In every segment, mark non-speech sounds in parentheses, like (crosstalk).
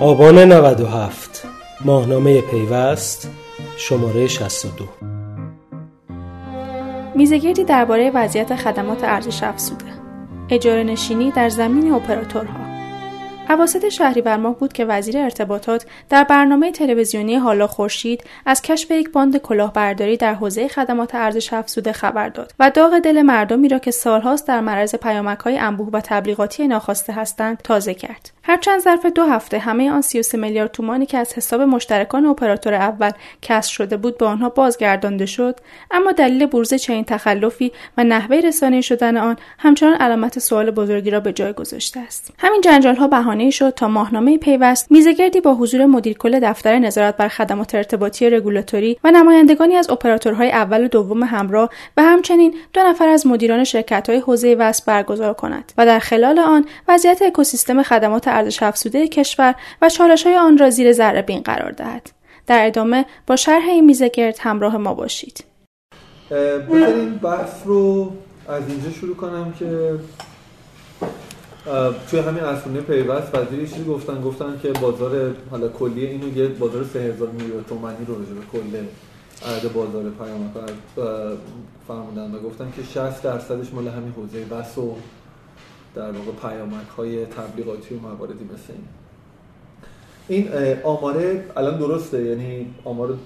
آبان 97 ماهنامه پیوست شماره 62 میزگردی درباره وضعیت خدمات ارزش افزوده اجاره نشینی در زمین اپراتورها. اواسط شهریور ماه بود که وزیر ارتباطات در برنامه تلویزیونی حالا خورشید از کشف یک باند کلاهبرداری در حوزه خدمات ارزش افزوده خبر داد و داغ دل مردمی را که سالهاست در معرض پیامکهای انبوه و تبلیغاتی ناخواسته هستند تازه کرد. هرچند ظرف دو هفته همه آن 33 میلیارد تومانی که از حساب مشترکان اپراتور اول کسر شده بود به آنها بازگردانده شد اما دلیل بروز چنین تخلفی و نحوه رسانه شدن آن همچنان علامت سوال بزرگی را به جای گذاشته است. همین جنجال ها شد تا ماهنامه پیوست میزگردی با حضور مدیر کل دفتر نظارت بر خدمات ارتباطی رگولاتوری و نمایندگانی از اپراتورهای اول و دوم همراه و همچنین دو نفر از مدیران شرکت های حوزه وصل برگزار کند و در خلال آن وضعیت اکوسیستم خدمات ارزش افزوده کشور و چالش های آن را زیر ذره بین قرار دهد. در ادامه با شرح این میزه همراه ما باشید. بذارین بحث رو از اینجا شروع کنم که توی همین اصفونه پیوست وزیر چیزی گفتن؟ گفتن که بازار حالا کلی اینو یه بازار 3000 میلیون تومانی رو به کل عدد بازار پیامک فرمودن و گفتن که 60 درصدش مال همین حوزه بس و در واقع پیامک های تبلیغاتی و مواردی مثل این. این آماره الان درسته؟ یعنی آمار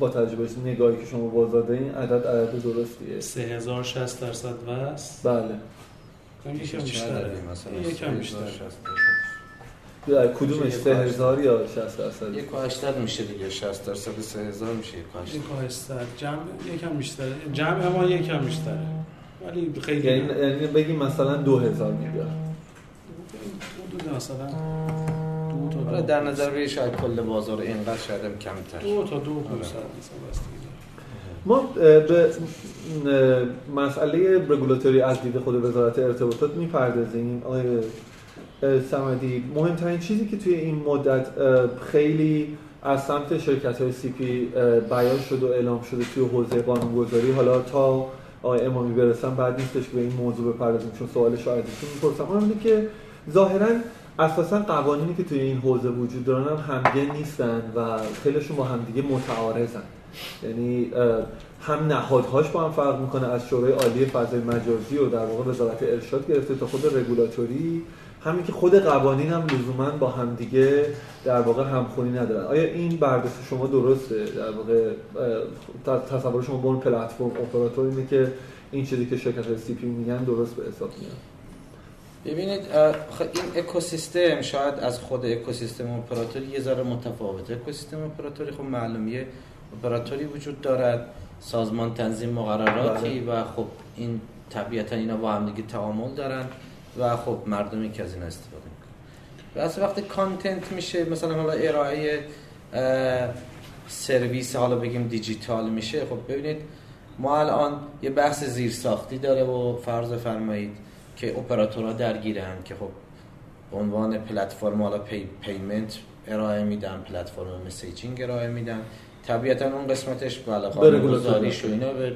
با تجربه نگاهی که شما باز این عدد عدد درستیه. 3060 درصد وست بله. یکم بیشتره. یکم بیشتر کدومش 3000 یا 60 درصد؟ یک 80 میشه دیگه. 60 درصد 3000 میشه یک 80 جمع یکم بیشتره. جمع ما یکم بیشتره. ولی خیلی یعنی یعنی بگیم مثلا 2000 میلیارد حدود مثلا دو تا در نظر بگیر شاید کل بازار اینقدر شاید کمتر. دو تا دو آره. مثلا ما به مسئله رگولاتوری از دید خود وزارت ارتباطات می‌پردازیم. آقای سمدی مهمترین چیزی که توی این مدت خیلی از سمت شرکت های سی پی بیان شد و اعلام شده توی حوزه قانونگذاری. حالا تا آقای امامی برسن بعد نیستش که به این موضوع بپردازیم چون سوالش رو ازشون می‌پرسم اون که ظاهرا اساسا قوانینی که توی این حوزه وجود دارن هم همگن نیستن و خیلیشون با همدیگه متعارضن. یعنی هم نهادهاش با هم فرق می‌کنه از شورای عالی فضای مجازی و در واقع وزارت ارشاد گرفته تا خود رگولاتوری. همین که خود قوانین هم لزوما با همدیگه در واقع همخونی ندارن. آیا این برداشت شما درسته؟ در واقع تصور شما با اون پلتفرم اپراتور اینه که این چیزی که شرکت سی پی میگن درست به حساب میاد. ببینید این اکوسیستم شاید از خود اکوسیستم اپراتوری یه ذره متفاوته. اکوسیستم اپراتوری خب معلومیه اپراتوری وجود دارد سازمان تنظیم مقرراتی بله. و خب این طبیعتا اینا با هم دیگه تعامل دارن و خب مردمی که از این استفاده می‌کنن و وقتی content میشه مثلا حالا ارائه سرویس حالا بگیم دیجیتال میشه خب ببینید ما الان یه بحث زیرساختی داره و فرض فرمایید که اپراتورها درگیرن که خب به عنوان پلتفرم حالا پی، payment ارائه میدن پلتفرم messaging ارائه میدن طبیعتا اون قسمتش بله قانونگذاریش و اینا به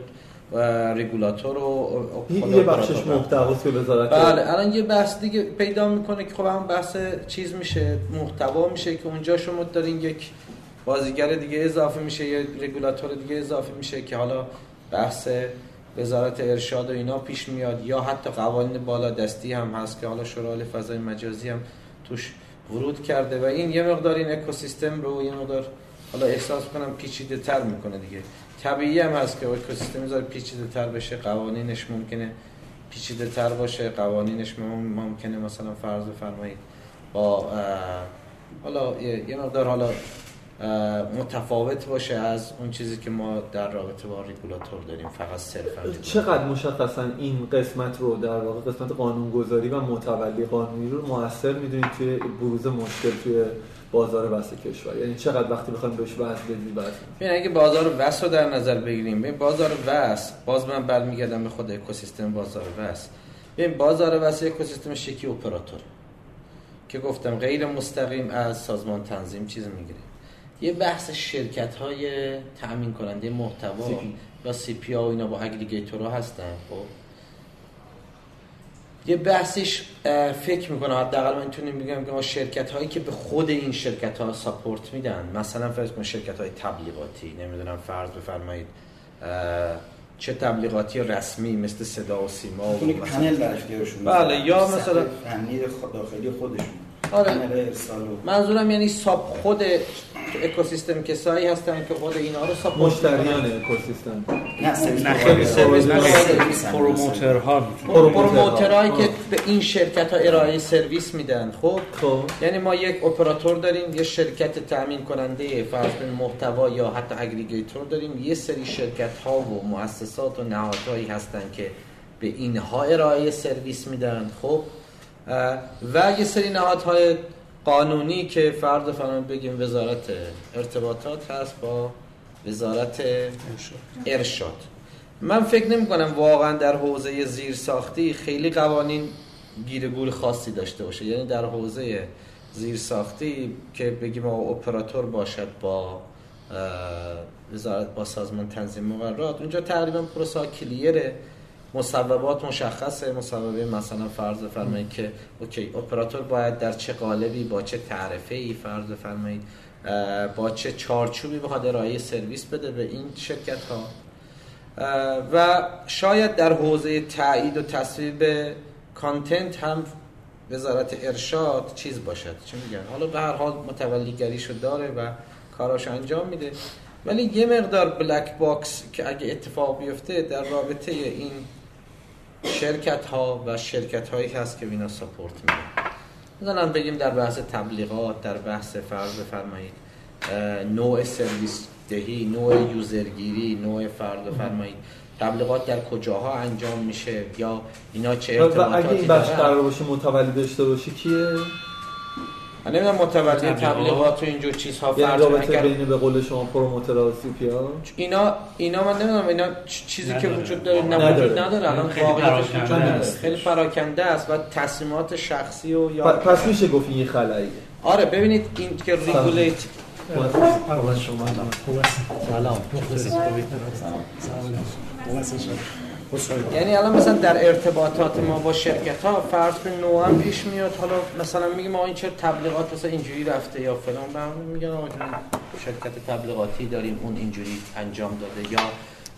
و رگولاتور و یه بخشش محتواست که وزارت بله الان یه بحث دیگه پیدا می‌کنه که خب هم بحث چیز میشه محتوا میشه که اونجا شما دارین یک بازیگر دیگه اضافه میشه یه رگولاتور دیگه اضافه میشه که حالا بحث وزارت ارشاد و اینا پیش میاد یا حتی قوانین بالا دستی هم هست که حالا شورای فضای مجازی هم توش ورود کرده و این یه مقدار این اکوسیستم رو یه مقدار حالا احساس کنم پیچیده تر می‌کنه دیگه. طبیعی هم هست که اکوسیستم می‌ذاره پیچیده تر بشه قوانینش ممکنه پیچیده تر باشه قوانینش ممکنه مثلا فرض فرمایید با حالا یه مقدار حالا متفاوت باشه از اون چیزی که ما در رابطه با ریگولاتور داریم فقط صرفا چقدر مشخصا این قسمت رو در واقع قسمت قانونگذاری و متولی قانونی رو موثر می‌دونید توی بروز مشکل توی بازار وسط کشور. یعنی چقدر وقتی بخوایم بهش واسه بدیم یعنی اگه بازار وسط رو در نظر بگیریم ببین بازار وسط باز من برمیگردم به خود اکوسیستم بازار وسط. ببین بازار وسط اکوسیستم شکی اپراتور. که گفتم غیر مستقیم از سازمان تنظیم چیز می‌گیره. یه بحث شرکت های تأمین کننده محتوا یا سی پی و اینا با اگریگیتورها هستن خب؟ یه بحثش فکر می‌کنه حداقل من می‌تونیم بگم که ما شرکت هایی که به خود این شرکت ها ساپورت میدن مثلا فرض کن شرکت های تبلیغاتی نمی‌دونم فرض بفرمایید چه تبلیغاتی رسمی مثل صدا و سیما و بله یا مثلا فنی داخلی خودشون آره. منظورم یعنی ساب خود اکوسیستم کسایی هستن که خود اینا رو ساب مشتریان اکوسیستم نه خیلی سرویس promoter ها promoter هایی که به این شرکت ها ارائه سرویس میدن خب خب یعنی ما یک اپراتور داریم یه شرکت تامین کننده فرض محتوا یا حتی aggregator داریم یه سری شرکت ها و مؤسسات و نهادهایی هستن که به اینها ارائه سرویس میدن خب و یه سری نهادهای قانونی که فرض بفرمایید بگیم وزارت ارتباطات هست با وزارت ارشاد. من فکر نمی کنم واقعا در حوزه زیر ساختی خیلی قوانین گیرگول خاصی داشته باشه. یعنی در حوزه زیر ساختی که بگیم اپراتور باشد با وزارت با سازمان تنظیم مقررات اونجا تقریبا پروسا کلیره. مصوبات مشخصه. مصوبه مثلا فرض فرمایید که اوکی اپراتور باید در چه قالبی با چه تعرفه ای فرض فرمایید با چه چارچوبی بخواد ارائه سرویس بده به این شرکت ها و شاید در حوزه تایید و تصویب content هم وزارت ارشاد چیز باشد. چه میگن؟ حالا به هر حال متولیگریشو داره و کاراش انجام میده. ولی یه مقدار black box که اگه اتفاق بیفته در رابطه این شرکت ها و شرکت هایی هست که اینا support میده مثلا بگیم در بحث تبلیغات در بحث فرض بفرمایید نوع سرویس دهی نوع یوزرگیری نوع فرض بفرمایید. تبلیغات در کجاها انجام میشه؟ یا اینا چه ارتباطاتی و اگه این بخش قرار باشه متولی داشته باشه کیه؟ من نمی‌دونم متولی تبلیغات و اینجور چیزها یعنی فرض رابطه اگر بین به قول شما پروموتر و سی پی اینا اینا من نمی‌دونم اینا چیزی که نداره. وجود داره نه نداره. وجود نداره. الان خیلی واقعیتش پراکنده وجود نداره. است. خیلی پراکنده است و تصمیمات شخصی و یا پس میشه گفت این یه خلاییه آره ببینید این که ریگولیت یعنی الان مثلا در ارتباطات ما با شرکت ها فرض نوعا پیش میاد. حالا مثلا میگیم ما این چه تبلیغات مثلا اینجوری رفته یا فلان. به میگن آقا شرکت تبلیغاتی داریم اون اینجوری انجام داده. یا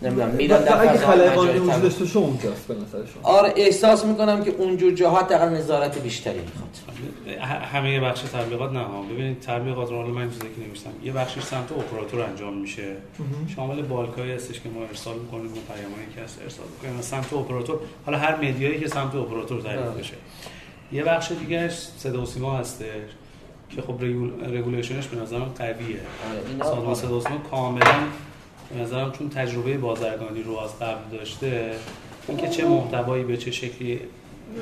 نمی‌دونم میرن و در اگه فضا تبلیغ. وجود داشته اونجاست به نظر شما. آره احساس می‌کنم که اونجور جاها حداقل نظارت بیشتری می‌خواد. همه بخش تبلیغات نه ها ببینید تبلیغات رو من چیزی که نمیشتم یه بخشش سمت اپراتور انجام میشه. شامل bulk ایی هستش که ما ارسال می‌کنیم و پیامایی که هست ارسال می‌کنیم و سمت اپراتور. حالا هر media یی که سمت اپراتور تعریف بله. بشه. یه بخش دیگهش صدا و سیما هستش که خب regul- regulation ش به نظرم قویه. آره سازمان. صدا و سیما کاملا به نظرم چون تجربه بازرگانی رو از قبل داشته اینکه چه محتوایی به چه شکلی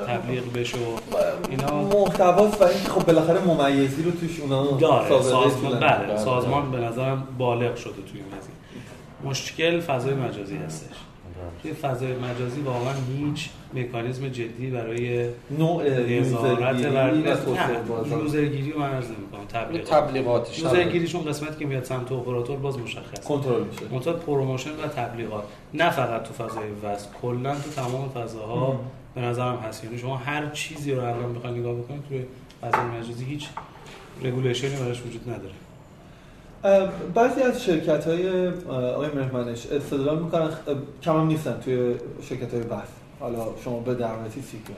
تبلیغ بشه و اینا. محتواست و اینکه خب بالاخره ممیزی رو توش اونا داره سازمان. بله سازمان به نظرم بالغ شده توی این قضیه. مشکل فضای مجازی هستش. توی فضای مجازی واقعا هیچ مکانیزم جدی برای نوع نظارت و. user گیری رو من عرض نمی‌کنم تبلیغات. تبلیغاتش user گیریشون قسمتی که میاد سمت اپراتور باز مشخص کنترل میشه. منتها promotion و تبلیغات. نه فقط تو فضای وست کلا تو تمام فضاها. به نظرم هست. یعنی شما هر چیزی رو الان بخواید نگاه بکنید توی فضای مجازی هیچ رگولیشنی براش وجود نداره. بعضی از شرکت های آقای مهمنش استدلال می‌کنن کم هم نیستن توی شرکت های بحث. حالا شما به دعوتی سیپیا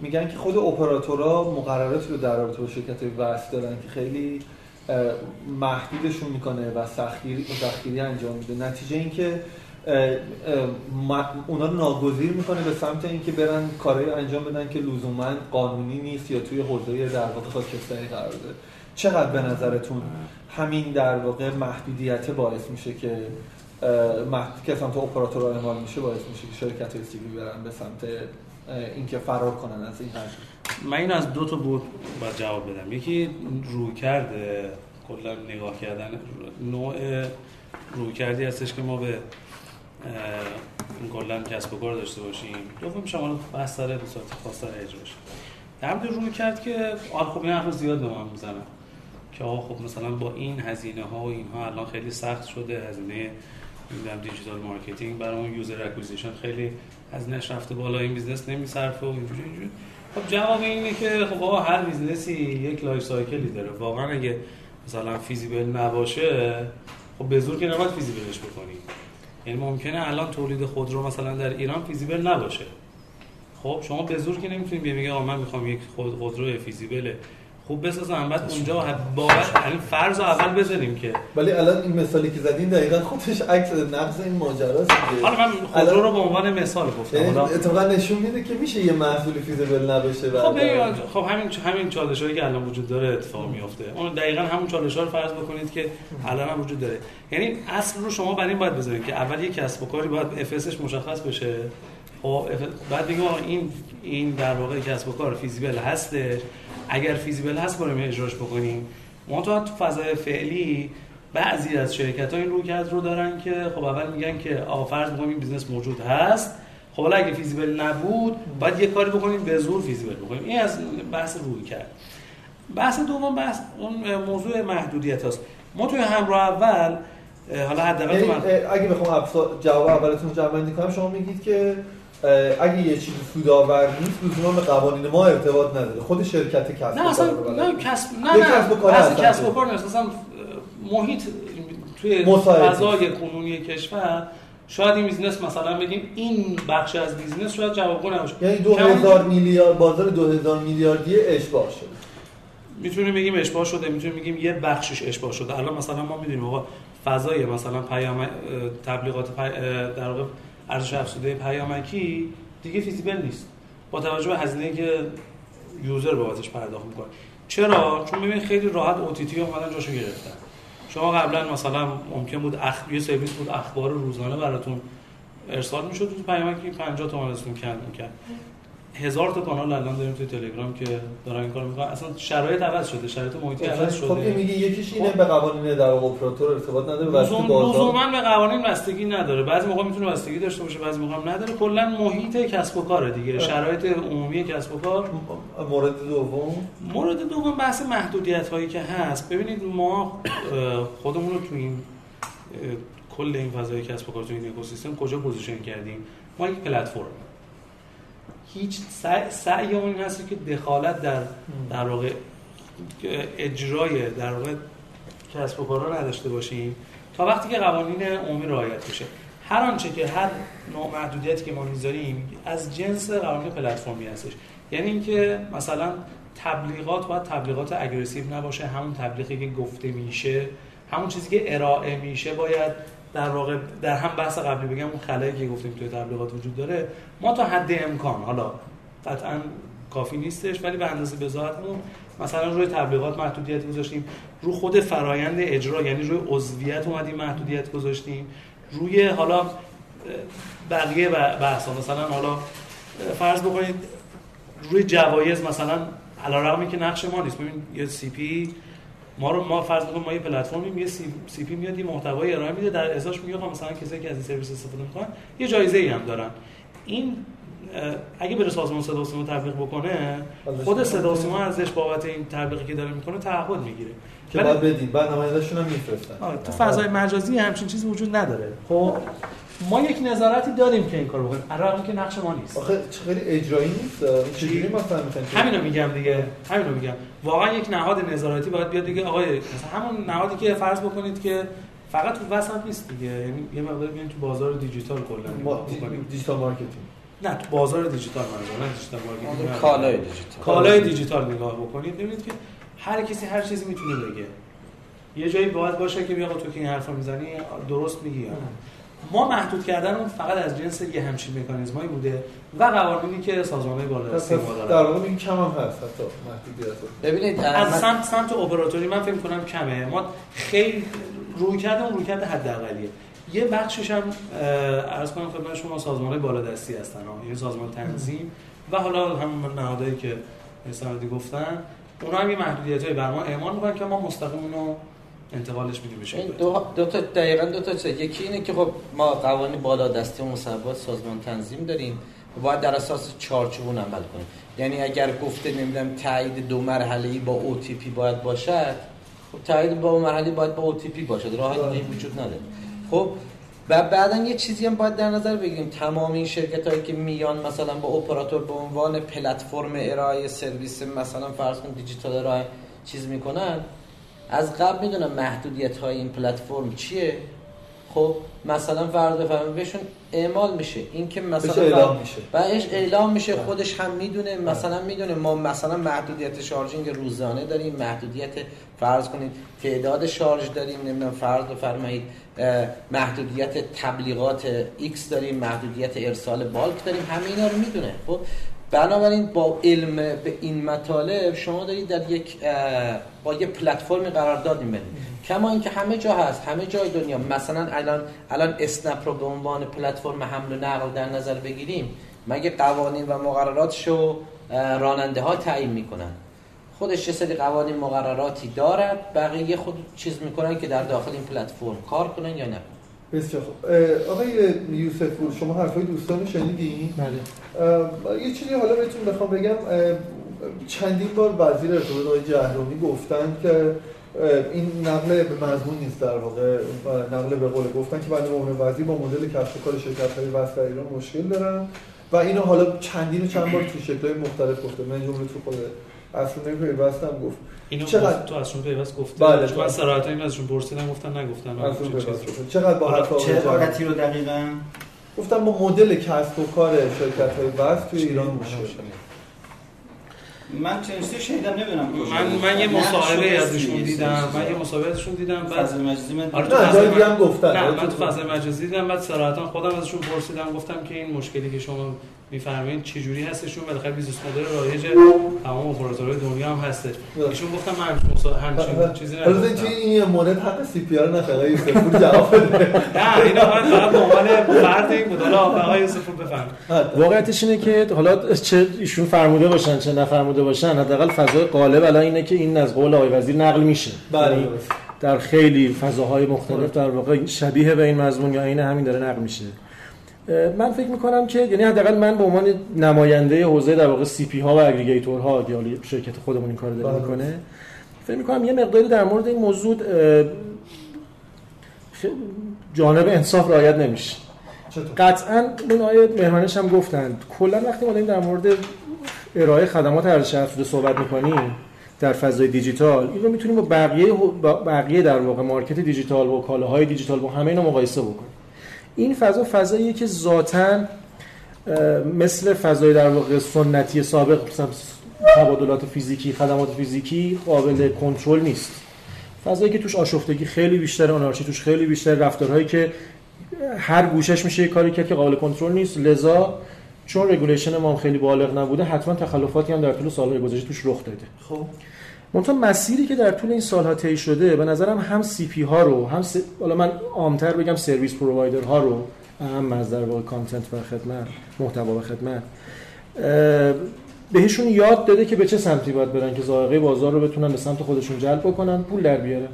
میگن که خود اپراتورها مقرراتی رو در رابطه با شرکت های بحث دارن که خیلی محدودشون می‌کنه و سختگیری سختگیری انجام میده. نتیجه اینکه اونا رو ناگزیر می‌کنه به سمت اینکه برن کارهای انجام بدن که لزوما قانونی نیست یا توی حوزه در واقع خاکستری قرار داره. چقدر به نظرتون همین در واقع محدودیت باعث میشه که محد... که سمت اپراتور اعمال میشه باعث میشه که شرکت های سیبی برن به سمت اینکه فرار کنن از این حجم؟ من این از دو تا بود باید جواب بدم. یکی رویکرد کلا نگاه کردن نوع رویکردی هستش که ما به اه، کلا کسب و کار داشته باشیم. دوم شما داره به صورت خاص داره اجرا بشه. در رویکرد که آره خب این زیاد به من می‌زنم که آقا خب مثلا با این هزینه ها و اینها الان خیلی سخت شده هزینه نمی‌دونم digital marketing برای اون user acquisition خیلی هزینه‌اش رفته بالا این business نمیصرفه و اینجوری اینجوری. خب جواب اینه که خب بابا هر business ی یک life cycle ی داره. واقعا اگه مثلا feasible نباشه خب به زور که نباید feasible ش بکنی. یعنی ممکنه الان تولید خودرو مثلا در ایران feasible نباشه. خب شما به زور که نمی‌تونید بگید آقا من می‌خوام یک خود خودرو feasible خوب بسازم بعد اونجا باور یعنی فرض رو اول بذاریم که ولی الان این مثالی که زدین دقیقا خودش عکس نقض این ماجراست دیگه. حالا من خودرو رو به عنوان مثال گفتم. یعنی اتفاقا نشون میده که میشه یه محصول feasible نباشه خب خب همین همین چالشایی که الان وجود داره اتفاق میفته اون دقیقا همون چالش ها رو فرض بکنید که الان هم وجود داره. یعنی اصل رو شما برای این باید بذارید که اول یک کسب و کاری باید FS ش مشخص بشه. بعد آقا این این در واقع کسب و کار feasible هسته اگر feasible هست بریم اجراش بکنیم. ما تو فضای فعلی بعضی از شرکت ها این رویکرد رو دارن که خب اول میگن که آقا فرض می‌کنیم این business موجود هست. خب حالا اگه فیزیبل نبود باید یه کاری بکنیم به زور فیزیبل بکنیم. این از بحث روی کرد بحث دوم بحث اون موضوع محدودیت هست ما توی همراه اول حالا حداقل یعنی من اگه بخوام جواب اولتون جمع کنم شما میگید که اگه یه چیزی سودآور نیست لزوما به قوانین ما ارتباط نداره. خود شرکت کسب نه و اصلا نه. کسب نه نه. کسب کسب و کار نیست. اصلا محیط توی فضای کنونی کشور شاید این business مثلا بگیم این بخش از business شاید جوابگو نباشه. یعنی کم- 2000 میلیارد بازار 2000 میلیاردی اشباع شده. می‌تونیم بگیم اشباع شده می‌تونیم بگیم یه بخشش اشباع شده. الان مثلا ما می‌دونیم آقا فضای مثلا پیام تبلیغات پی... در واقع ارزش افزوده پیامکی دیگه feasible نیست. با توجه به هزینه‌ای که user بابتش پرداخت می‌کنه. چرا؟ چون ببین خیلی راحت او تی تی اومدن جاشو گرفتن. شما قبلا مثلا ممکن بود اخ... یه سرویس بود اخبار روزانه براتون ارسال می‌شد تو پیامکی 50 تومن ازتون کم می‌کرد. هزار تا کانال الان داریم توی تلگرام که دارن این کارو می‌کنن. اصلا شرایط عوض شده شرایط محیطی عوض خب این شده میگه یکیش اینه خب. به قوانین در واقع اپراتور ارتباط نداره واسه بازار لزوما به قوانین بستگی نداره. بعضی موقع می‌تونه بستگی داشته باشه بعضی موقع هم نداره. کلا محیط کسب و کاره دیگه. شرایط عمومی کسب و کار. مورد دوم؟ مورد دوم بحث محدودیت هایی که هست. ببینید ما خودمون رو تو این کل این فضای کسب و کار تو این اکوسیستم کجا position کردیم؟ ما یک پلتفرم. هیچ سعی سعیمون این هست که دخالت در در واقع اجرای در واقع کسب و کارا نداشته باشیم تا وقتی که قوانین عمومی رعایت بشه. هر آنچه که هر نوع محدودیتی که ما می‌ذاریم از جنس قوانین پلتفرمی هستش. یعنی اینکه مثلا تبلیغات باید تبلیغات اگریسیو نباشه همون تبلیغی که گفته میشه همون چیزی که ارائه میشه باید در واقع در هم بحث قبلی بگم اون خلایی که گفتیم توی تبلیغات وجود داره ما تا حد امکان حالا قطعا کافی نیستش ولی به اندازه بذاتمون مثلا روی تبلیغات محدودیت گذاشتیم رو خود فرایند اجرا یعنی روی عضویت اومدیم محدودیت گذاشتیم روی حالا بقیه بحث مثلا حالا فرض بکنید روی جوایز مثلا علیرغمی که نقش ما نیست. ببین یه CP ما رو ما فرض بکنیم ما یه پلتفرمیم یه سی, CP میاد یه محتوای ارائه میده در ازاش میگه آقا مثلا کسایی که از این سرویس استفاده می‌کنن یه جایزه ای هم دارن. این اگه بره سازمان صدا و سیما تبلیغ بکنه خود صدا و سیما ازش بابت این تبلیغی که داره می‌کنه تعهد می‌گیره. که باید بدین بعد نمایندهشون هم میفرستن. تو فضای مجازی همچین چیزی وجود نداره. خب؟ ما یک نظارتی داریم که این کارو بکنیم علاوه که نقش ما نیست. آخه چه خیلی اجرایی نیست چجوری مثلا می‌خواین همینو میگم دیگه همینو میگم. واقعا یک نهاد نظارتی باید بیاد دیگه آقای مثلا همون نهادی که فرض بکنید که فقط تو وسط نیست دیگه. یعنی یه مقدار بیاین تو بازار دیجیتال کلا ما digital marketing. نه تو بازار دیجیتال منظور نه digital marketing. کالای دیجیتال. کالای دیجیتال نگاه بکنید. ببینید که هر کسی هر چیزی می‌تونه بگه. یه جایی باید باشه که بیا تو که این حرفا می‌زنی درست میگی یا نه. ما محدود کردن اون فقط از جنس یه همچین مکانیزمایی بوده و قوانینی که سازمان‌های پس بالادستی ما در واقع میگی کم هم هست حتی محدودیت ببینید از من- سمت سمت اپراتوری من فکر کنم کمه. ما خیلی رویکرد اون رویکرد حداقلیه. یه بخشش هم عرض کنم خدمت شما سازمان‌های بالادستی هستن ها. یعنی سازمان تنظیم و حالا همون نهادهایی که استفاده گفتن اونا هم یه محدودیت‌هایی بر ما اعمال می‌کنن که ما مستقیم اونو انتقالش میدیم شکل دو, دو تا دقیقا دو تا چیز یکی اینه که خب ما قوانین بالا دستی و مصوبات سازمان تنظیم داریم. و باید در اساس چارچوب اون عمل کنیم. یعنی اگر گفته نمی‌دونم تایید دو مرحله ای با OTP باید باشد خب تایید با مرحله باید با OTP باشد. راه دیگه وجود نداره. خب و بعدا یه چیزی هم باید در نظر بگیریم. تمام این شرکت هایی که میان مثلا با اپراتور به عنوان پلتفرم ارائه سرویس مثلا فرض کن دیجیتال ارائه چیز می‌کنن از قبل می‌دونم محدودیت های این پلتفرم چیه. خب مثلا فرض بفرمایید بهشون اعمال میشه. این که مثلا اعلام میشه. بهش اعلام میشه خودش هم می‌دونه. مثلا می‌دونه ما مثلا محدودیت شارژینگ روزانه داریم محدودیت فرض کنید تعداد شارژ داریم نمی‌دونم فرض بفرمایید محدودیت تبلیغات X داریم محدودیت ارسال بالک داریم. همه اینا رو می‌دونه. خب بنابراین با علم به این مطالب شما دارید در یک با یه پلتفرمی قرارداد می‌برید کما اینکه همه جا هست همه جای دنیا. مثلا الان الان اسنپ رو به عنوان پلتفرم حمل و نقل در نظر بگیریم مگه قوانین و مقرراتشو اه، راننده ها تعیین می‌کنن؟ خودش یه سری قوانین مقرراتی دارد بقیه خود چیز می‌کنن که در داخل این پلتفرم کار کنن یا نه. بسیار خوب. آقای یوسف پور شما حرفای دوستان رو شنیدین بله. یه چیزی حالا بهتون بخوام بگم چندین بار وزیر ارتباطات آقای جهرومی گفتن که این نقل به مضمون نیست در واقع نقل به قول گفتن که بنده عنوان وزیر با مدل کسب و کار شرکت های در ایران مشکل دارم و اینو حالا چندین و چند بار تو شکل‌های مختلف گفته من جمله تو خود اصلا پیوستم گفت اینو چقدر- گفت- تو ازشون پیوست گفته بله، چون من بله. صراحتا این ازشون پرسیدم گفتن نگفتن. پیوست. چقدر با حرف آقای چه عبارتی رو دقیقا گفتم با مدل کسب و کار شرکت های VAS توی ایران مشکل من چیزی شنیدم نمی‌دونم من. من یه مصاحبه ازشون دیدم. من یه مصاحبه ازشون دیدم بعد فضای مجازی من آره تو هم گفتن. نه ولی من تو- تو فضای مجازی دیدم بعد صراحتا خودم ازشون پرسیدم گفتم که این مشکلی که شما میفرمایید چه جوری هستشون؟ بالاخره business model رایج تمام اپراتورهای دنیا هم هستش ایشون گفتم من همچین همچین چیزی حالا نگفتم توی این مورد حق CP رو نخواهی آقای یوسف پور جواب بده. نه اینا من فقط به عنوان فرد این بود. حالا آقای یوسف رو بفهم واقعیتش اینه که حالا چه ایشون فرموده باشن چه نفرموده باشن حداقل فضای غالب الان اینه که این از قول آقای وزیر نقل میشه. بله یعنی. در خیلی فضاهای مختلف در واقع شبیه به این مضمون یا این همین داره نقل میشه. من فکر می‌کنم که یعنی حداقل من به عنوان نماینده حوزه در واقع سی پی ها و اگریگیتورها که حالا شرکت خودمون این کار داره بله. می‌کنه فکر می‌کنم یه مقداری در مورد این موضوع جانب انصاف رعایت نمیشه؟ قطعا اون آیه مهمانش هم گفتن کلا وقتی ما داریم در مورد ارائه خدمات ارزش افزوده صحبت می‌کنیم در فضای دیجیتال این رو می‌تونیم با بقیه بقیه در واقع مارکت دیجیتال با کالاهای دیجیتال با همه اینا مقایسه بکنیم این فضا فضاییه که ذاتا مثل فضای در واقع سنتی سابق مثلا تبادلات فیزیکی خدمات فیزیکی قابل کنترل نیست. فضایی که توش آشفتگی خیلی بیشتر آنارشی توش خیلی بیشتر رفتارهایی که هر گوشه‌ش میشه یه کاری کرد که قابل کنترل نیست. لذا چون regulation ما خیلی بالغ نبوده حتما تخلفاتی هم در طول سالهای گذشته توش رخ داده. خب. منتها مسیری که در طول این سالها طی شده به نظرم هم CP ها رو هم س... حالا من عامتر بگم service provider ها رو اعم از در واقع content و خدمت محتوا و خدمت بهشون یاد داده که به چه سمتی باید برن که ذائقه بازار رو بتونن به سمت خودشون جلب بکنن پول در بیاره.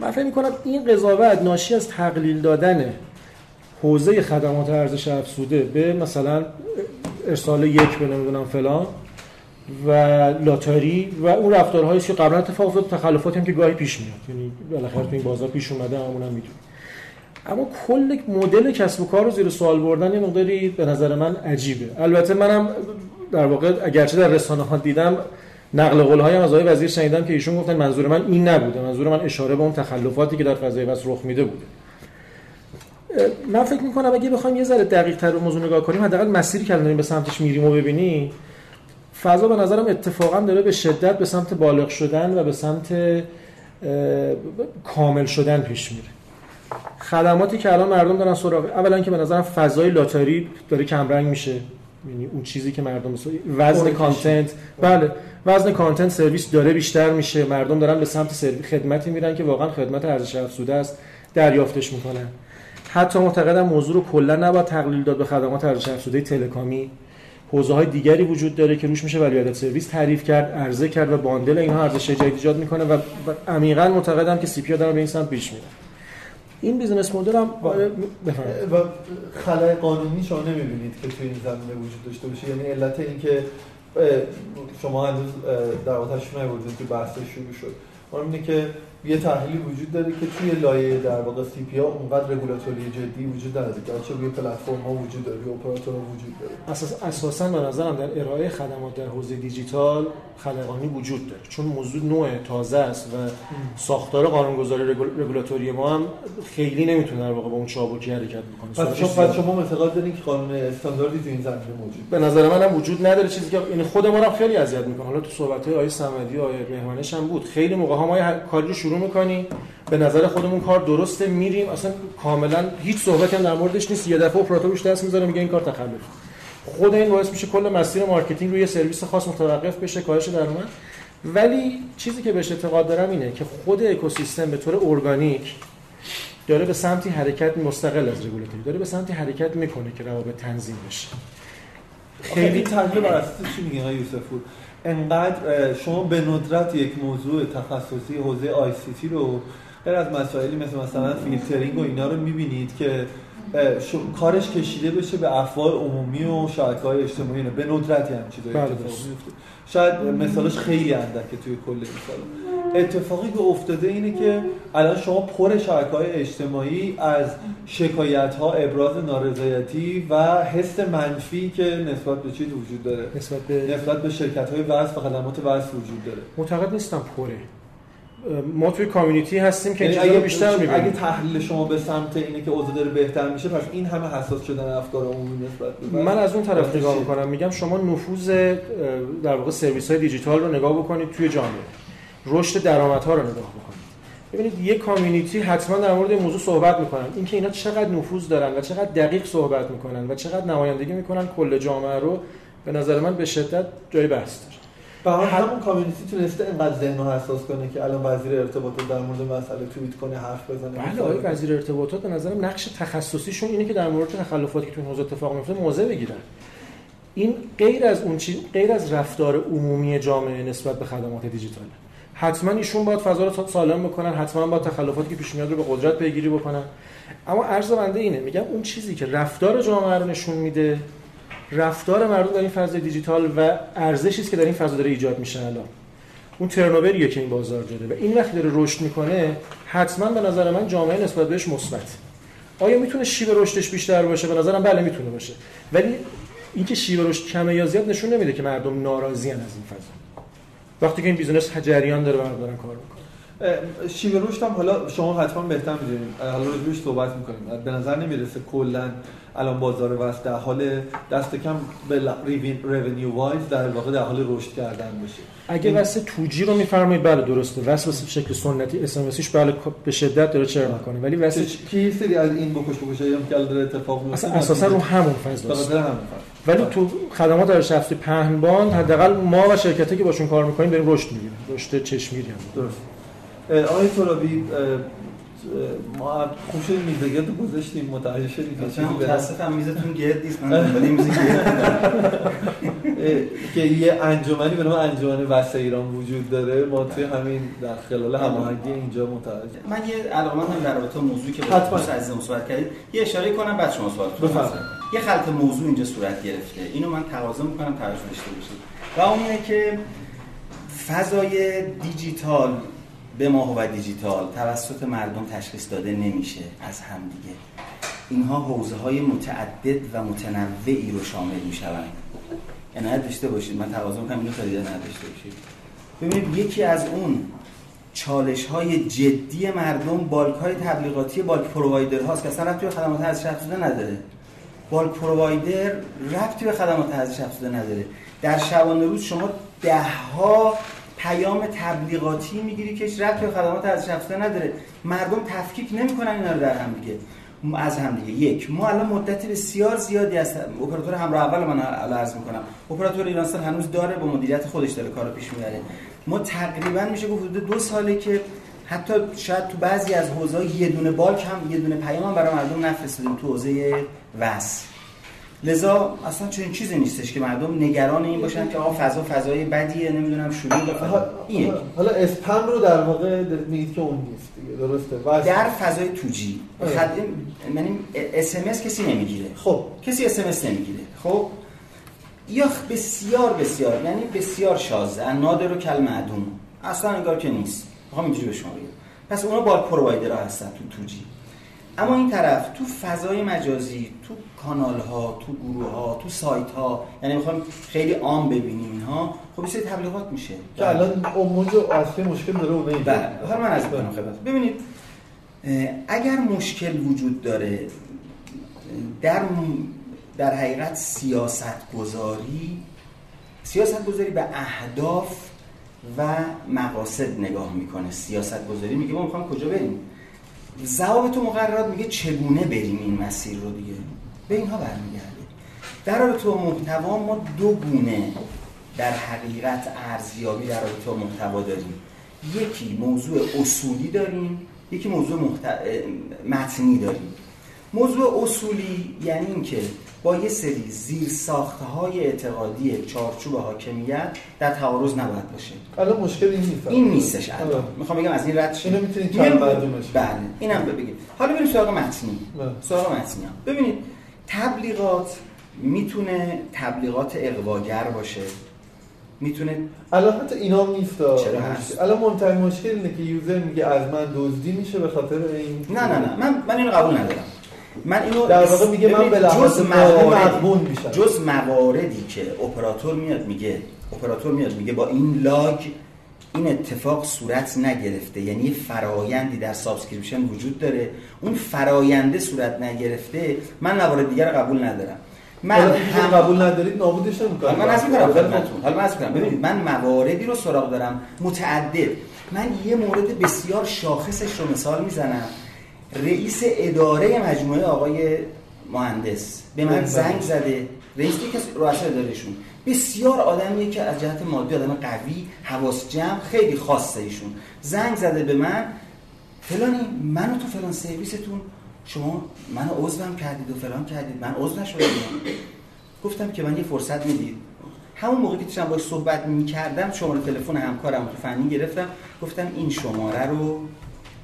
من فکر می‌کنم این قضاوت ناشی از تقلیل دادن حوزه خدمات ارزش افزوده به مثلا ارسال یک به نمی‌دونم فلان و لاتاری و اون رفتارهایی که قبلا اتفاق افتاد تخلفاتی هم که گاهی پیش میاد. یعنی بالاخره تو این بازار پیش اومده همون هم می‌دونیم. اما کل مدل کسب و کار رو زیر سوال بردن یه مقداری به نظر من عجیبه. البته منم در واقع اگرچه در رسانه ها دیدم نقل قول هایم از آقای وزیر شنیدم که ایشون گفتن منظور من این نبوده. منظور من اشاره به اون تخلفاتی که در فضای بس رخ میده بوده. من فکر می‌کنم اگه بخوایم یه ذره دقیق تر موضوع نگاه کنیم حداقل مسیری که داریم به سمتش میریم و ببینیم فضا به نظرم اتفاقا داره به شدت به سمت بالغ شدن و به سمت کامل شدن پیش میره. خدماتی که الان مردم دارن سراغ اولا که به نظرم فضای لاتاری داره کمرنگ میشه. یعنی اون چیزی که مردم وزن. content بله وزن content سرویس داره بیشتر میشه. مردم دارن به سمت سرویس خدمتی میرن که واقعا خدمت ارزش افزوده است دریافتش می‌کنن. حتی معتقدم موضوع رو کلا نباید تقلیل داد به خدمات ارزش افزوده telecom ی. حوزه های دیگری وجود داره که روش میشه value سرویس تعریف کرد عرضه کرد و bundle اینها ارزش جدید ایجاد می‌کنه و عمیقا معتقدم که CP دارن به این سمت پیش میره این business model هم بفرمایید. و خلای قانونی شما نمی‌بینید که توی این زمینه وجود داشته باشه. یعنی علت این که شما هنوز در آتش نیوردید که بحث شروع شد. اون اینه که یه تحلیلی وجود داره که توی لایه در واقع CP اونقدر رگولاتوری جدی وجود نداره که چه روی پلتفرم ها وجود داره روی اپراتور ها وجود داره. اساس اساسا به نظرم در ارائه خدمات در حوزه دیجیتال خلقانی وجود داره. چون موضوع نوع تازه است و ساختار قانونگذاری رگول- رگولاتوری ما هم خیلی نمی‌تونه در واقع با اون چابکی حرکت بکنه. پس شما پس شما اعتقاد دارین که قانون استانداردی تو این زمینه موجود به نظر من هم وجود نداره چیزی که این خود ما رو خیلی اذیت می‌کنه. حالا تو صحبت های آقای صمدی و آقای مهمانش هم بود. خیلی موقع ها ما کاری رو شروع می‌کنیم به نظر خودمون کار درسته میریم. اصلا کاملا هیچ صحبتی هم در موردش نیست. یه دفعه اپراتور روش دست می‌ذاره میگه این کار تخلف. خود این باعث میشه کل مسیر marketing روی سرویس خاص متوقف بشه کاهش درآمد. ولی چیزی که بهش اعتقاد دارم اینه که خود اکوسیستم به طور ارگانیک داره به سمتی حرکت مستقل از رگولاتوری داره به سمتی حرکت می‌کنه که روابط تنظیم بشه. خیلی تحلیل بر اساس چی میگین آقای انقدر شما به ندرت یک موضوع تخصصی حوزه ICT رو غیر از مسائلی مثل مثلا فیلترینگ و اینا رو می‌بینید که کارش کشیده بشه به افواه عمومی و شبکه های اجتماعی. به ندرتی هم چیزایی بله، اتفاق درست. میفته شاید مثالش خیلی اندکه توی کل این سال اتفاقی که افتاده اینه که الان شما پر شبکه های اجتماعی از شکایت ها ابراز نارضایتی و حس منفی که نسبت به چیز وجود داره. نسبت به نسبت به شرکت های وصل و خدمات وصل وجود داره. معتقد نیستم پره. ما توی کامیونیتی هستیم که این یعنی چیزا اگه بیشتر اگه می‌بینیم. تحلیل شما به سمت اینه که اوضاع داره بهتر میشه پس این همه حساس شدن افکار عمومی نسبت به من از اون طرف نگاه؟ می‌کنم. میگم شما نفوذ در واقع سرویس های دیجیتال رو نگاه بکنید توی جامعه. رشد درآمدها رو نگاه بکنید. ببینید یه کامیونیتی حتما در مورد این موضوع صحبت می‌کنن. اینکه اینا چقدر نفوذ دارن و چقدر دقیق صحبت می‌کنن و چقدر نمایندگی می‌کنن کل جامعه رو به نظر من به شدت جای بحث داره. به هر حال همون کامیونیتی تونسته اینقدر ذهن رو حساس کنه که الان وزیر ارتباطات در مورد مسئله توییت کنه حرف بزنه. بله آقای وزیر ارتباطات به نظرم نقش تخصصیشون اینه که در مورد تخلفاتی که تو این حوزه اتفاق میفته موضع بگیرن. این غیر از اون چیز غیر از رفتار عمومی جامعه نسبت به خدمات دیجیتال حتما ایشون باید فضا رو سالم بکنن حتما باید تخلفاتی که پیش میاد رو به قدرت پیگیری بکنن. اما عرض بنده اینه میگم اون چیزی که رفتار جامعه رو نشون میده رفتار مردم در این فضای دیجیتال و ارزشی است که در این فضا داره ایجاد میشه الان. اون turnover یه که این بازار داره و این وقتی داره رشد می‌کنه حتما به نظر من جامعه نسبت بهش مثبت. آیا می‌تونه شیب رشدش بیشتر باشه؟ به نظرم بله می‌تونه باشه. ولی اینکه شیب رشد کمه یا زیاد نشون نمیده که مردم ناراضی از این فضا. وقتی که این business جریان داره و دارن کار می‌کنن اه، شیب رشد هم حالا شما حتما بهتر می‌دونید حالا روش صحبت می‌کنیم به نظر نمی‌رسه کلا الان بازار VAS در حال دست کم به ریونیو وایز در واقع در حال رشد کردن باشه اگه این- واسه توجی رو میفرمایید بله درسته واسه به شکل سنتی اس ام بله به شدت داره چرا می‌کنه ولی واسه که که یه سری از این بکش بکشایی هم که داره اتفاق میفته اصلا اساسا رو همون فضاست خاطر همین ولی تو خدمات ارائه شخصی پهنبان حداقل ما و شرکتی که باشون کار می‌کنیم داریم رشد می‌گیریم. رشد چشمگیری هم. درست. آقای ترابی ما خوب شد میزگرد رو گذاشتیم متوجه شدیم که چیزی متاسفم میزتون گرد نیست من این میز گرد که یه انجمنی به نام انجمن وسط ایران وجود داره. ما توی همین در خلال هماهنگی اینجا متوجه من یه علاقمندم در رابطه با موضوعی که با. دوست عزیزم صحبت کردید. یه اشاره کنم بعد شما سوال کنید. یه خلط موضوع اینجا صورت گرفته. اینو من تقاضا می‌کنم توجه داشته باشید. و اون که فضای دیجیتال به ما و دیجیتال توسط مردم تشخیص داده نمیشه از همدیگه اینها حوزه های متعدد و متنوعی رو شامل می‌شوند. عنایت داشته باشید. من تقاضا می‌کنم اینو خیلی عنایت داشته باشید. ببینید یکی از اون چالش های جدی مردم بالک های تبلیغاتی بالک پرووایدر هاست که اصلا ربطی به خدمات ارزش افزوده نداره. بالک پرووایدر ربطی به خدمات ارزش افزوده نداره. در شبانه روز شما ده ها پیام تبلیغاتی می‌گیری که هیچ ربطی به خدمات ارزش افزوده نداره. مردم تفکیک نمی‌کنن اینا رو در هم دیگه. از هم دیگه. یک ما الان مدت بسیار زیادی از اپراتور همراه اول من عرض می‌کنم. اپراتور ایرانسل هنوز داره با مدیریت خودش داره کارو پیش می‌بره. ما تقریبا میشه گفت حدود دو ساله که حتی شاید تو بعضی از حوزه‌ها یه دونه بالک هم یه دونه پیام هم برای مردم نفرستادیم تو حوزه وس. لذا اصلا چنین چیزی نیستش که مردم نگران این باشن که آقا فضا فضای بدیه نمی‌دونم شروع این. یک. حالا اسپم رو در واقع میگید که اون نیست دیگه درسته؟ واسه- در فضای توجی. خد... یعنی اس کسی نمی‌گیره. خب. کسی اس نمی‌گیره. خب؟ یا بسیار بسیار یعنی بسیار شازه نادر و کل معدوم. اصلا انگار که نیست. می‌خوام اینجوری به شما بگم. پس اونا با پرووایدرها هستن تو توجی. اما این طرف تو فضای مجازی تو کانال ها تو گروه ها تو سایت ها یعنی می‌خوایم خیلی عام ببینیم اینها خب یه تبلیغات میشه. که الان اوج اصلی مشکل داره اونه بله. من از کنم خدمت. ببینید اگر مشکل وجود داره در در حقیقت سیاست گذاری سیاست گذاری به اهداف و مقاصد نگاه می‌کنه. سیاست گذاری میگه ما می‌خوام کجا بریم؟ ضوابط و مقررات میگه چگونه بریم این مسیر رو دیگه؟ به اینها برمیگرده. در رابطه با محتوا ما دو گونه در حقیقت ارزیابی در رابطه با محتوا داریم. یکی موضوع اصولی داریم یکی موضوع محت... متنی داریم. موضوع اصولی یعنی اینکه با یه سری زیر ساخته های اعتقادی چارچوب حاکمیت در تعارض نباید باشه. الان مشکل این نیست. این نیستش. الان. می‌خوام بگم از این رد اینو می‌تونید چند بله اینم بگیم. حالا بریم سراغ متنی. بله. سراغ متنی. ببینید تبلیغات می‌تونه تبلیغات اغواگر باشه. می‌تونه الان حتی اینا نیست. چرا هست؟ الان مهمترین مشکل اینه که user میگه از من دزدی میشه به خاطر این نه نه نه. من من اینو قبول ندارم. من اینو در واقع میگه من به لحاظ موارد میشم. جز مواردی که اپراتور میاد میگه اپراتور میاد میگه با این log این اتفاق صورت نگرفته. یعنی فرایندی در subscription وجود داره. اون فراینده صورت نگرفته من موارد دیگر قبول ندارم. من هم قبول ندارید نابودش نمی‌کنم من از می‌کنم خدمتتون. حالا من کنم ببینید من مواردی رو سراغ دارم. متعدد. من یه مورد بسیار شاخصش رو مثال می‌زنم. رئیس اداره مجموعه آقای مهندس. به من زنگ زده. رئیس که رؤسای ادارهشون. بسیار آدمیه که از جهت مادی آدم قوی حواس جمع خیلی خاصه ایشون. زنگ زده به من. فلانی منو تو فلان سرویستون شما منو عضوم کردید و فلان کردید. من عضو نشدم. گفتم که من یه فرصت می‌دید همون موقعی که داشتم باش صحبت می‌کردم شماره تلفن همکارم تو فنی گرفتم. گفتم این شماره رو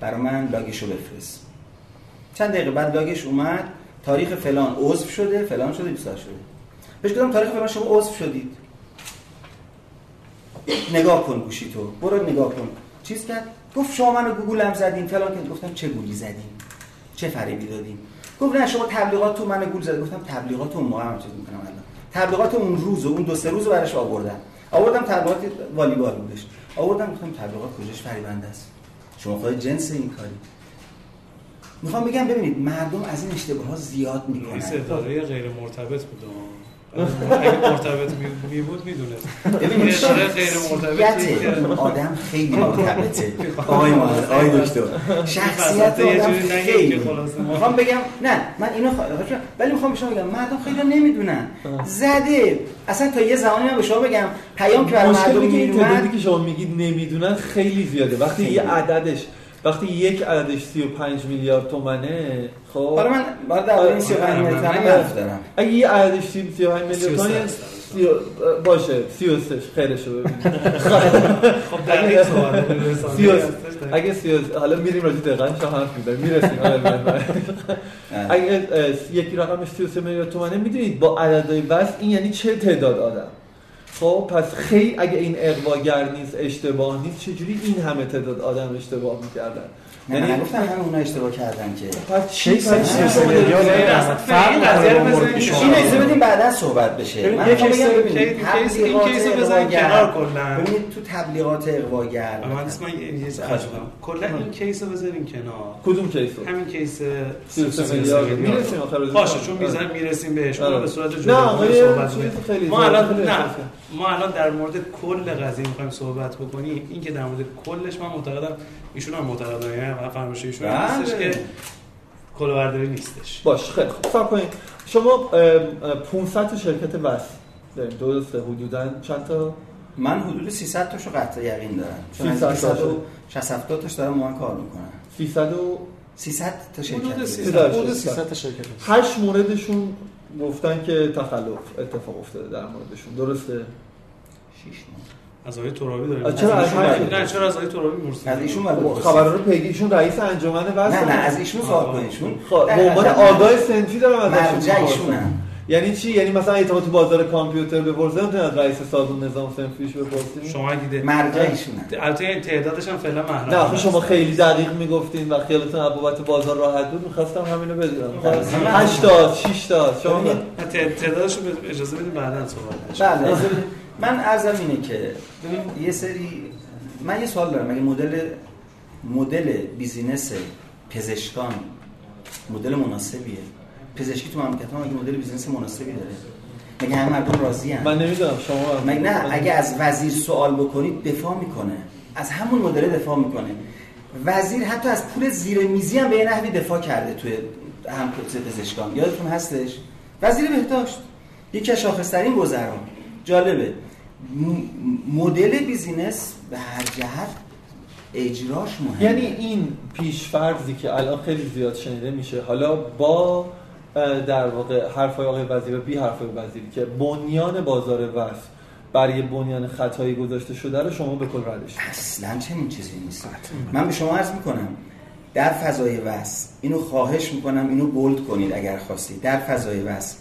برای من لاگشو بفرست. چند دقیقه بعد لاگش اومد تاریخ فلان عضو شده فلان شده بیسار شده. بهش گفتم تاریخ فلان شما عضو شدید. نگاه کن گوشی تو. برو نگاه کن. چیز کرد؟ گفت شما منو گوگل هم زدین فلان که گفتم چه گولی زدین؟ چه فریبی دادین؟ گفت نه شما تبلیغات تو منو گول زد گفتم تبلیغات اون موقع هم چیز می‌کنم الان. تبلیغات اون روز و اون دو سه روز براش آوردم. آوردم تبلیغات والیبال بودش. آوردم گفتم تبلیغات کجاش فریبنده است؟ شما خود جنس این کاری. می‌خوام بگم ببینید مردم از این اشتباه ها زیاد می‌کنن. رئیس اداره غیر مرتبط بود اگه مرتبط می بود می‌دونه ببینید غیر مرتبط آدم خیلی مرتبطه. (laughs) آقای آقای دکتر. شخصیت آدم خیلی. می‌خوام بگم نه من اینو ولی می‌خوام شما بگم مردم خیلی نمی‌دونن. زده. اصلا تا یه زمانی من به شما بگم پیام که برای مردم میومد که شما میگید نمی‌دونن خیلی زیاده. وقتی یه عددش وقتی یک عددش 35 میلیارد تومنه خب؟ برای من بعد در 35 میلیارد تومن دارم اگه یه عددش 35 میلیارد تومن باشه 33 خیرش رو ببین خب دقیق سوال. اگه 33 حالا میریم راجع دقیقاً شما حرف می‌زنیم. می‌رسیم. (laughs) اگه یکی رقمش 33 میلیارد تومنه می‌دونید با عددهای بس این یعنی چه تعداد آدم؟ خب پس خیلی اگه این اقواگر نیست اشتباه نیست چجوری این همه تعداد آدم اشتباه می‌کردن؟ یعنی گفتم همه اونا اشتباه کردن که. پس چی این اجازه بدیم بعدا صحبت بشه. من یه case این case رو بزنیم کنار کلا ببینید تو تبلیغات اغواگر. من اسم یه کلا این case رو بذاریم کنار. کدوم case همین case می‌رسیم آخر باشه چون می‌ذاریم می‌رسیم بهش. به صورت جدا صحبت ما الان نه. ما الان در مورد کل قضیه می‌خوایم صحبت بکنیم. این که در مورد کلش من معتقدم ایشون هم معتقدن یعنی فرمایش ایشون نیستش که کلاهبرداری نیستش. باش خیلی خوب. صبر کنید شما 500 تا شرکت وصل داریم درسته حدودا چند تا؟ من حدود 300 تاشو قطع یقین دارم. 300 تا تاش دارم ما کار می‌کنن. 300 و 300 تا شرکت حدود 300 تا شرکت 8 موردشون گفتن که تخلف اتفاق افتاده در موردشون. درسته؟ 6 ماه. از آقای ترابی داریم. چرا از نه چرا از آقای ترابی مرسی از ایشون خبر رو پیگی ایشون رئیس انجمن واسه نه نه از ایشون سوال کنید. ایشون به عنوان آگاه سنفی دارم ازش مرجع ایشونن. یعنی چی؟ یعنی مثلا اعتماد تو بازار کامپیوتر بپرسه نمی‌تونه از رئیس سازمان نظام سنفیش بپرسیم شما دیده مرجعشونه البته این تعدادش هم فعلا محرم نه آخه شما خیلی دقیق می‌گفتین و خیالتون از بابت بازار راحت بود می‌خواستم همینو بدونم. 8 تا 6 تا شما تعدادش اجازه بدید بعدا صحبت بله. من عرضم اینه که ببین یه سری من یه سوال دارم. مگه مدل مدل business پزشکان مدل مناسبیه؟ پزشکی تو مملکت ما مگه مدل business مناسبی داره. مگه همه مردم راضی من نمی‌دونم شما مگه نه؟ اگه از وزیر سوال بکنید دفاع می‌کنه. از همون مدل دفاع می‌کنه. وزیر حتی از پول زیر میزی هم به یه نحوی دفاع کرده توی هم پزشکان. یادتون هستش؟ وزیر بهداشت. یکی از شاخصترین وزرا. جالبه. مدل بیزینس به هر جهت اجراش مهمه. یعنی این پیشفرضی که الان خیلی زیاد شنیده میشه. حالا با در واقع حرفای آقای وزیر و بی حرفای وزیری که بنیان بازار وصل بر یه بنیان خطایی گذاشته شده رو شما به کل ردش. اصلا چنین چیزی نیست. من به شما عرض می‌کنم در فضای VAS اینو خواهش می‌کنم اینو bold کنید اگر خواستید. در فضای VAS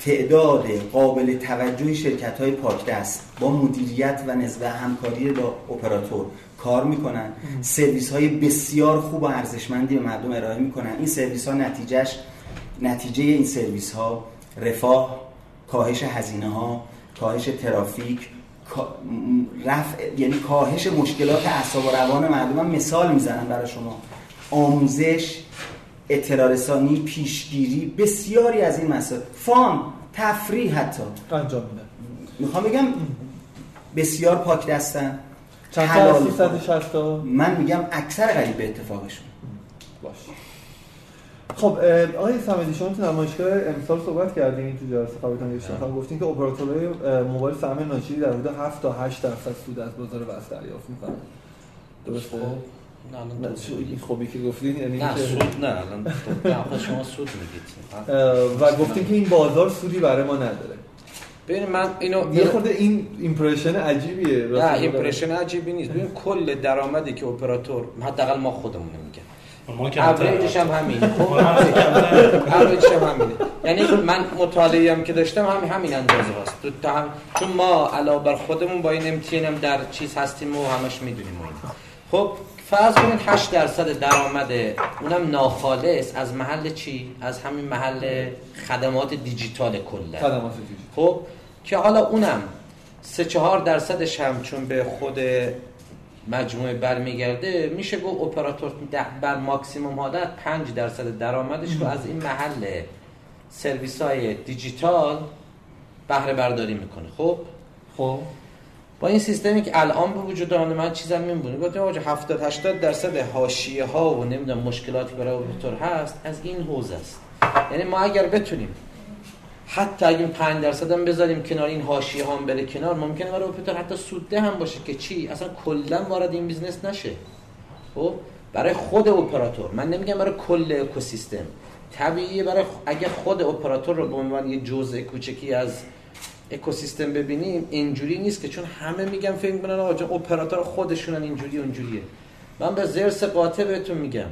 تعداد قابل توجهی شرکت های پاکدست با مدیریت و نسبه همکاری با اپراتور کار می‌کنن. سرویس های بسیار خوب و ارزشمندی به مردم ارائه می‌کنن. این سرویس ها نتیجهش نتیجه این سرویس ها رفاه کاهش هزینه ها کاهش ترافیک رفع یعنی کاهش مشکلات اعصاب و روان مردم من مثال می‌زنم برای شما. آموزش اطلاع رسانی پیشگیری بسیاری از این مسائل. فان تفریح حتی. انجام میدن می‌خوام بگم بسیار پاک دستن. چند تا حلال. از 360 تا؟ من میگم اکثر قریب به اتفاقشون. باش. خب آقای سمدی شما تو نمایشگاه امسال صحبت کردین تو جلسه قبلتون گفتین گفتین که اپراتورهای موبایل سهم ناشری در حدود 7 تا 8 درصد سود از بازار VAS دریافت می‌کنن. درسته؟ نه الان نه. این خوبی که گفتین یعنی نه سود نه الان نه شما سود میگید. و گفتین که این بازار سودی برای ما نداره. ببین من اینو یه خورده این impression عجیبیه. نه impression عجیبی نیست. ببین کل درآمدی که اپراتور حداقل ما خودمون کمتر اوریجش هم همینه. (laughs) خب هم. اوریجش هم همینه. یعنی من مطالعه هم که داشتم همین همین اندازه هست تو تا هم چون ما علاوه بر خودمون با این امتحان هم در چیز هستیم و همش می‌دونیم خب فرض کنید 8 درصد درآمد اونم ناخالص از محل چی؟ از همین محل خدمات دیجیتال کلا. خدمات دیجیتال. خب که حالا اونم سه چهار درصدش هم چون به خود مجموعه برمیگرده میشه گفت اپراتور ده بر ماکسیموم حالت 5 درصد درآمدش رو از این محل سرویس های دیجیتال بهره برداری می‌کنه. خب؟ خب. با این سیستمی که الان به وجود آمده من چیزم میمونه گفتم آقا 70 80 درصد حاشیه ها و نمی‌دونم مشکلاتی برای اپراتور هست از این حوزه است. یعنی ما اگر بتونیم حتی اگه 5 درصد هم بذاریم کنار این حاشیه هم بره کنار ممکنه برای اپراتور حتی سودده هم باشه که چی؟ اصلا کلا وارد این business نشه. خب؟ برای خود اپراتور. من نمیگم برای کل اکوسیستم. طبیعیه برای اگه خود اپراتور رو به عنوان یه جزء کوچکی از اکوسیستم ببینیم اینجوری نیست که چون همه میگن فکر می‌کنن آقا اپراتور خودشونن اینجوری اونجوریه. من به زرس قاطع بهتون میگم.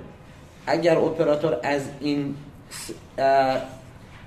اگر اپراتور از این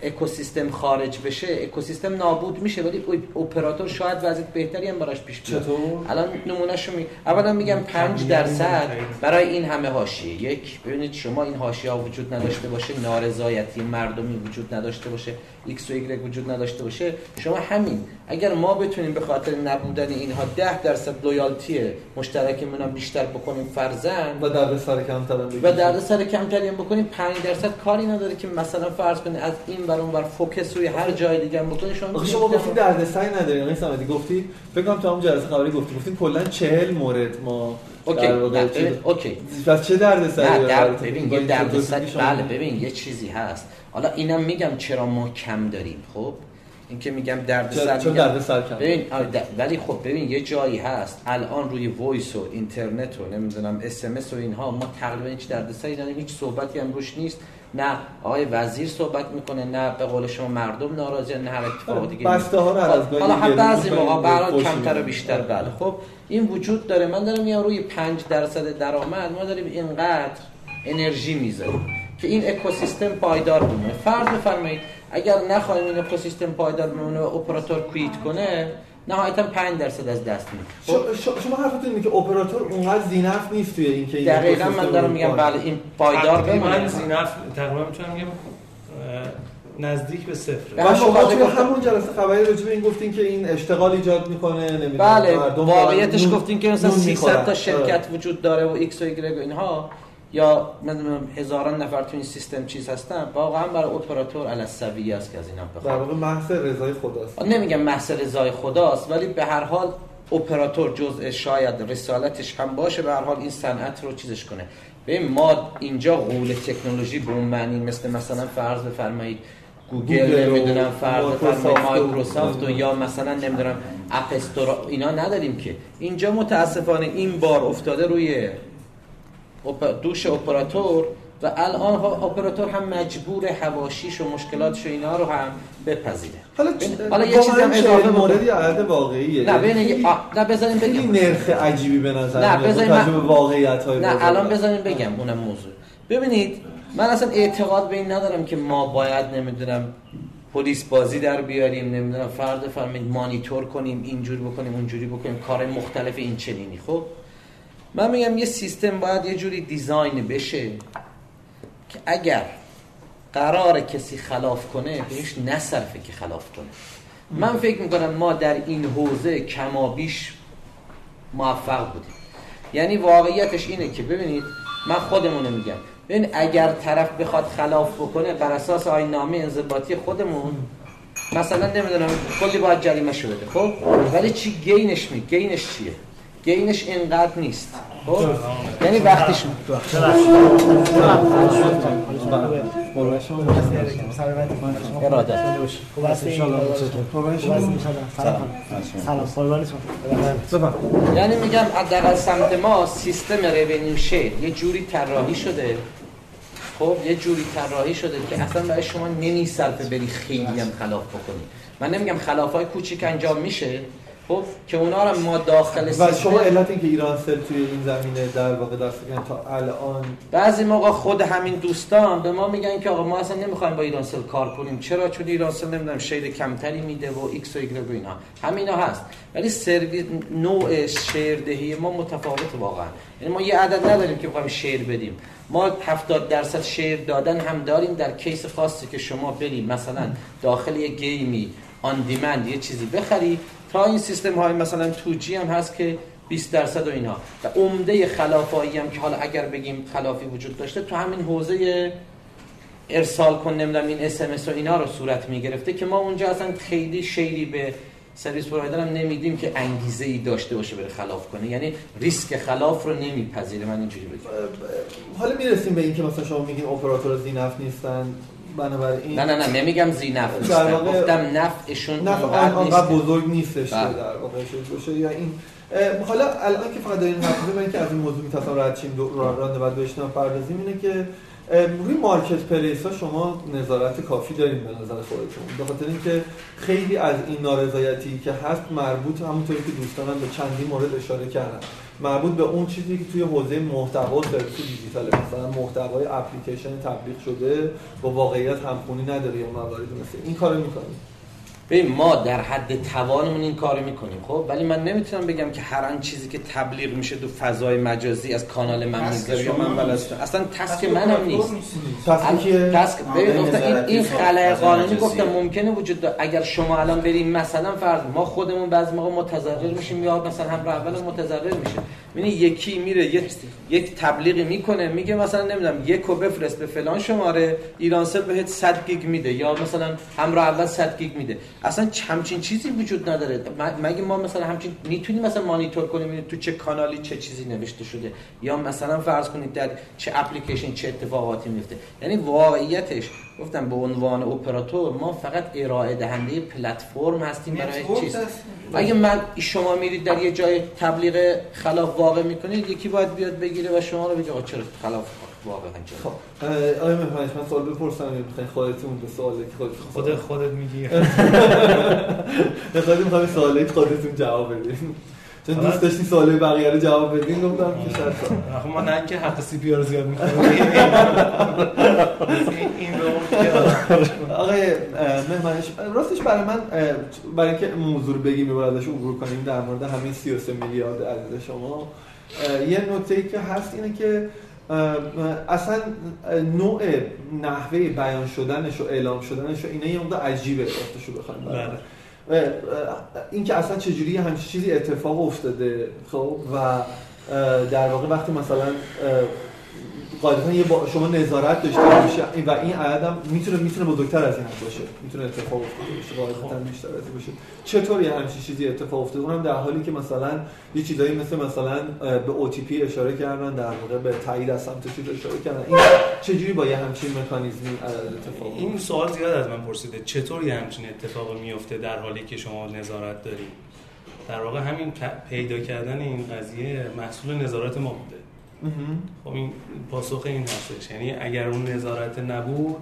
اکوسیستم خارج بشه اکوسیستم نابود میشه ولی اپراتور شاید وضعیت بهتری هم براش پیش بیاد؟ الان نمونهشو می اولا میگم 5 درصد برای این همه حاشیه. یک ببینید شما این حاشیه ها وجود نداشته باشه نارضایتی مردمی وجود نداشته باشه ایکس و ایگرگ وجود نداشته باشه. شما همین اگر ما بتونیم به خاطر نبودن اینها 10 درصد loyalty مشترکمون هم بیشتر بکنیم فرضا و در سر کمتر و درد سر کمتری هم بکنیم 5 درصد کاری نداره که مثلا فرض کنید از این ور اون ور focus روی هر جای دیگه بکنید شما شما گفتید دردسری ندارین آقای صمدی. گفتی؟ فکر کنم تو هم جلسه خبری گفتی. گفتید کلا 40 مورد ما okay. okay. پس چه دردسری در؟ ببین یه درد سر شما بله. ببین یه چیزی هست. حالا اینم میگم چرا ما کم داریم خب؟ این که میگم درد سر چرا میگم- دردسر کم؟ ببین ولی خب ببین یه جایی هست. الان روی voice و اینترنت و نمی‌دونم SMS و اینها ما تقریبا هیچ دردسری نداریم هیچ صحبتی هم روش نیست. نه آقای وزیر صحبت می‌کنه نه به قول شما مردم ناراضی نه هر اتفاق دیگه بسته ها رو از حالا هم بعضی موقع برای خوش کمتر و. بیشتر بله. خب این وجود داره. من دارم میگم روی 5 درصد درآمد ما داریم اینقدر انرژی می‌ذاریم که این اکوسیستم پایدار بمونه. فرض بفرمایید اگر نخواهیم این اکوسیستم پایدار بمونه و اپراتور کویت کنه نهایتا 5 درصد از دست میره خب. شما حرفتون اینه که اپراتور اونقدر زینف نیست توی اینکه این دقیقاً من دارم میگم بله این پایدار بمونه. ذی‌نفع تقریبا می‌تونم بگم نزدیک به صفر. و شما توی همون جلسه خبری راجع به این گفتین که این اشتغال ایجاد می‌کنه نمی‌دونم بله واقعیتش گفتین که مثلا 300 تا شرکت وجود داره و ایکس و ایگرگ و اینها. یا من هزاران نفر تو این سیستم چیز هستن. واقعا برای اپراتور علی‌السویه است که از اینم بخوام در واقع محض رضای خداست. نمیگم محض رضای خداست ولی به هر حال اپراتور جزء شاید رسالتش هم باشه به هر حال این صنعت رو چیزش کنه. ببین ما اینجا غول تکنولوژی به اون معنی مثل مثلا فرض بفرمایید گوگل نمی‌دونم فرض بفرمایید مایکروسافت و یا مثلا نمی‌دونم App Store اینا نداریم که. اینجا متاسفانه این بار افتاده روی دوش اپراتور و الان اپراتور هم مجبور حواشیش و مشکلاتش و اینا رو هم بپذیره. حالا حالا یه چیزی هم اضافه موردی عدد واقعیه. نه ببین نه بزنیم بگم. نرخ عجیبی به نظر نه بزنیم من... واقعیت های نه الان بزنیم بگم اونم موضوع. ببینید من اصلا اعتقاد به این ندارم که ما باید نمی‌دونم پلیس بازی در بیاریم نمی‌دونم فرد فرمید مانیتور کنیم اینجوری بکنیم اونجوری بکنیم کار مختلف این چنینی خب؟ من میگم یه سیستم باید یه جوری دیزاین بشه که اگر قرار کسی خلاف کنه بهش نصرفه که خلاف کنه. من فکر می‌کنم ما در این حوزه کما بیش موفق بودیم. یعنی واقعیتش اینه که ببینید من خودمونه میگم. ببین اگر طرف بخواد خلاف بکنه بر اساس نامه انضباطی خودمون مثلا نمی‌دونم کلی باید جریمه شده خب؟ ولی چی؟ گینش می گینش چیه؟ گینش اینقدر نیست. خب؟ یعنی وقتش یعنی میگم حداقل سمت ما سیستم revenue share یه جوری طراحی شده. خب؟ یه جوری طراحی شده که اصلا برای شما نمیصرفه بری خیلی هم خلاف بکنی. من نمیگم خلافای کوچیک انجام میشه. خب که اونا رو ما داخل و شما علت این که ایرانسل توی این زمینه در واقع دست تا الان بعضی موقع خود همین دوستان به ما میگن که آقا ما اصلا نمی‌خوایم با ایرانسل کار کنیم. چرا؟ چون ایرانسل نمی‌دونم share کمتری میده و ایکس و ایگرگ و اینا. همینا هست. ولی سرویس نوع share دهی ما متفاوت واقعا. یعنی ما یه عدد نداریم که بخوایم share بدیم. ما 70 درصد share دادن هم داریم در کیس خاصی که شما بریم. مثلا داخل یه game ی on demand یه چیزی بخری تا این سیستم های مثلا توجی هم هست که 20 درصد و اینا. و عمده خلافایی هم که حالا اگر بگیم خلافی وجود داشته تو همین حوزه ارسال content نمی‌دونم SMS و اینا رو صورت می‌گرفته که ما اونجا اصلا خیلی share ی به سرویس پرووایدر هم نمیدیم که انگیزه ای داشته باشه بره خلاف کنه. یعنی ریسک خلاف رو نمیپذیره. من اینجوری بگم. حالا می‌رسیم به این که مثلا شما میگین اپراتور زینف نیستن. بنابراین نه نه نه نمیگم زی نفع در واقع گفتم نفعشون نفع آنقدر بزرگ نیستش بله. در واقع باشه یا این حالا الان که فقط دارین حرف می‌زنید که از این موضوع میتصم رد چیم رانده بعد بهش پردازیم اینه که روی مارکت پلیس ها شما نظارت کافی دارین به نظر خودتون. به خاطر اینکه خیلی از این نارضایتی که هست مربوط همونطوری که دوستانم به چندی مورد اشاره کردن. مربوط به اون چیزی که توی حوزه محتوا سرویس دیجیتال. مثلا محتوای اپلیکیشن تبلیغ شده با واقعیت همخونی نداره یا مواردی مثل این کارو می‌کنیم ببین ما در حد توانمون این کارو می‌کنیم خب؟ ولی من نمی‌تونم بگم که هر آن چیزی که تبلیغ میشه تو فضای مجازی از کانال من می‌ذاره یا من بلستم اصلا تسک منم نیست. تسک ببین این این خلای قانونی گفتم ممکنه وجود داره اگر شما الان بریم مثلا فرض ما خودمون بعضی موقع متضرر میشیم یا مثلا هم اول متضرر میشه. ببین یکی میره یک یک تبلیغی می‌کنه میگه مثلا نمی‌دونم یکو بفرست به فلان شماره ایرانسل بهت 100 گیگ میده یا مثلا همراه اول 100 گیگ میده. اصلا همچین چیزی وجود نداره. مگه ما مثلا همچین می‌تونیم مثلا مانیتور کنیم تو چه کانالی چه چیزی نوشته شده؟ یا مثلا فرض کنید در چه اپلیکیشن چه اتفاقاتی میفته یعنی واقعیتش گفتم به عنوان اپراتور ما فقط ارائه دهنده پلتفرم هستیم برای چیز. اگه من شما میرید در یه جای تبلیغ خلاف واقع می‌کنید یکی باید بیاد بگیره و شما رو بگه چرا خلاف واقعا خب آقای مهمانش من سوال بپرسم می‌خواین خودتون به سوالی که خودت خود خودت میگی. بخواید می‌خوام سوالی خودتون جواب بدید چون دوست داشتی سوال بقیه رو جواب بدین گفتم که شاید آخه ما نه اینکه حق سی پی رو زیاد می‌کنیم (laughs) این رو آقای مهمانش راستش برای من برای اینکه موضوع رو بگیم و ازش عبور کنیم در مورد همین 33 میلیارد عزیز شما یه نکته ای که هست اینه که اصلا نوع نحوه بیان شدنش و اعلام شدنش و اینا یه مقدار عجیبه رو بخوایم بله. اه، اه، این که اصلا چجوری همچین چیزی اتفاق افتاده خب و در واقع وقتی مثلا قاعدتا یه با شما نظارت داشته باشه. و این عددم می‌تونه می‌تونه بزرگتر از این هم باشه. می‌تونه اتفاق افتاده باشه قاعدتا بیشتر از باشه. چطور یه همچین چیزی اتفاق افتاده؟ اونم در حالی که مثلا یه چیزایی مثل مثلا به OTP اشاره کردن در واقع به تایید از سمت چیز اشاره کردن. این چجوری با یه همچین مکانیزمی عدد اتفاق؟ این سوال زیاد از من پرسیده. چطور یه همچین اتفاقی میفته در حالی که شما نظارت دارید؟ در واقع همین پیدا کردن این قضیه محصول نظارت ما بوده. خب این پاسخ این هستش. یعنی اگر اون نظارت نبود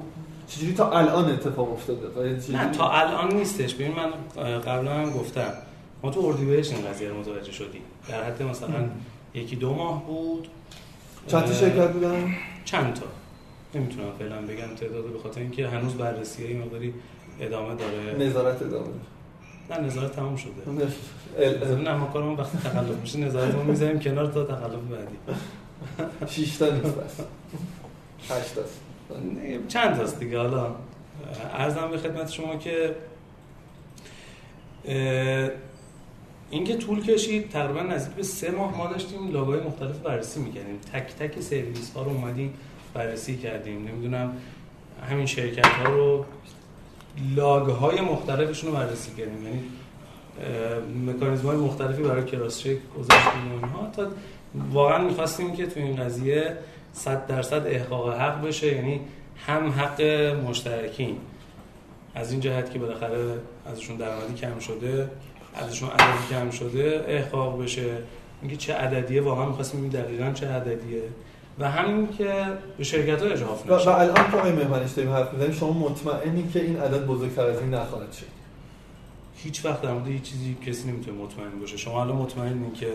چجوری تا الان اتفاق افتاده؟ نه تا الان نیستش. ببین من قبلا هم گفتم. ما تو اردیبهشت این قضیه رو متوجه شدیم در حد مثلا یکی دو ماه بود. چند تا شرکت بودن؟ چند تا. نمی‌تونم فعلا بگم تعداد به خاطر اینکه هنوز بررسی این مقداری ادامه داره. نظارت ادامه نه نظارت تموم شده. نه ما کارمون وقتی تقلب میشه. نظارت ما می‌ذاریم کنار تا تقلب بعدی. شیش تا نیست بس. هشت تاست. نه، چند تاست دیگه؟ حالا ارزم به خدمت شما که اینکه طول کشید تقریبا نزدیک به سه ماه ما داشتیم لاگوهای مختلف بررسی می‌کردیم. تک تک سرویس ها رو اومدیم بررسی کردیم. نمی‌دونم همین شرکت ها رو لاگ های مختلفشون رو بررسی کردیم. یعنی مکانیزم های مختلفی برای کراس چک گذاشتیم و تا واقعا می‌خواستیم که تو این قضیه 100 درصد احقاق حق بشه یعنی هم حق مشترکین. از این جهت که بالاخره ازشون درآمدی کم شده ازشون عددی کم شده احقاق بشه. اینکه چه عددیه واقعا می‌خواستیم ببینیم دقیقاً چه عددیه. و همین که به شرکت ها اجراف و, و نشه الان که آقای مهمانش داریم حرف می‌زنیم شما مطمئنی که این عدد بزرگتر از این نخواهد شد؟ هیچ وقت در مورد هیچ چیزی کسی نمی‌تونه مطمئن باشه شما الان مطمئنین که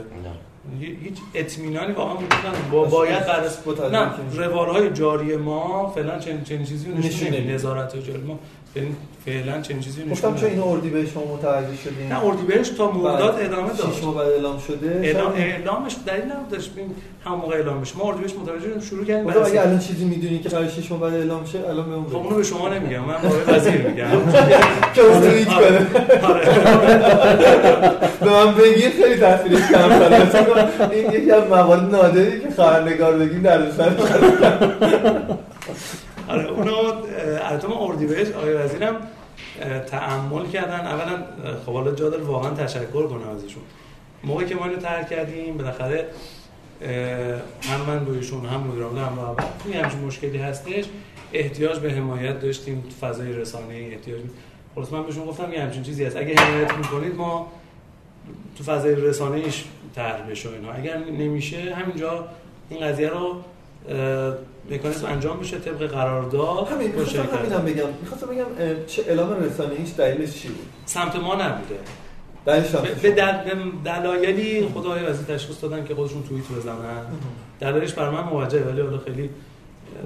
هیچ اطمینانی واقعا وجود نداره. با باید بررسی با توجه نه روال های جاری ما فعلا چنین چنین چیزی رو نشون. نظارت های جاری ما فعلا- فعلا چنین چیزی نشون گفتم چون. این اردی به شما متوجه شدیم نه اردیبهشت تا مرداد بعد شیش داشت ماه بعد اعلام شده. اعلام اعلامش دلیل نداشت. ببین همون موقع اعلام بشه ما اردیبهشت متوجه شدیم شروع کردیم گفتم بررسی. اگه الان چیزی می‌دونی که قرار شیش ماه بعد اعلام شه الان بهمون خب. اونو به شما نمیگم. من با آقای وزیر میگم. (laughs) که اون توییت کنه. به من بگید خیلی تاثیرش کم چون این یکی از موارد نادری که خبرنگار بگیم در سر آره اونو البته ما اردیبهشت آقای وزیرم اه، تأمل کردن. اولا خب حالا جا داره واقعا تشکر کنم ازشون. موقعی که ما اینو ترک کردیم بالاخره هم من به ایشون هم مدیر عامل هم رهبر توی همچین مشکلی هستش احتیاج به حمایت داشتیم فضای رسانه احتیاج خلاص من بهشون گفتم یه همچین چیزی هست. اگه حمایت می‌کنید ما تو فضای رسانه ایش طرح بشه اینا. اگر نمیشه همینجا این قضیه رو مکانیزم انجام بشه طبق قرارداد همین با می‌خواستم شرکت همینم بگم. می‌خواستم بگم چه اعلام رسانه ایش دلیلش چی بود؟ سمت ما نبوده. هم به- به دل... به دلایلی خدای وزیر تشخیص دادن که خودشون توییت بزنن. دلایلش بر من موجهه ولی حالا خیلی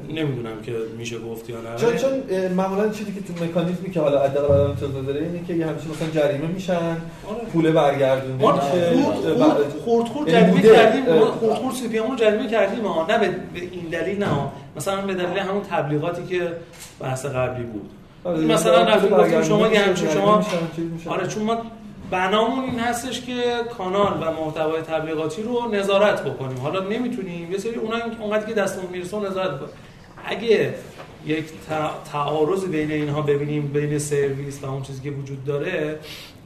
نمی‌دونم که میشه گفت یا نه چون چون معمولا چیزی که تو مکانیزمی که حالا حداقل الان امتیاز داره اینه که یه همیشه مثلا جریمه میشن آره. پول برگردونده ما میشه خورد خورد یعنی جریمه. کردیم ما اه. خورد خورد سی پی رو جریمه کردیم نه به, این دلیل نه. مثلا به دلیل همون تبلیغاتی که بحث قبلی بود آره، مثلا رفتیم شما یه همچین شما. آره چون ما بنامون این هستش که کانال و محتوای تبلیغاتی رو نظارت بکنیم. حالا نمی‌تونیم یه سری اونایی که اونقدر که دستمون می‌رسه نظارت بکنیم. اگه یک تع- تعارض بین اینها ببینیم بین سرویس و اون چیزی که وجود داره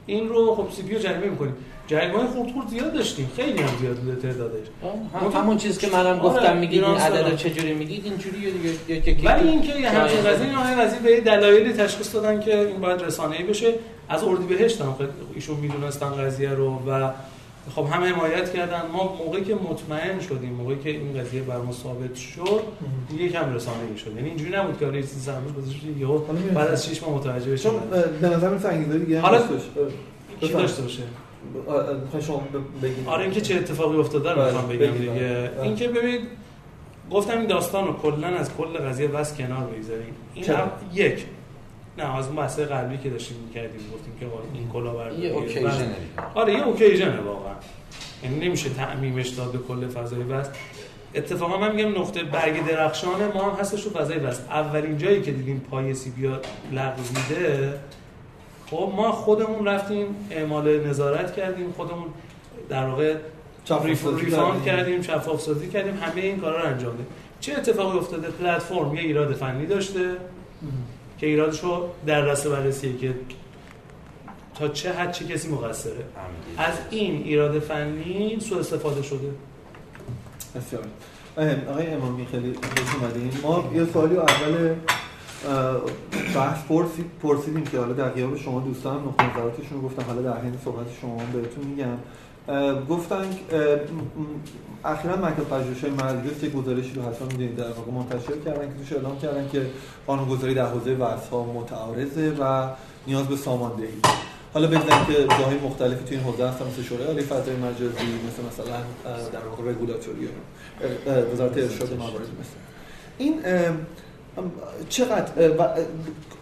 این رو خب سی پی جریمه می‌کنیم جریمه های خورد زیاد داشتیم خیلی هم زیاد بوده تعدادش هم- همون چیز که منم آره، گفتم میگید این ایران عدد سالان. رو چجوری میگید اینجوریه دیگه یکی یکی ولی اینکه یه همچین. قضیه آقای وزیر به دلایلی تشخیص دادن که این باید رسانه‌ای بشه از اردیبهشت هم خیلی ایشون می‌دونستن قضیه رو و خب هم حمایت کردن ما موقعی که مطمئن شدیم موقعی که این قضیه بر ما ثابت شد دیگه یکم رسانه‌ای شد یعنی اینجوری نبود که آره چیزی سرموز گذاشت یهو حالا می‌رسیم. بعد از 6 ماه متوجه بشیم به نظر من انگیزه دیگه حالا-. داشته باشه می‌خوای شما بگید آره اینکه چه اتفاقی افتاده رو بله، می‌خوام بگم بگید. دیگه بله. اینکه ببین گفتم این داستان رو کلا از کل قضیه بس کنار بگذاریم این چرا؟ هم یک نه از اون بحث قلبی که داشتیم می‌کردیم گفتیم که این کلا بر یه اوکیژنه دیگه. آره یه اوکیژنه واقعا یعنی نمیشه تعمیمش داد به کل فضای بس اتفاقا من میگم نقطه برگ درخشان ما هم هستش تو فضای بس اولین جایی که دیدیم پای سی بیا لغو میده خب ما خودمون رفتیم اعمال نظارت کردیم خودمون در واقع ریفاند کردیم. شفاف سازی کردیم همه این کارا رو انجام دادیم. چه اتفاقی افتاده؟ پلتفرم یه ایراد فنی داشته که ایرادش رو در رأس بررسیه که تا چه حد چه کسی مقصره. از این ایراد فنی سوء استفاده شده. بسیار. آقای امامی خیلی خوش اومدین. ما یه سوالی اول بحث پرسید پرسیدیم که حالا در غیاب شما دوستان نقطه نظراتشون رو گفتن. حالا در حین صحبت شما بهتون میگم. گفتن اخیرا مکتب پژوهش‌های مجلس یک گزارشی رو حتما می‌دونید در واقع منتشر کردن که توش اعلام کردن که قانونگذاری در حوزه وصف‌ها متعارضه و نیاز به ساماندهی. حالا بگذاریم که جاهای مختلفی تو این حوزه هستن مثل شورای عالی فضای مجازی مثل مثلا در واقع رگولاتوری. وزارت ارشاد موارد مثل این چقدر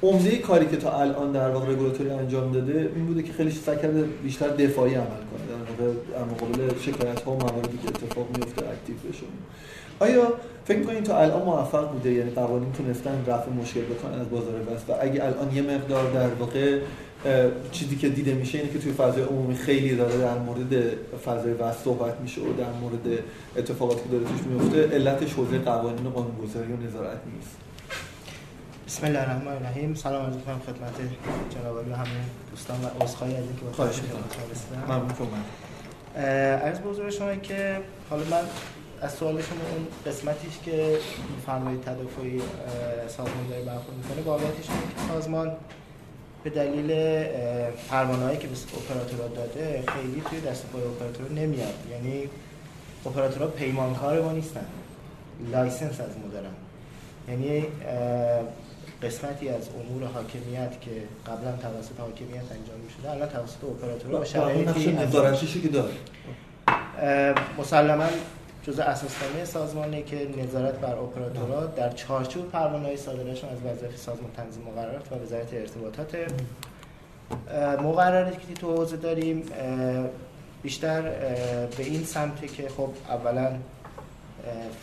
عمده کاری که تا الان در واقع رگولاتوری انجام داده این بوده که خیلی کرده بیشتر دفاعی عمل کنه در واقع مقابل شکایت ها و مواردی که اتفاق میفته اکتیو بشه. آیا فکر می‌کنید تا الان موفق بوده؟ یعنی قوانین تونستن رفع مشکل بکنن از بازار بس و اگه الان یه مقدار در واقع چیزی که دیده میشه اینه که توی فضای عمومی خیلی داره در مورد فضای وست صحبت میشه و در مورد اتفاقاتی که داره توش میفته علتش حوزه قوانین و قانونگذاری و نظارت نیست. بسم الله الرحمن الرحیم. سلام عرض می‌کنم خدمت جناب عالی و همه دوستان و عذرخواهی از اینکه خواهش می‌کنم. ممنون عرض به حضور شما که حالا من از سوال شما اون قسمتیش که فرمایید تدافعی سازمان داره برخورد می‌کنه واقعیتش اینه که سازمان به دلیل پروانه‌ای که به اپراتورها داده خیلی توی دست پای اپراتورها نمیاد. یعنی اپراتورها پیمانکار ما نیستن. license از ما دارن. یعنی قسمتی از امور حاکمیت که قبلا توسط حاکمیت انجام می‌شده الان توسط اپراتورها و شرایطی که داره. مسلما جزء اساسنامه سازمانه که نظارت بر اپراتورها در چارچوب پروانه‌های صادرشون از وظایف سازمان تنظیم مقررات و وزارت ارتباطات. مقرراتی که تو حوزه داریم بیشتر به این سمته که خب اولا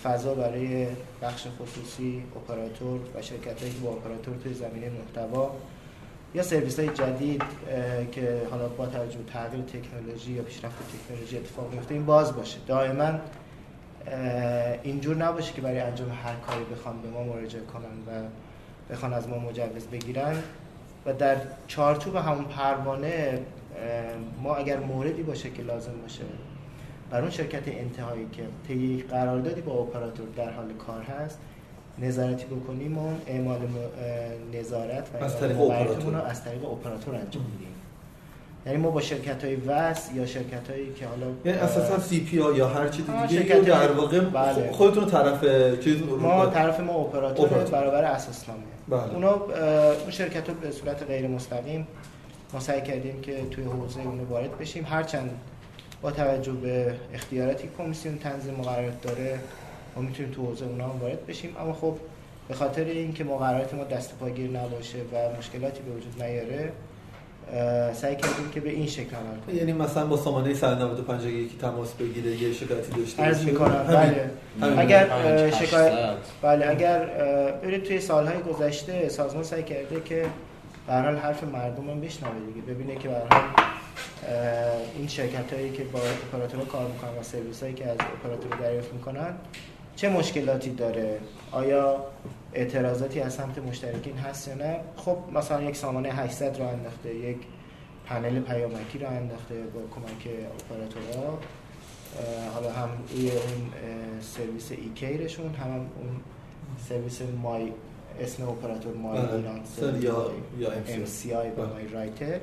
فضا برای بخش خصوصی اپراتور و شرکت که با اپراتور توی زمینه محتوا یا سرویس های جدید که حالا با توجه به تغییر تکنولوژی یا پیشرفت تکنولوژی اتفاق میفته این باز باشه. دائما اینجور نباشه که برای انجام هر کاری بخوان به ما مراجعه کنن و بخوان از ما مجوز بگیرن. و در چارچوب همون پروانه ما اگر موردی باشه که لازم باشه بر اون شرکت انتهایی که طی یک قراردادی با اپراتور در حال کار هست نظارتی بکنیم و اعمال نظارت و از طریق اپراتور. رو از طریق اپراتور انجام میدیم یعنی ما با شرکت های وصل یا شرکت هایی که حالا یعنی اساسا سی پی یا هر آه، دیگه شرکت در واقع بله. خودتون طرف چیز ما طرف ما اپراتور اپراتور. برابر اساسنامه بله. اونا اون شرکت رو به صورت غیر مستقیم ما سعی کردیم که توی حوزه اونو وارد بشیم هرچند با توجه به اختیاراتی که کمیسیون تنظیم مقررات داره ما می‌تونیم تو حوزه اونا هم وارد بشیم اما خب به خاطر اینکه مقررات ما دست پاگیر نباشه و مشکلاتی به وجود نیاره سعی کردیم که به این شکل عمل کنیم یعنی مثلا با سامانه 195 اگه یکی تماس بگیره یه شکایتی داشته عرض باشه. می‌کنم. بله همین. اگر. شکایت بله اگر برید توی سالهای گذشته سازمان سعی کرده که به هر حال حرف مردم هم بشنوه دیگه ببینه که به هر حال اه، این شرکت هایی که با اپراتورها کار می‌کنن و سرویس هایی که از اپراتور دریافت می‌کنن چه مشکلاتی داره آیا اعتراضاتی از سمت مشترکین هست یا نه خب مثلا یک سامانه 800 رو انداخته یک پنل پیامکی رو انداخته با کمک اپراتورها حالا هم روی اون سرویس ایکیرشون هم, هم اون سرویس مای اسم اپراتور مای. ایران سر یا ام. سی آی با. مای رایتر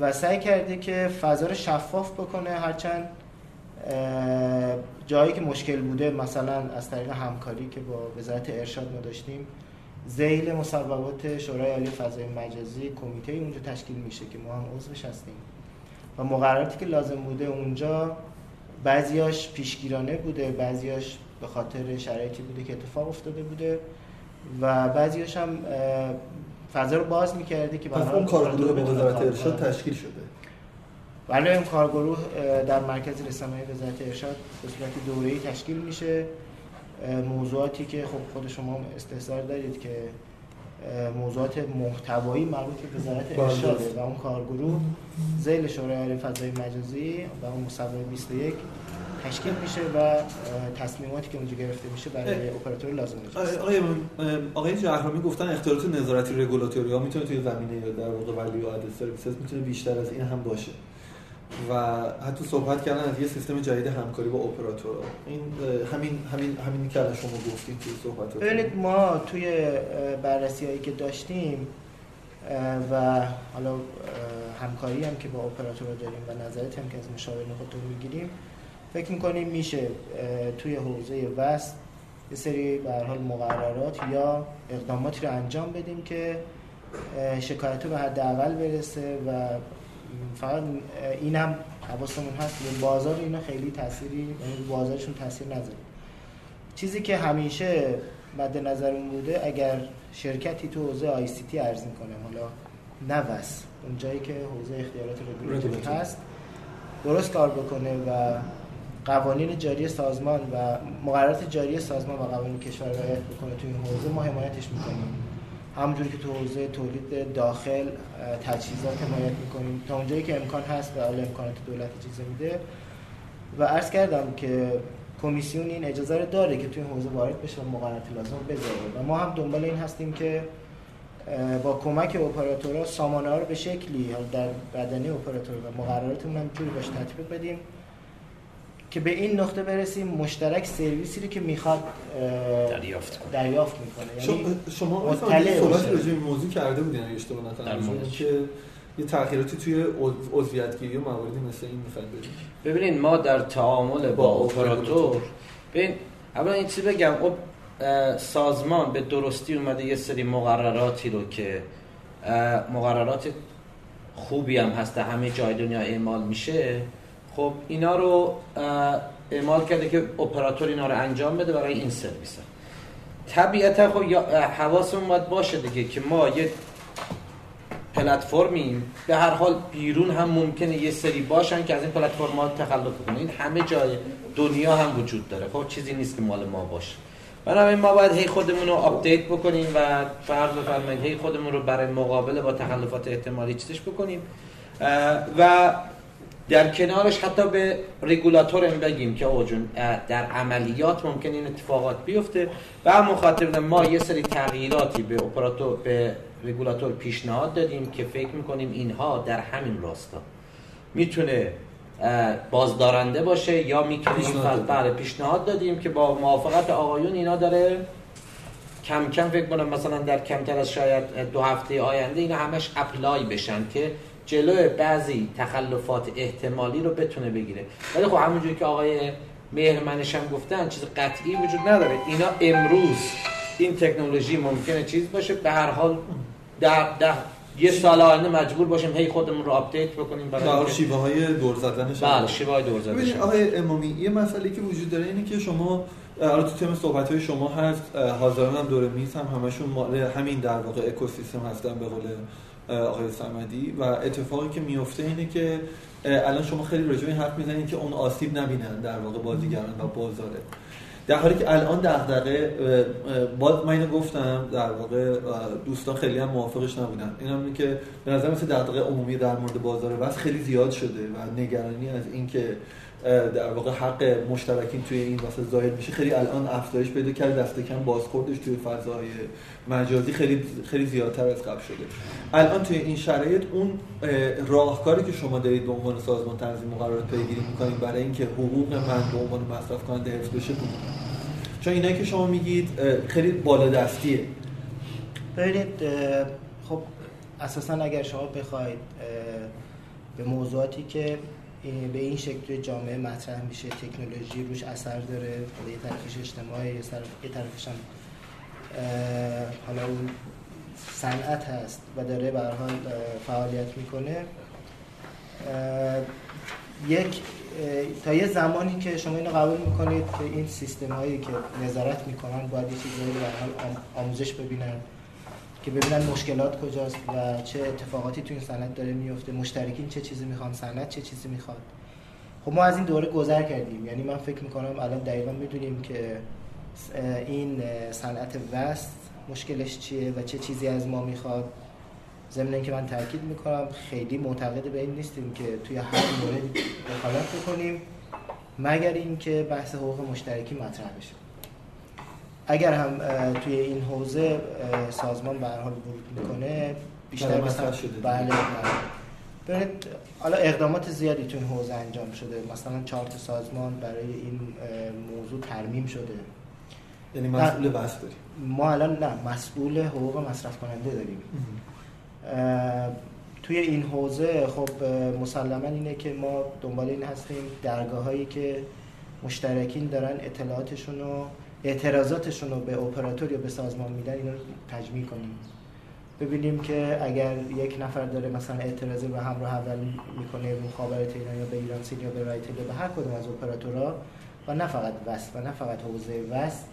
و سعی کرده که فضا رو شفاف بکنه هرچند جایی که مشکل بوده مثلا از طریق همکاری که با وزارت ارشاد ما داشتیم زیل مصوبات شورای عالی فضای مجازی کمیته اونجا تشکیل میشه که ما هم عضوش هستیم. و مقرراتی که لازم بوده اونجا بعضیاش پیشگیرانه بوده بعضیاش به خاطر شرایطی بوده که اتفاق افتاده بوده و بعضیاش هم فضا رو باز می‌کرده که پس اون کارگروه به وزارت ارشاد تشکیل شده. بله این کارگروه در مرکز رسانه‌های وزارت ارشاد به صورت دوره‌ای تشکیل میشه. موضوعاتی که خب خود شما استحضار دارید که موضوعات محتوایی مربوط به وزارت بله. ارشاده و اون کارگروه زیل شورای فضای مجازی و اون مصوبه 21 تشکیل میشه و تصمیماتی که اونجا گرفته میشه برای اپراتور لازم میشه آقای آقای جهرامی گفتن اختیارات نظارتی رگولاتوری ها می‌تونه توی زمینه یا در واقع ولی و سرویسز می‌تونه بیشتر از این هم باشه. و حتی صحبت کردن از یه سیستم جدید همکاری با اپراتورها. این همین همین همین که شما گفتید توی صحبت ببینید ما توی بررسی هایی که داشتیم و حالا همکاری هم که با اپراتورها داریم و نظرت هم که از مشاورین خودتون می‌گیریم فکر می‌کنیم میشه توی حوزه وست یه سری به حال مقررات یا اقداماتی رو انجام بدیم که شکایت به حداقل برسه و فقط اینم حواسمون هست به بازار اینا خیلی تأثیری یعنی بازارشون تاثیر نذاره. چیزی که همیشه مد نظرمون بوده اگر شرکتی تو حوزه آی سی تی ارز کنه حالا نوس اون جایی که حوزه اختیارات رگولاتوری هست درست کار بکنه و قوانین جاری سازمان و مقررات جاری سازمان و قوانین کشور رعایت بکنه تو این حوزه ما حمایتش می‌کنیم. همونجوری که تو حوزه تولید داخل تجهیزات حمایت می‌کنیم. تا اونجایی که امکان هست و حالا امکانات دولت اجازه میده. و عرض کردم که کمیسیون این اجازه رو داره که توی حوزه وارد بشه و مقررات لازم بذاره. و ما هم دنبال این هستیم که با کمک اپراتورها سامانه ها رو به شکلی در بدنی اپراتور و مقرراتمون هم جوری باش تطبیق بدیم. که به این نقطه برسیم مشترک سرویسی رو که می‌خواد دریافت کنه. دریافت می‌کنه. یعنی شما صحبت راجع به موضوع کرده بودین اگه اشتباه نکنم. که یه تغییراتی توی عضویتگیری و مواردی مثل این می‌خواید بدید ببینید ما در تعامل با, با اپراتور ببین اولا این چیزی بگم؟ سازمان به درستی اومده یه سری مقرراتی رو که مقررات خوبی هم هست همه جای دنیا اعمال میشه. خب اینا رو اعمال کرده که اپراتور اینا رو انجام بده برای این سرویس طبیعتا خب حواسمون باید باشه دیگه که ما یه پلتفرمیم به هر حال بیرون هم ممکنه یه سری باشن که از این پلتفرم ها تخلف کنن همه جای دنیا هم وجود داره. خب چیزی نیست که مال ما باشه. بنابراین ما باید هی خودمون رو update بکنیم و فرض بفرمایید هی خودمون رو برای مقابله با تخلفات احتمالی چیزش بکنیم. و در کنارش حتی به رگولاتور هم بگیم که آقا جون در عملیات ممکن این اتفاقات بیفته. و مخاطب ما یه سری تغییراتی به اپراتور به رگولاتور پیشنهاد دادیم که فکر می‌کنیم اینها در همین راستا. می‌تونه بازدارنده باشه یا می‌تونیم بله پیشنهاد دادیم که با موافقت آقایون اینا داره کم کم فکر کنم مثلا در کمتر از شاید دو هفته آینده اینا همش اپلای بشن که جلوی بعضی تخلفات احتمالی رو بتونه بگیره. ولی خب همونجوری که آقای مهرمنش هم گفتن چیز قطعی وجود نداره. اینا امروز این تکنولوژی ممکنه چیز باشه. به هر حال در, در یه سال آینده مجبور باشیم هی خودمون رو update بکنیم برای شیوه های دور زدنش بله شیوه های دور زدنش آقای امامی یه مسئله که وجود داره اینه که شما الان تو تیم صحبت های شما هست حاضران هم دور میز هم همشون مال همین در واقع اکوسیستم هستن به قول آقای سمدی. و اتفاقی که میفته اینه که الان شما خیلی راجع به حرف می‌زنید که اون آسیب نبینن در واقع بازیگران و بازاره. در حالی که الان دغدغه باز من اینو گفتم در واقع دوستان خیلی هم موافقش نبودن. این هم که به نظر مثل دغدغه عمومی در مورد بازار بس خیلی زیاد شده و نگرانی از اینکه در واقع حق مشترکین توی این واسه ظاهر میشه. خیلی الان افزایش پیدا کرد. دست کم بازخوردش توی فضای مجازی خیلی خیلی زیادتر از قبل شده. الان توی این شرایط اون راهکاری که شما دارید به عنوان سازمان تنظیم مقررات پیگیری می‌کنید برای اینکه حقوق من به عنوان مصرف کننده حفظ بشه بود چون اینایی که شما میگید خیلی بالا دستیه ببینید خب اساسا اگر شما بخواید به موضوعاتی که به این شکل توی جامعه مطرح میشه تکنولوژی روش اثر داره یه طرفش اجتماعی یه طرفش هم حالا اون صنعت هست و داره به حال فعالیت می‌کنه. یک تا یه زمانی که شما اینو قبول می‌کنید که این سیستم هایی که نظارت می‌کنن باید یه چیزایی رو حال آموزش ببینن. که ببینن مشکلات کجاست و چه اتفاقاتی تو این صنعت داره میفته. مشترکین چه چیزی می‌خوان صنعت چه چیزی می‌خواد. خب ما از این دوره گذر کردیم. یعنی من فکر می‌کنم الان دقیقا می‌دونیم که این صنعت وست مشکلش چیه و چه چیزی از ما می‌خواد. ضمن اینکه من تاکید می‌کنم خیلی معتقد به این نیستیم که توی هر مورد دخالت بکنیم مگر اینکه بحث حقوق مشترکی مطرح بشه. اگر هم توی این حوزه سازمان به هر حال ورود می‌کنه بیشتر مثلا شده بله ببینید حالا اقدامات زیادی تو این حوزه انجام شده. مثلا چارت سازمان برای این موضوع ترمیم شده. یعنی مسئول بس داریم. ما الان نه مسئول حقوق مصرف کننده داریم توی این حوزه خب مسلما اینه که ما دنبال این هستیم درگاه هایی که مشترکین دارن اطلاعاتشون و اعتراضاتشون رو به اپراتور یا به سازمان میدن اینا رو تجمیع کنیم. ببینیم که اگر یک نفر داره مثلا اعتراضی به همراه اول می‌کنه مخابرات ایران یا به ایران سیل یا به رایتل یا به هر کدوم از اپراتورها و نه فقط وست و نه فقط حوزه وست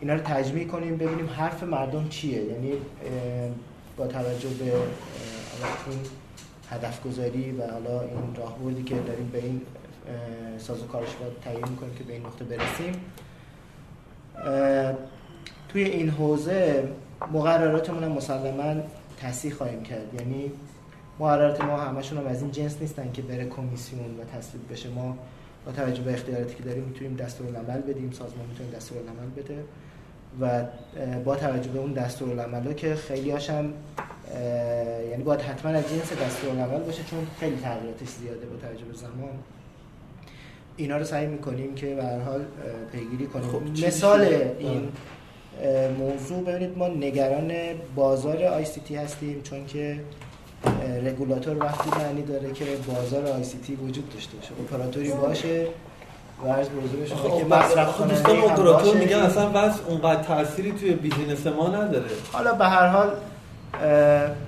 اینا رو تجمیع کنیم ببینیم حرف مردم چیه. یعنی با توجه به این هدف گذاری و حالا این راهبردی که داریم به این سازوکارش باید تعیین می‌کنیم که به این نقطه برسیم. توی این حوزه مقرراتمون هم مسلما تصحیح خواهیم کرد. یعنی مقررات ما همشون هم از این جنس نیستن که بره کمیسیون و تصویب بشه. ما با توجه به اختیاراتی که داریم می‌تونیم دستور العمل بدیم سازمان می‌تونه دستور العمل بده و با توجه به اون دستور العمل که خیلی هاشم یعنی باید حتما از جنس دستور العمل باشه چون خیلی تغییراتش زیاده با توجه به زمان. اینا رو سعی می‌کنیم که به هر حال پیگیری کنیم. خب مثال این موضوع ببینید ما نگران بازار ICT هستیم چون که رگولاتور وقتی معنی داره که بازار ICT وجود داشته باشه اپراتوری باشه و از بزرگ شما که مصرف کننده دوستان اپراتور میگن اصلا base اونقدر تأثیری توی business ما نداره. حالا به هر حال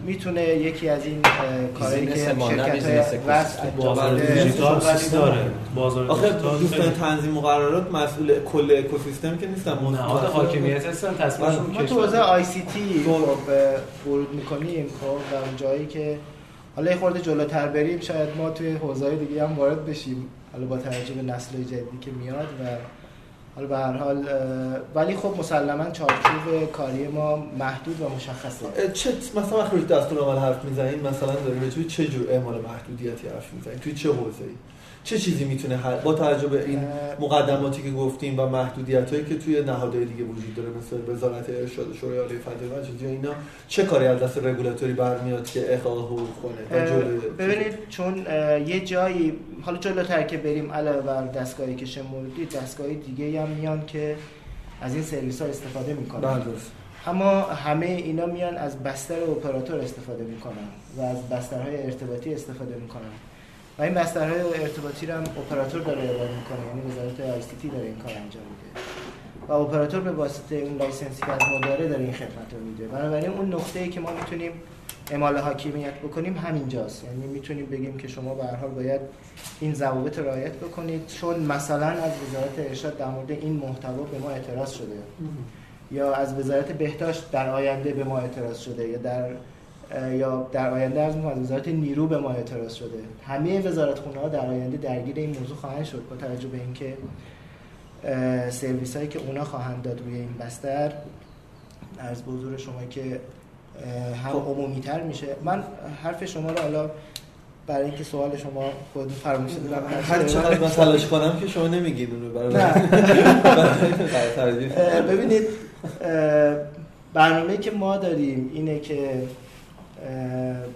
می‌تونه یکی از این کارهایی که شرکت واسه دیجیتال داره. بازار آخه دوستان تنظیم مقررات مسئول کل اکوسیستم که نیستن نهاد حاکمیت هستن تصمیمشون ما تو حوزه آی سی تی ورود می‌کنیم خب در اون جایی که حالا یه خورده جلوتر بریم شاید ما توی حوزه دیگه هم وارد بشیم. حالا با توجه به نسل جدیدی که میاد و حالا به هر حال ولی خب مسلما چارچوب کاری ما محدود و مشخصه. چه مثلا وقتی دستور عمل حرف می‌زنین مثلا توی چه جور اعمال محدودیتی حرف می‌زنین؟ توی چه حوزه‌ای؟ چه چیزی می‌تونه با توجه به این مقدماتی که گفتیم و محدودیت هایی که توی نهادهای دیگه وجود داره مثل وزارت ارشاد شورای عالی فتوی و اینا چه کاری از دست رگولاتوری برمیاد که احقاق حقوق کنه ببینید چون یه جایی حالا جلوتر که بریم علاوه بر دستگاهی که شمردید دستگاه دیگه هم میان که از این سرویس ها استفاده می‌کنن. بله اما همه اینا میان از بستر اپراتور استفاده می‌کنن و از بسترهای ارتباطی استفاده می‌کنن. و این بسترهای ارتباطی رو هم اپراتور داره ارائه می‌کنه. یعنی وزارت ICT داره این کار انجام میده. و اپراتور به واسطه اون license ی که از ما داره داره این خدمت رو میده. بنابراین اون نقطه ای که ما می‌تونیم اعمال حاکمیت بکنیم همینجاست. یعنی می‌تونیم بگیم که شما به هر حال باید این ضوابط رعایت بکنید چون مثلا از وزارت ارشاد در مورد این محتوا به ما اعتراض شده. یا از وزارت بهداشت در آینده به ما اعتراض شده. یا در یا در آینده از وزارت نیرو به ما اعتراض شده. همه وزارت خونه ها در آینده درگیر این موضوع خواهند شد با توجه به اینکه سرویس هایی که اونا خواهند داد روی این بستر از بزرگ شما که هم خب. عمومی تر میشه. من حرف شما رو حالا برای اینکه سوال شما خود فراموش دادم هر چقدر من تلاش کنم که شما نمیگید اون رو (laughs) ببینید برنامه که ما داریم اینه که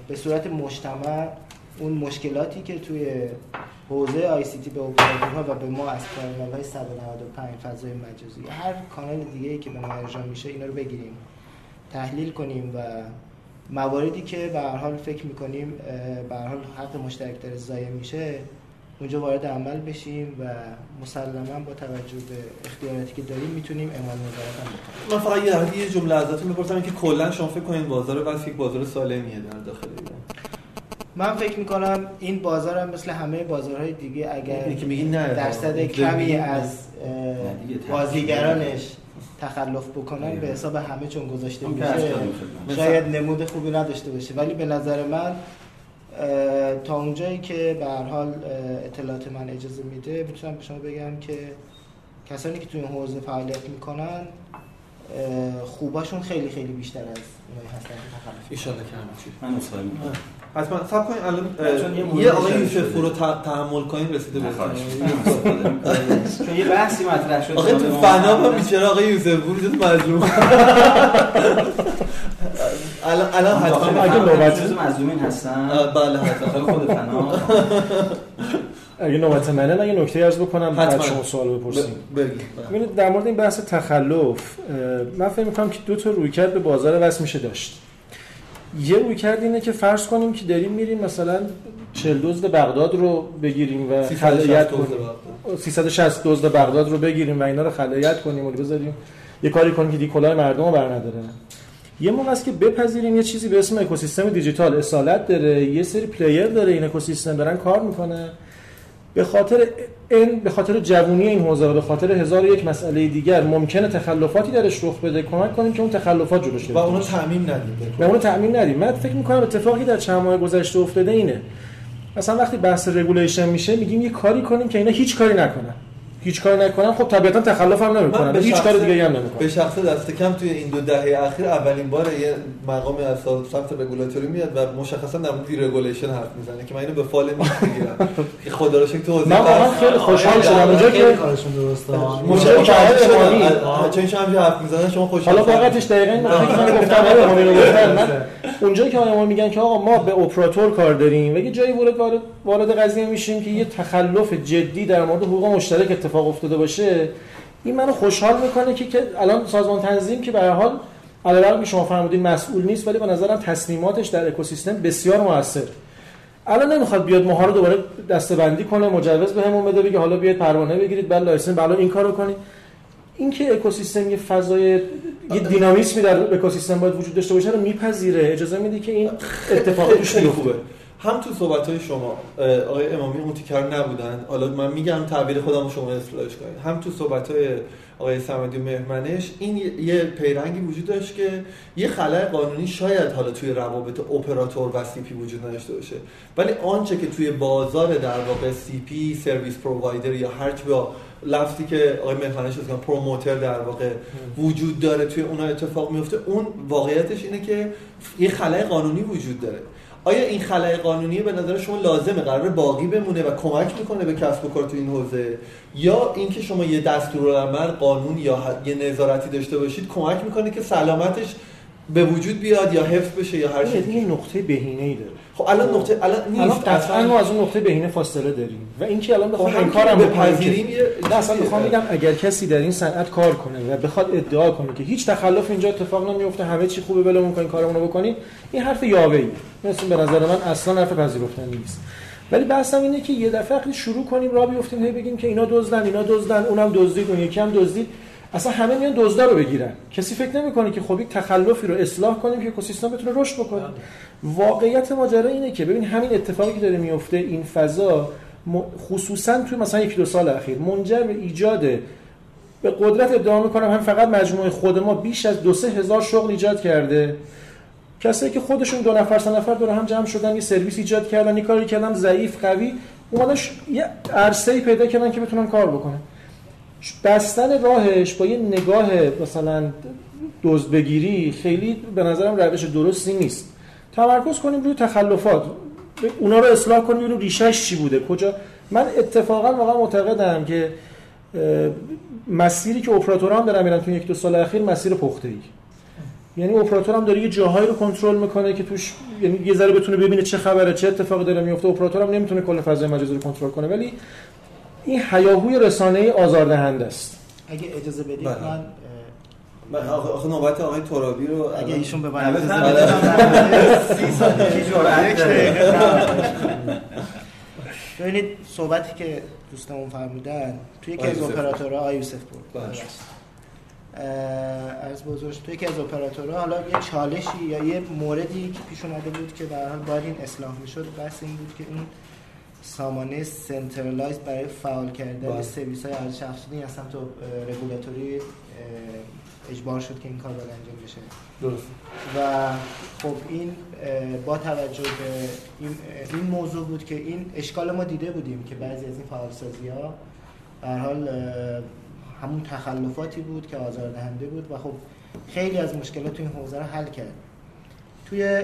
به صورت مجتمع اون مشکلاتی که توی حوزه آی سی تی به اپراتورها و به ما از کانال های 195 فضای مجازی هر کانال دیگه ای که به ما ارجاع میشه اینا رو بگیریم تحلیل کنیم و مواردی که به حال فکر می‌کنیم به حال حق مشترک داره ضایع میشه اونجا وارد عمل بشیم و مسلما با توجه به اختیاراتی که داریم می‌تونیم اعمال نظارت هم بکنیم. من فقط یه جمله ازتون می‌پرسم که کلا شما فکر کنید بازار واسه یک بازار سالمیه در داخل ایران؟ من فکر می‌کنم این بازار هم مثل همه بازارهای دیگه اگر اینی که میگی نه درصد کمی از بازیگرانش تخلف بکنن به حساب همه چون گذاشته میشه. شاید نمود خوبی نداشته باشه. ولی به نظر من تا اونجایی که به هر حال اطلاعات من اجازه میده می‌تونم به شما بگم که کسانی که توی این حوزه فعالیت می‌کنن خوباشون خیلی خیلی بیشتر از اونایی هستن. که تخلف ایشالله که چی. من حتما سب کنید الان یه اه، مورد یه آقای یوسف رو تحمل کنیم رسیده خانم. (laughs) چون یه بحثی مطرح شد آخه تو فنا هم بیچاره آقای یوسف پور شد مظلوم. (laughs) الان الان حتما اگه نوبت- جزء مظلومین هستن بله حتما خود فنا اگه نوبت منه اگه نکته ارز بکنم بعد. شما سوال بپرسیم ببینید در مورد این بحث تخلف من فکر می‌کنم که دو تا رویکرد به بازار وصل میشه داشت یه رویکرد اینه که فرض کنیم که داریم میریم مثلا 40 دزد بغداد رو بگیریم و 360 خلایت کنیم بغداد. 360 دزد بغداد رو بگیریم و اینا رو خلایت کنیم و بذاریم یه کاری کنیم که دیگه کلاه مردم رو برنداره یه موقع است که بپذیریم یه چیزی به اسم اکوسیستم دیجیتال. اصالت داره یه سری player داره این اکوسیستم دارن کار می‌کنه. به خاطر این به خاطر جوونی این حوزه و به خاطر هزار و یک مسئله دیگر ممکنه تخلفاتی درش رخ بده کمک کنیم که اون تخلفات جلوش و گرفته اونو بشه. تعمیم ندید و اونو تعمیم ندیم. من فکر می‌کنم اتفاقی در چند ماه گذشته افتاده اینه. مثلا وقتی بحث regulation میشه میگیم یه کاری کنیم که اینا هیچ کاری نکنن. هیچ کاری نکنن خب طبیعتا تخلف هم نمی‌کنن به هیچ کار دیگه هم به نمی‌کنن شخص دست کم توی این دو دهه اخیر اولین بار یه مقامی از سمت رگولاتوری میاد و مشخصا در مورد regulation حرف می‌زنه که من اینو به فال نیک می‌گیرم. که (laughs) خدا رو شکر تو حوزه من واقعا خیلی خوشحال شدم. آره، اونجا خیلی که کارشون درسته. مشکل که آقای امامی- چون شما هم حرف می‌زنن شما خوشحال حالا واقعتش دقیقاً این که من گفتم امامی رو (laughs) من اونجایی که امامی میگن که آقا ما به اپراتور کار داریم و یه جایی وارد وارد وارد قضیه میشیم که یه تخلف جدی در مورد حقوق مشترک اتفاق افتاده باشه این منو خوشحال می‌کنه که که الان سازمان تنظیم که به هر حال علاوه که شما فرمودین مسئول نیست ولی به نظرم تصمیماتش در اکوسیستم بسیار موثر. الان نمی‌خواد بیاد ماها رو دوباره دسته‌بندی کنه مجوز بهمون بده بگه حالا بیاید پروانه بگیرید بعد license بالا این کارو کنید. اینکه اکوسیستم یه فضای یه دینامیسمی در اکوسیستم باید وجود داشته باشه رو میپذیره. اجازه میده که این اتفاق خیلی توش بیفته. هم تو صحبت های شما آقای امامی ticker نبودن. حالا من میگم تعبیر خودم شما اصلاحش کنید. هم تو صحبت های آقای سمدی مهمنش این یه- پیرنگی وجود داشت که یه خلای قانونی شاید حالا توی روابط اپراتور و CP وجود نداشته باشه. ولی آنچه که توی بازار در واقع CP service provider یا هر با لفظی که آقای مهمنش رو promoter در واقع وجود داره توی اونها اتفاق میفته اون واقعیتش اینه که یه خلای قانونی وجود داره. آیا این خلای قانونی به نظر شما لازمه قرار باقی بمونه و کمک می‌کنه به کسب و کار تو این حوزه؟ یا اینکه شما یه دستورالعمل قانون یا یه نظارتی داشته باشید کمک می‌کنه که سلامتش به وجود بیاد یا حفظ بشه یا هر چیزی نقطه بهینه ای داره. خب الان نقطه الان نیست قطعا ما از اون نقطه بهینه فاصله داریم. و اینکه الان خب بخوام این هم کارم که بکنیم بپذیریم نه اصلا. می‌خوام بگم اگر کسی در این صنعت کار کنه و بخواد ادعا کنه که هیچ تخلف اینجا اتفاق نمیفته همه چی خوبه ولمون کنیم کارمون رو بکنیم این حرف یاوه‌ای مثل به نظر من اصلا حرف پذیرفتنی نیست. ولی بحثم اینه که یه دفعه شروع کنیم راه بیفتیم هی بگیم که اینا دزدن اینا دزدن اونم دزدید اون یکی هم دزدید. اصلا همه میان دزدا رو بگیرن. کسی فکر نمی‌کنه که خب یک تخلفی رو اصلاح کنیم که اکوسیستم بتونه رشد بکنه. واقعیت ماجرا اینه که ببین همین اتفاقی که داره میفته این فضا خصوصا توی مثلا یک دو سال اخیر منجر به ایجاد به قدرت ادعا می‌کنم هم فقط مجموعه خود ما بیش از دو سه هزار شغل ایجاد کرده. کسایی که خودشون دو نفر سه نفر دور هم جمع شدن یه سرویس ایجاد کردن یه کاری کردن ضعیف قوی اومدن یه عرصه‌ای پیدا کردن که بتونن کار بکنن. بستن راهش با یه نگاه مثلا دزد بگیری خیلی به نظرم روش درستی نیست. تمرکز کنیم روی تخلفات. اونا رو اصلاح کنیم ببینیم ریشهش چی بوده. کجا؟ من اتفاقا واقعا معتقدم که مسیری که اپراتورها هم دارن میرن تو یک دو سال اخیر مسیر پخته ای یعنی اپراتور هم داره یه جاهایی رو کنترل می‌کنه که توش یعنی یه ذره بتونه ببینه چه خبره چه اتفاقی داره میفته اپراتور هم نمی‌تونه کل فضای مجازی رو کنترل کنه. ولی این هیاهوی رسانه‌ای آزاردهنده است اگه اجازه بدید بله. من آخه نوبت آقای ترابی رو اگه ایشون به من اجازه بدن. ببینید صحبتی که دوستمون فرمودن توی یکی از. اپراتورها آقای یوسف بود بله. از بزرگ تو یکی از اپراتورها حالا یه چالشی یا یه موردی که پیش اومده بود که به باید این اصلاح می‌شد base این بود که اون سامانه centralize برای فعال کردن بله. سرویس های ارزش افزوده از سمت رگولاتوری اجبار شد که این کار باید انجام بشه. درست. و خب این با توجه به این, این موضوع بود که این اشکال ما دیده بودیم که بعضی از این فعالسازی ها حال همون تخلفاتی بود که آزاردهنده بود و خب خیلی از مشکلات تو این حوزه رو حل کرد. توی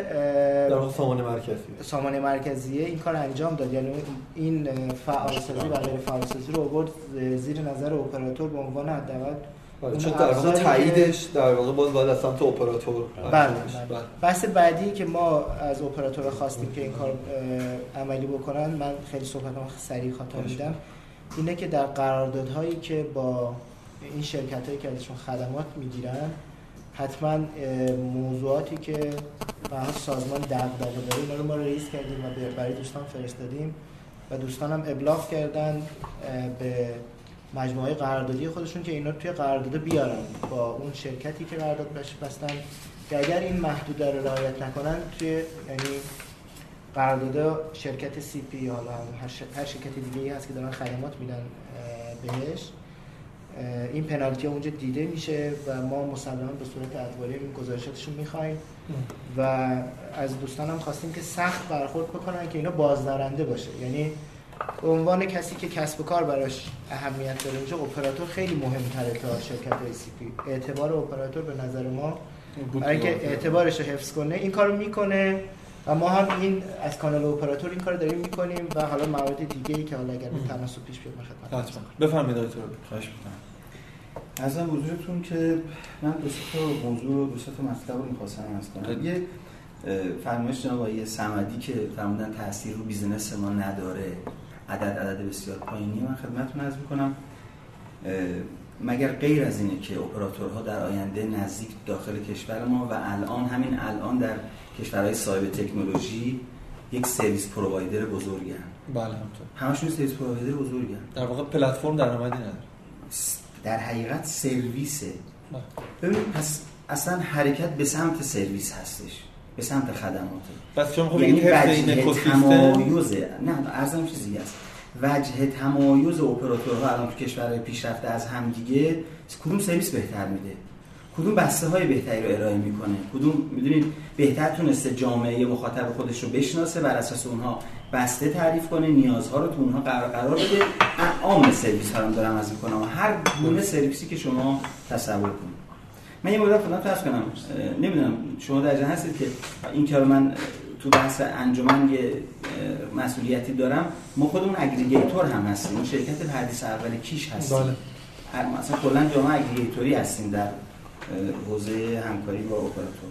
سامانه مرکزی. سامانه مرکزیه. این کار انجام داد. یعنی این فعالسازی و غیر فعالسازی رو آورد زیر نظر اپراتور به عنوان حداقل بله، چون در واقع تاییدش در واقع باز باید از سمت اپراتور بله, بله. بله. بحث بعدی که ما از اپراتور خواستیم که این کار عملی بکنن من خیلی صحبتم سریع خاطر میدم اینه که در قراردادهایی که با این شرکت هایی که ازشون خدمات می‌گیرن حتما موضوعاتی که به سازمان دغدغه داره اینا رو ما ریز کردیم و برای دوستان فرستادیم و دوستان هم ابلاغ کردن به مجموعه قراردادی خودشون که اینا توی قرارداد بیارن با اون شرکتی که قرارداد بستن که اگر این محدود رو رعایت نکنن توی یعنی قرارداد شرکت سی پی حالا هر شرکت دیگه هست که دارن خدمات میدن بهش. این پنالتی اونجا دیده میشه و ما مسلما به صورت ادواری این گزارشاتشون می‌خوایم. و از دوستانم خواستیم که سخت برخورد بکنن که اینا بازدارنده باشه. یعنی به عنوان کسی که کسب و کار براش اهمیت داره اینجا اپراتور خیلی مهمتره تا شرکت P. اعتبار اپراتور به نظر ما برای که اعتبارش رو حفظ کنه این کارو می‌کنه. و ما هم این از کانال اپراتور این کار داریم می‌کنیم و حالا موارد دیگه ای که حالا اگر به تناسب پیش بیاد خدمت بفرمایید دکتر خواهش می‌کنم. از حضورتون که من دو تا موضوع دو تا مطلب رو می‌خواستم از کنم. یه فرمایش جناب آقای سمدی که فرمودن تاثیر رو business ما نداره. عدد عدد بسیار پایینی. من خدمتتون عرض می‌کنم. مگر غیر از اینه که اپراتورها در آینده نزدیک داخل کشور ما و الان همین الان در کشورهای صاحب تکنولوژی یک سرویس پرووایدر بزرگن بله همونطور. همشون سرویس پرووایدر بزرگن در واقع پلتفرم درآمدی نداره. در حقیقت سرویسه. بله. ببین پس اصلا حرکت به سمت سرویس هستش به سمت خدماته پس شما خب یعنی وجه تمایز نه ارزم چیزی است وجه تمایز اپراتورها الان تو کشورهای پیشرفته از همدیگه کدوم سرویس بهتر میده؟ کدوم بسته های بهتری رو ارائه می‌کنه؟ کدوم می‌دونید بهتر تونسته جامعه مخاطب خودش رو بشناسه بر اساس اونها بسته تعریف کنه نیازها رو تو اونها قرار قرار بده. عام سرویس ها رو دارم از می‌کنم. هر گونه سرویسی که شما تصور کنید. من یه مورد خدمت کنم. نمی‌دونم شما در هستید که این کار من تو بحث انجمن یه مسئولیتی دارم. ما خودمون اگریگیتور هم هستیم. شرکت حدیث اول کیش هستیم. بله. مثلا کلا جامعه اگریگیتوری هستیم در حوزه همکاری با اپراتور.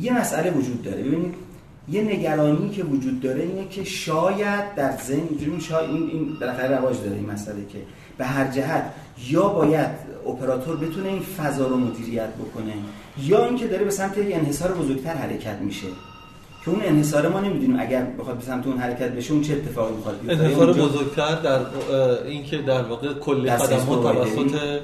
یه مسئله وجود داره. ببینید یه نگرانی که وجود داره اینه که شاید در ذهن اینجوری شاید این این بالاخره رواج داره این مسئله که به هر جهت یا باید اپراتور بتونه این فضا رو مدیریت بکنه یا اینکه داره به سمت یک انحصار بزرگتر حرکت میشه. که اون انحصار ما نمی‌دونیم اگر بخواد به سمت اون حرکت بشه اون چه اتفاقی می‌خواد بیفته؟ انحصار بزرگتر در اینکه در واقع کلی خدمات توسط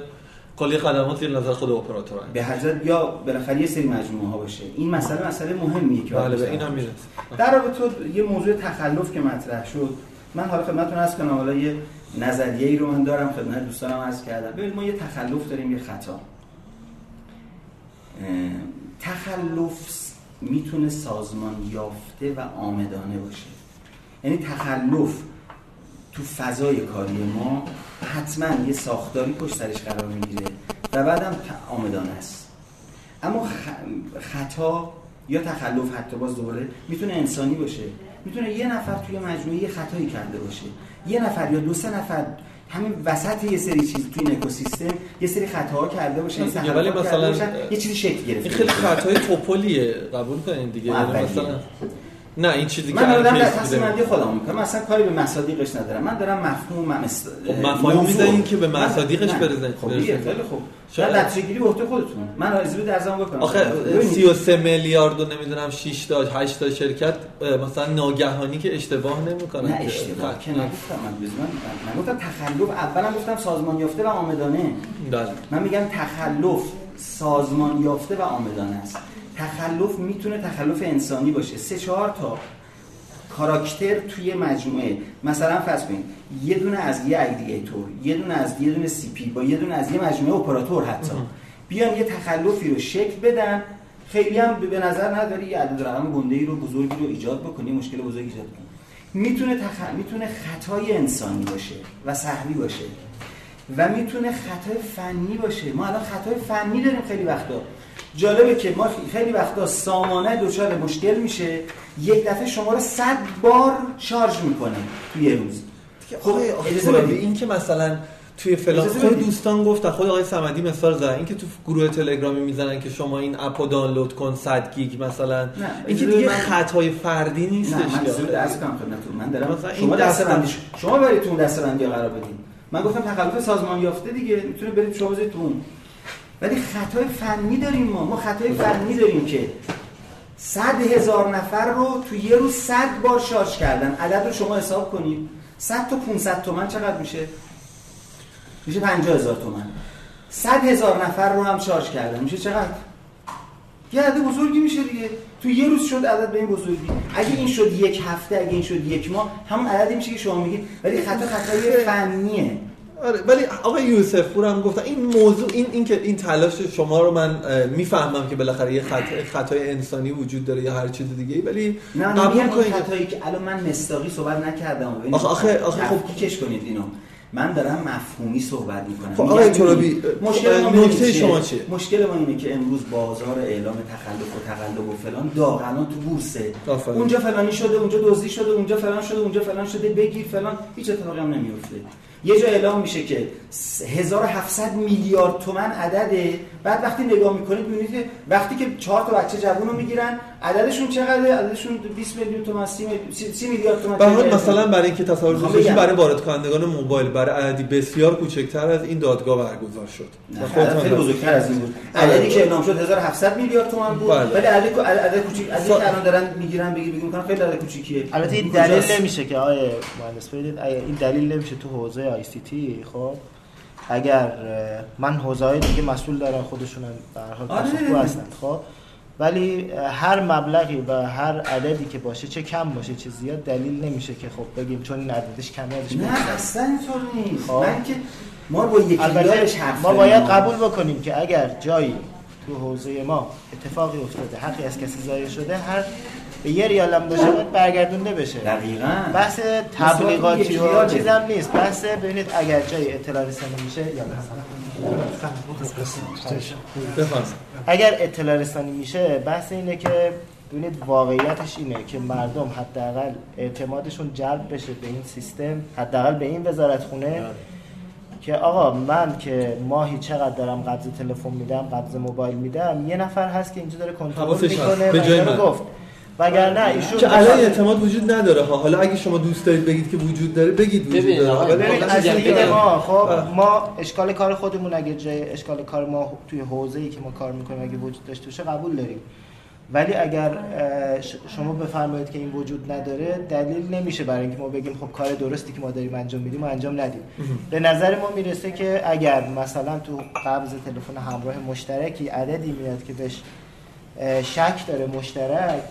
کلی خدمات زیر نظر خود اپراتور به حضرت یا بالاخره یه سری مجموعه ها باشه. این مسئله مسئله مهمیه که بله به این هم می‌رسه در رابطه یه موضوع تخلف که مطرح شد من حالا خدمتتون عرض کنم حالا یه نظریه ای رو من دارم خدمت دوستانم عرض کردم. ببین ما یه تخلف داریم یه خطا. تخلف می‌تونه سازمان یافته و آمدانه باشه. یعنی تخلف تو فضای کاری ما حتما یه ساختاری پشت سرش قرار می‌گیره و بعدم آمدانه است. اما خطا یا تخلف حتی باز دوباره می‌تونه انسانی باشه. می‌تونه یه نفر توی مجموعه یه خطایی کرده باشه. یه نفر یا دو سه نفر همین وسط یه سری چیز توی این اکوسیستم یه سری خطاها کرده باشه ولی مثلا یه چیزی شکل گرفته خیلی خطای توپلیه. قبول کنین دیگه؟ یعنی مثلا نه این چیزی من که دارم در تصمیم. بندی خودم می‌کنم. من اصلا کاری به مصادیقش ندارم. من دارم مفهوم است خب مفاهیم می‌زنین که به مصادیقش. برسن. خب خیلی خوب. شاید- شاید نتیجه گیری به عهده خودتون. من از رو درزم بکنم. آخه ببینید، 33 میلیارد و نمی‌دونم 6 تا 8 تا شرکت مثلا ناگهانی که اشتباه نمی‌کنن نه اشتباه. که نگفتم من بزن من گفتم تخلف. اولا گفتم سازمان یافته و آمدانه. بله. من میگم تخلف سازمان یافته و آمدانه است. تخلف می‌تونه تخلف انسانی باشه. سه چهار تا کاراکتر توی مجموعه. مثلا فرض کنید یه دونه از یه اگریگیتور یه دونه از یه دونه سی پی با یه دونه از یه مجموعه اپراتور حتی. بیان یه تخلفی رو شکل بدن. خیلی هم به نظر نداری یه عدد رقم گنده ای رو بزرگی رو ایجاد بکنی مشکل بزرگی ایجاد کنی می‌تونه تخ... می‌تونه خطای انسانی باشه و سهوی باشه و می‌تونه خطای فنی باشه. ما الان خطای فنی داریم خیلی وقتا. جالبه که ما خیلی وقتا سامانه دچار مشکل میشه یک دفعه شما رو صد بار شارژ می‌کنه توی یه روز. خب اجازه خب بدید. این که مثلا توی فلان اجازه خود بدید. دوستان گفتن خود آقای صمدی مثال زدن این که تو گروه تلگرامی می‌زنن که شما این اپو دانلود کن 100 گیگ مثلا. این که اجازه دیگه من- خطای فردی نیستش نه من زود درس کنم خدمتتون. من دارم مثلا شما دستم- بندی شما برید تو دسته بندی قرار بدین من گفتم تخلف سازمان یافته دیگه می‌تونه برید شما بذارید تو اون. ولی خطای فنی داریم ما. ما خطای فنی داریم که صد هزار نفر رو تو یه روز صد بار شارژ کردن. عدد رو شما حساب کنید. 100 تا 500 تومن چقدر میشه؟ میشه 50 هزار تومن. 100 هزار نفر رو هم شارژ کردن. میشه چقدر؟ یه عدد بزرگی میشه دیگه. تو یه روز شد عدد به این بزرگی. اگه این شد یک هفته اگه این شد یک ماه همون عددی میشه که شما میگید. ولی خطا خطای فنیه. آره ولی آقای یوسف پور هم گفتن این موضوع این این که این تلاش شما رو من می‌فهمم که بالاخره یه خط... خطای انسانی وجود داره یا هر چیز دیگه ولی نه قبول کنید خطایی که الان من مستاقی صحبت نکردم آخه- آخه- آخه خب- تفکیکش کنید اینو. من دارم مفهومی صحبت می‌کنم. خب آقای ترابی، مشکل ما نکته شما چیه؟ مشکل ما اینه که امروز بازار اعلام تخلف و تقلب و فلان داغنا تو بورسه. اونجا فلانی شده اونجا دزدی شده اونجا فلان شده اونجا فلان شده بگیر فلان. هیچ اتفاقی هم نمیفته یه جا اعلام میشه که 1700 میلیارد تومن عدده. بعد وقتی نگاه می‌کنید می‌بینید وقتی که چهار تا بچه جوون رو می‌گیرن عددشون چقدره عددشون 20 میلیون تومن 30 میلیون 30 میلیارد تومن به؟ مثلا برای اینکه بسازی بگم. برای وارد کنندگان موبایل برای عددی بسیار کوچکتر از این دادگاه برگزار شد و عدد خیلی دارید. بزرگتر از این بود عددی که اعلام شد 1700 میلیارد تومان بود بله. ولی عدد عدد کوچیک عددی که الان دارن می‌گیرن بگی بگی می‌کنن خیلی عدد کوچیکیه البته این؟ دلیل نمیشه که آیه مهندس فرید این دلیل نمیشه تو حوزه آی سی تی خب اگر من حوزه های دیگه مسئول دارن خودشون هم به هر حال آره. پاسخگو هستن خب ولی هر مبلغی و هر عددی که باشه چه کم باشه چه زیاد دلیل نمیشه که خب بگیم چون این عددش کمه ازش نه اصلا اینطور نیست خب. من که ما با حرف ما باید. قبول بکنیم که اگر جایی تو حوزه ما اتفاقی افتاده حقی از کسی ضایع شده هر به یه ریال هم باشه باید برگردونده بشه دقیقاً بحث تبلیغاتی و. چیزم نیست بحث ببینید اگر جایی اطلاع رسانی میشه یا بفرمایید. اگر اطلاع رسانی میشه بحث اینه که ببینید واقعیتش اینه که مردم حداقل اعتمادشون جلب بشه به این سیستم حداقل به این وزارت خونه که آقا من که ماهی چقدر دارم قبض تلفن میدم قبض موبایل میدم یه نفر هست که اینجا داره کنترل. می‌کنه به جای من. گفت وگرنه ایشون که الان بخواد- اعتماد وجود نداره ها. حالا اگه شما دوست دارید بگید که وجود داره بگید وجود داره. ولی ببین از ما خب. ما اشکال کار خودمون اگه جای اشکال کار ما توی حوزه ای که ما کار می‌کنیم اگه وجود داشته باشه قبول داریم. ولی اگر ش- شما بفرمایید که این وجود نداره دلیل نمیشه برای اینکه ما بگیم خب کار درستی که ما داریم انجام میدیم و انجام ندیم. به نظر ما می‌رسه که اگر مثلا تو قبض تلفن همراه مشترکی عددی میاد که بهش شک داره مشترک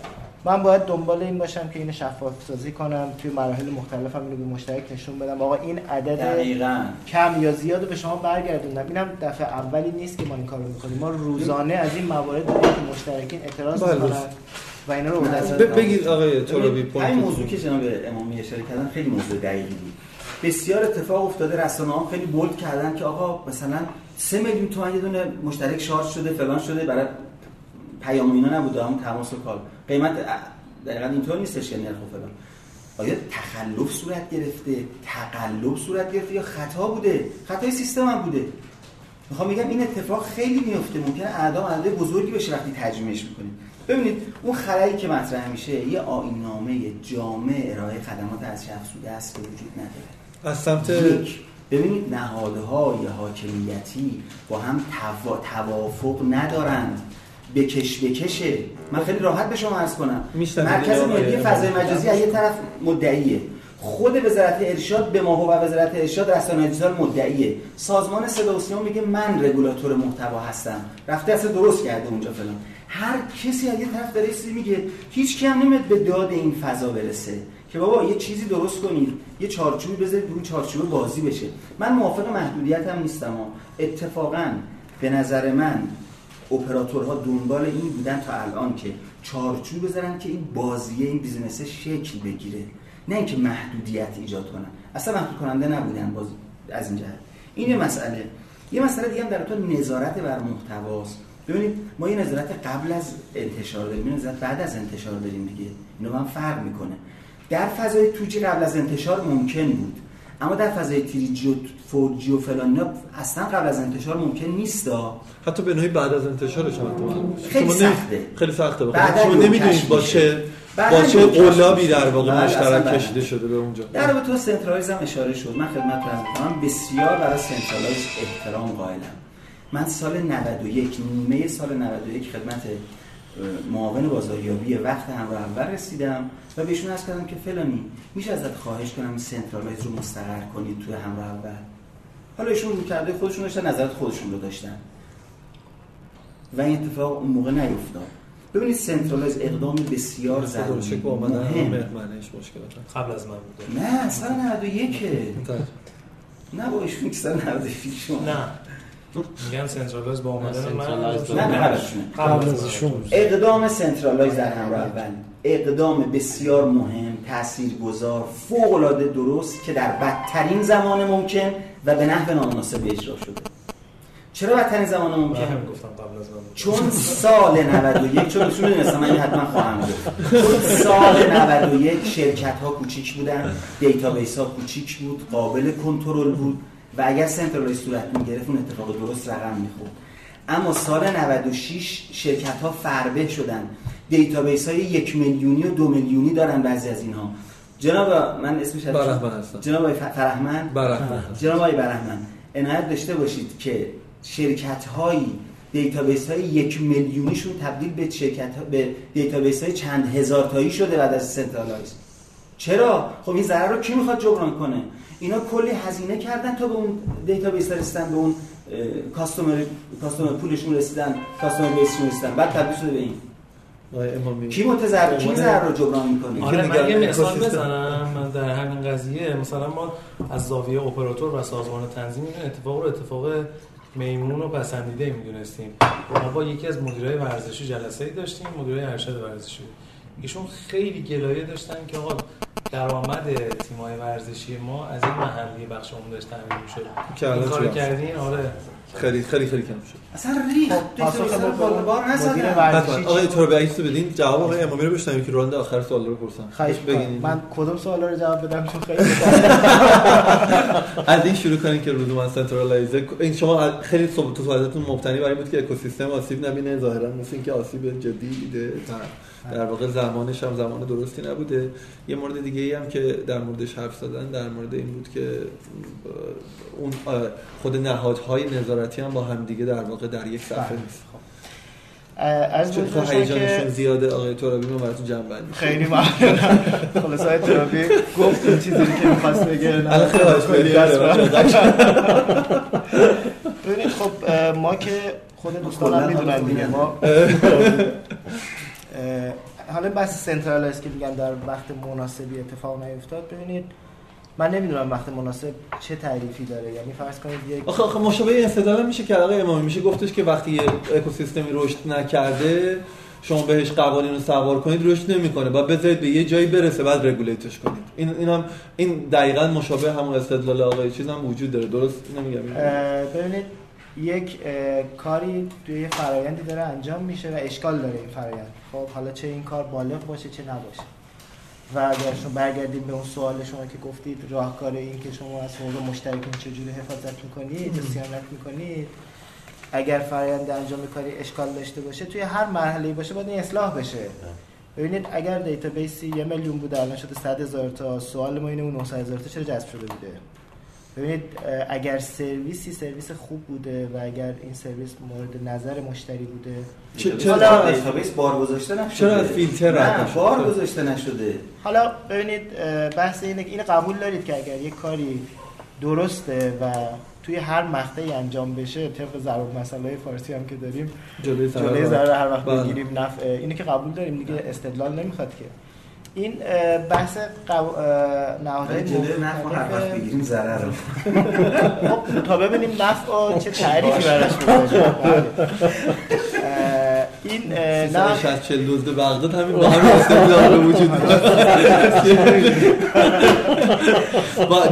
من باید دنبال این باشم که اینو شفاف سازی کنم. توی مراحل مختلف هم اینو به مشترک نشون بدم. آقا این عدد دقیقاً. کم یا زیاد رو به شما برگردوندم. اینم دفعه اولی نیست که ما این کارو می‌کنیم ما روزانه از این موارد داریم که مشترکین اعتراض بله. می‌کنن و اینا رو به دست ب- بگید آقای ترابی ببینید، point همین موضوع که جناب امامی اشاره کردن خیلی موضوع دقیقی بود. بسیار اتفاق افتاده. رسانه ها خیلی بولد کردن که آقا مثلا سه میلیون تومن یه دونه مشترک شارژ شده فلان شده برای پیام اینا نبوده همون تماس و کال قیمت دقیقا اینطور نیستش که نرخ و فلان. آیا تخلف صورت گرفته؟ تقلب صورت گرفته یا خطا بوده؟ خطای سیستم هم بوده. می‌خوام بگم این اتفاق خیلی میفته. ممکنه اعدام عدد بزرگی بشه وقتی ترجمهش می‌کنیم. ببینید اون خلایی که مطرح میشه یه آیین‌نامه جامع ارائه خدمات از افزوده است که وجود نداره. از سمت ببینید نهادهای حاکمیتی با هم توا- توافق ندارند. بکش بکشه من خیلی راحت به شما عرض کنم. مرکز ملی فضای مجازی از یه طرف مدعیه. خود وزارت ارشاد به ماهو و وزارت ارشاد رسانه دیجیتال مدعیه. سازمان صدا و سیما میگه من رگولاتور محتوا هستم. رفته اصلا درست کرده اونجا فلان. هر کسی از یه طرف داره چیزی میگه هیچ کی هم نمیاد به داد این فضا برسه. که بابا یه چیزی درست کنید یه چارچوبی بذارید اون چارچوب بازی بشه. من موافق محدودیت هم نیستم. اتفاقا به نظر من اپراتورها دنبال این بودن تا الان که چارچوب بذارن که این بازیه این business شکل بگیره. نه اینکه محدودیت ایجاد کنن. اصلا محدود کننده نبودن باز از این جهت. این یه مسئله. یه مسئله دیگه هم در تو نظارت بر محتواست. ببینید ما یه نظارت قبل از انتشار داریم یه نظارت بعد از انتشار داریم دیگه. اینو هم فرق می‌کنه. در فضای 2G قبل از انتشار ممکن بود. اما در فضای 3G و 4G و فلان اصلا قبل از انتشار ممکن نیستا حتی به نوعی بعد از انتشارش هم. خیلی سخته. خیلی سخته بعداً شما نمی‌دونید با. چه با چه قلابی. در واقع مشترک کشیده. شده به اونجا در رابطه با centralize هم اشاره شد من خدمت می‌کنم بسیار برای centralize احترام قائلم من سال 91 نیمه سال 91 خدمت معاون بازاریابی وقت همراه اول رسیدم و بهشون عرض کردم که فلانی میشه ازت خواهش کنم centralize رو مستقر کنید توی همراه اول حالا ایشون کرده خودشون داشتن نظرات خودشون رو داشتن. و این اتفاق اون موقع نیفتاد. ببینید centralize اقدام بسیار ضروری مهم. قبل از من بوده نه سال 91 تا- نه با ایشون که سال 96 شما نه. میگن centralize با اومدن من. قبل از ایشون. اقدام centralize در همراه اول اقدام بسیار مهم تاثیرگذار فوق العاده درست که در بدترین زمان ممکن و به نحو نامناسب اجرا شده. چرا بدترین زمان ممکن؟ گفتم قبل از. چون سال 91 چون ایشون می‌دونستم من حتما خواهم گفت چون سال 91 شرکت ها کوچیک بودن database ها کوچیک بود قابل کنترل بود. و اگر centralize صورت می‌گرفت اون اتفاق درست رقم می‌خورد. اما سال 96 شرکت ها فربه شدن. database های یک میلیونی و دو میلیونی دارن بعضی از اینها. جناب من اسمش برهمن هستم. جناب آقای ف- فرهمند برحمن. جناب آقای برهمن عنایت داشته باشید که شرکت هایی database های یک میلیونیشون تبدیل به شرکت ها- به database های چند هزار تایی شده بعد از centralize چرا؟ خب این ضرر رو کی می‌خواد جبران کنه؟ اینا کلی هزینه کردن تا به اون database رسیدن به اون customer customer pool شون رسیدن customer base شون رسیدن. بعد تبدیل شده به این. کی متضرر؟ کی ضرر رو جبران می‌کنه؟ آره من یه مثال. بزنم. من در همین قضیه مثلا ما از زاویه اپراتور و سازمان تنظیم این اتفاق رو اتفاق میمون و پسندیده می‌دونستیم. ما با یکی از مدیرای ورزشی جلسه ای داشتیم مدیرای ارشد ورزشی. ایشون خیلی گلایه داشتن که آقا درآمد تیمای ورزشی ما از این محلی بخش عمدهش تامین می‌شد که الان کردین؟ آره. خیلی خیلی خیلی کم شد. اصلا ریخت. خب،. بار نزدن. آقای چی تو رو بدین. جواب آقای امامی رو بشنویم که راند آخر سوال رو پرسن. خواهش بگین. می‌کنم. من کدوم سوالا رو جواب بدم؟ چون خیلی از این شروع کنیم که لزوما سنترالایزه. این شما خیلی تو صحبتتون مبتنی بر این بود که اکوسیستم آسیب نبینه ظاهرا مثل اینکه آسیب جدی دیده در واقع زمانش هم زمان درستی نبوده. یه مورد دیگه ای هم که در موردش حرف زدن در مورد این بود که اون خود نهادهای نظارتی هم با هم دیگه در واقع در یک صفحه نیست. از چون بود هیجانشون زیاده؟ آقای ترابی من براتون جمع بندی خیلی ممنونم. خلاص های ترابی گفت اون چیزی که می‌خواست بگه. الان کلی کلی هست. داره. ببینید خب ما که خود دوستانم می‌دونن دیگه. ما (laughs) حالا بحث centralize که میگن در وقت مناسبی اتفاق نیفتاد ببینید من نمی‌دونم وقت مناسب چه تعریفی داره. یعنی فرض کنید یک آخه آخه مشابه این استدلال هم میشه که آقای امامی میشه. گفتش که وقتی یه اکوسیستمی رشد نکرده شما بهش قوانین رو سوار کنید رشد نمی‌کنه. باید بذارید به یه جایی برسه بعد regulate ش کنید. این اینم این دقیقا مشابه همون استدلال آقای چیز هم وجود داره. درست نمیگم ببینید یک کاری توی یه فرایندی داره انجام میشه و اشکال داره این فرایند. خب حالا چه این کار بالغ باشه چه نباشه. و اگر شما برگردیم به اون سوال شما که گفتید راهکار این که شما از حقوق مشترکین چجوری حفاظت می‌کنید صیانت می‌کنید اگر فرآیند انجام کاری اشکال داشته باشه توی هر مرحله باشه باید این اصلاح بشه. ببینید اگر دیتابیسی یه میلیون بوده الان شده 100 هزار تا سوال ما اینه اون 900 هزار تا چرا جذب شده بوده؟ ببینید اگر سرویسی سرویس خوب بوده و اگر این سرویس مورد نظر مشتری بوده چرا دیتابیس بار گذاشته نشده. چرا از فیلتر نه بار گذاشته نشده. حالا ببینید بحث اینه که این قبول دارید که اگر یک کاری درسته و توی هر مقطعی انجام بشه طبق ضرب مسئله فارسی هم که داریم جلوی جلوی ضرر هر وقت. بگیریم نفع اینه که قبول داریم دیگه استدلال نمی‌خواد که. این بحث قو... نهادهای جلوی نفع هر وقت بگیریم ضرر خب تا ببینیم نفع چه تعریفی براش (laughs) این نه 40 دزد بغداد همین با همین استدلال به وجود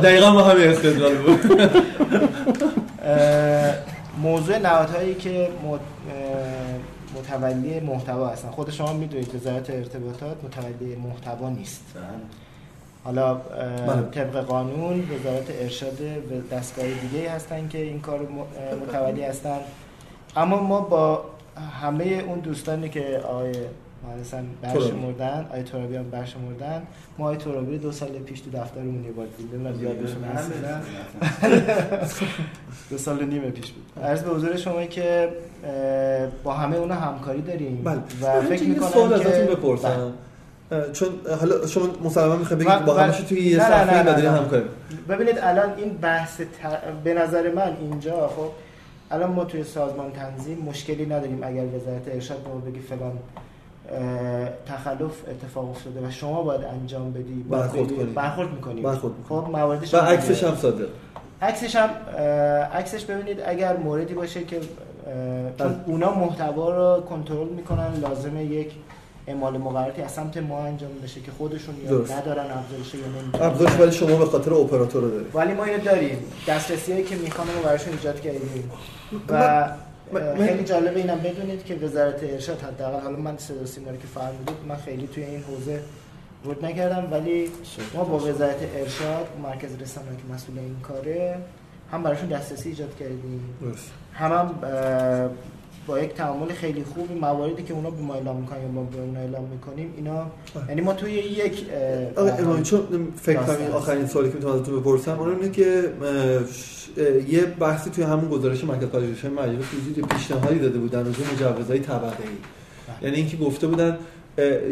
دقیقا با همین استدلال بود. موضوع نهادهایی که متولی محتوا هستن. خود شما می‌دونید وزارت ارتباطات متولی محتوا نیست. حالا طبق قانون وزارت ارشاد و دستگاه دیگه هستن که این کار متولی هستن. اما ما با همه اون دوستانی که آقای مثلا برشمردن آقای ترابی هم برشمردن ما آقای ترابی دو سال پیش تو دفترمون یه بار دیدیم از یادشون (laughs) دو سال و نیم پیش بود. عرض به حضور شما که با همه اونا همکاری داریم بله. و فکر می‌کنم سوال ازتون بپرسم. چون حالا شما مسلما می‌خواید بگید با همش توی یه صفحه بدین همکاری. ببینید الان این بحث به نظر من اینجا خب الان ما توی سازمان تنظیم مشکلی نداریم اگر وزارت ارشاد به بگی فلان تخلف اتفاق افتاده و شما باید انجام بدی برخورد کنی. برخورد می‌کنی. برخورد خب مواردش و عکسش هم صادق عکسش هم عکسش ببینید اگر موردی باشه که چون اونا محتوا رو کنترل می‌کنن لازمه یک اعمال مقرراتی از سمت ما انجام بشه که خودشون یا ندارن افزایش یا نمی‌دونن. افزایش ولی شما به خاطر اپراتور رو دارید. ولی ما اینو داریم. دسترسی هایی که می‌خوام رو براشون ایجاد کردیم. و خیلی جالب اینم. بدونید که وزارت ارشاد حداقل حالا من صدا سیما رو که فرمودید من خیلی توی این حوزه ورود نکردم ولی ما با وزارت ارشاد مرکز رسانه که مسئول این کاره هم براشون دسترسی ایجاد کردیم. هم هم با یک تعامل خیلی خوبی مواردی که اونا به ما اعلام می‌کنن یا ما به اونا اعلام می‌کنیم اینا یعنی ما توی یک آقا چون فکر کنم آخرین سوالی که می‌تونم ازتون بپرسم اون اینه که یه بحثی توی همون گزارش مرکز پژوهش مجلس وجود پیشنهادی داده بودن راجع مجوزهای طبقه ای یعنی اینکه گفته بودن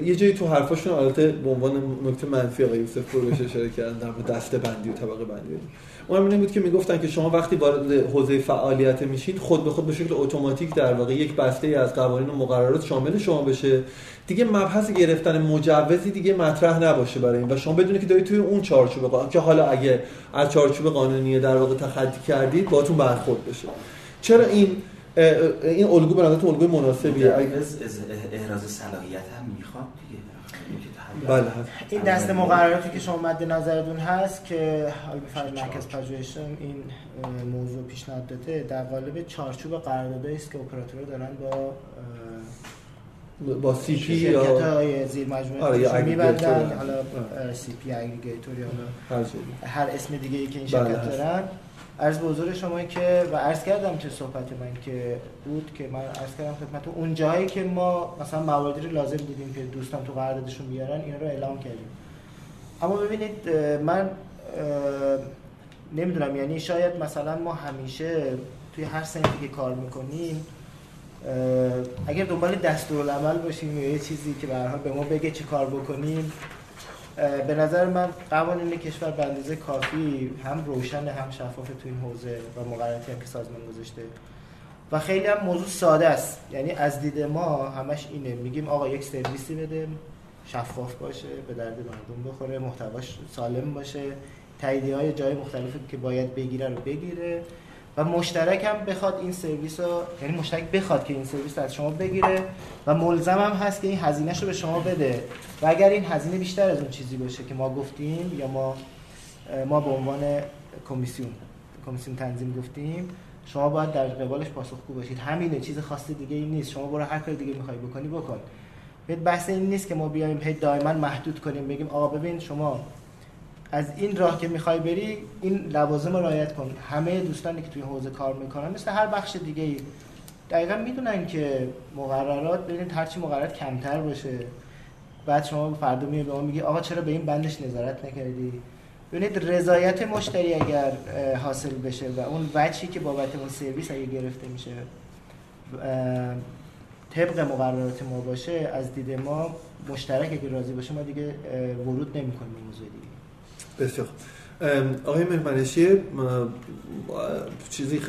یه جایی تو حرفاشون البته به عنوان نکته منفی آقای یوسف پروش اشاره کردن در دسته بندی و طبقه بندی اون این بود که می‌گفتن که شما وقتی وارد حوزه فعالیت میشید خود به خود به شکل اتوماتیک در واقع یک بسته از قوانین و مقررات شامل شما بشه. دیگه مبحث گرفتن مجوزی دیگه مطرح نباشه برای این. و شما بدونید که دارید توی اون چارچوب قانون که حالا اگه از چارچوب قانونی در واقع تخطی کردید باتون برخورد بشه. چرا این این الگو به نظرتون الگوی مناسبیه؟ احراز صلاحیت هم می‌خواد دیگه. بله. این دست مقرراتی که شما مد نظرتون هست که حالا فرض مرکز پژوهش این موضوع پیشنهاد داده در قالب چارچوب قراردادی است که اپراتورها دارن با با CP یا زیر مجموعه آره یا میبندن. حالا CP aggregator یا هر اسم دیگه ای که این شرکت بله دارن. عرض حضور شما که و عرض کردم تو صحبت من که بود که من عرض کردم خدمت اون جایی که ما مثلا مواردی رو لازم دیدیم که دوستان تو قراردادشون بیارن اینا رو اعلام کردیم. اما ببینید من نمی‌دونم یعنی شاید مثلا ما همیشه توی هر سنفی که کار می‌کنیم اگر دنبال دستورالعمل باشیم یا یه چیزی که به به ما بگه چی کار بکنیم به نظر من قوانین کشور به کافی هم روشن هم شفاف تو این حوزه و مقرراتی هم که سازمان گذاشته. و خیلی هم موضوع ساده است. یعنی از دید ما همش اینه. میگیم آقا یک سرویسی بده شفاف باشه به درد مردم بخوره محتواش سالم باشه تاییدیه های جای مختلفی که باید بگیره رو بگیره. و مشترک هم بخواد این سرویس رو یعنی مشترک بخواد که این سرویس رو از شما بگیره و ملزم هم هست که این هزینهش رو به شما بده. و اگر این هزینه بیشتر از اون چیزی باشه که ما گفتیم یا ما ما به عنوان کمیسیون کمیسیون تنظیم گفتیم شما باید در قبالش پاسخگو باشید. همینه چیز خاصی دیگه ای نیست. شما برو هر کار دیگه می‌خوای بکنی بکن. بحث این نیست که ما بیایم هی دائما محدود کنیم بگیم آقا ببین شما از این راه که می‌خوای بری این لوازم رو رعایت کن. همه دوستانی که توی حوزه کار می‌کنن مثل هر بخش دیگه ای دقیقا می‌دونن که مقررات ببینید هرچی مقررات کمتر باشه. بعد شما فردا میای به ما میگی آقا چرا به این بندش نظارت نکردی؟ ببینید رضایت مشتری اگر حاصل بشه و اون وجهی که بابت اون سرویس اگه گرفته میشه طبق مقررات ما باشه از دید ما مشترک اگه راضی باشه ما دیگه ورود نمی‌کنیم به موضوع دیگه. بسیار. آقای مهمنشی چیزی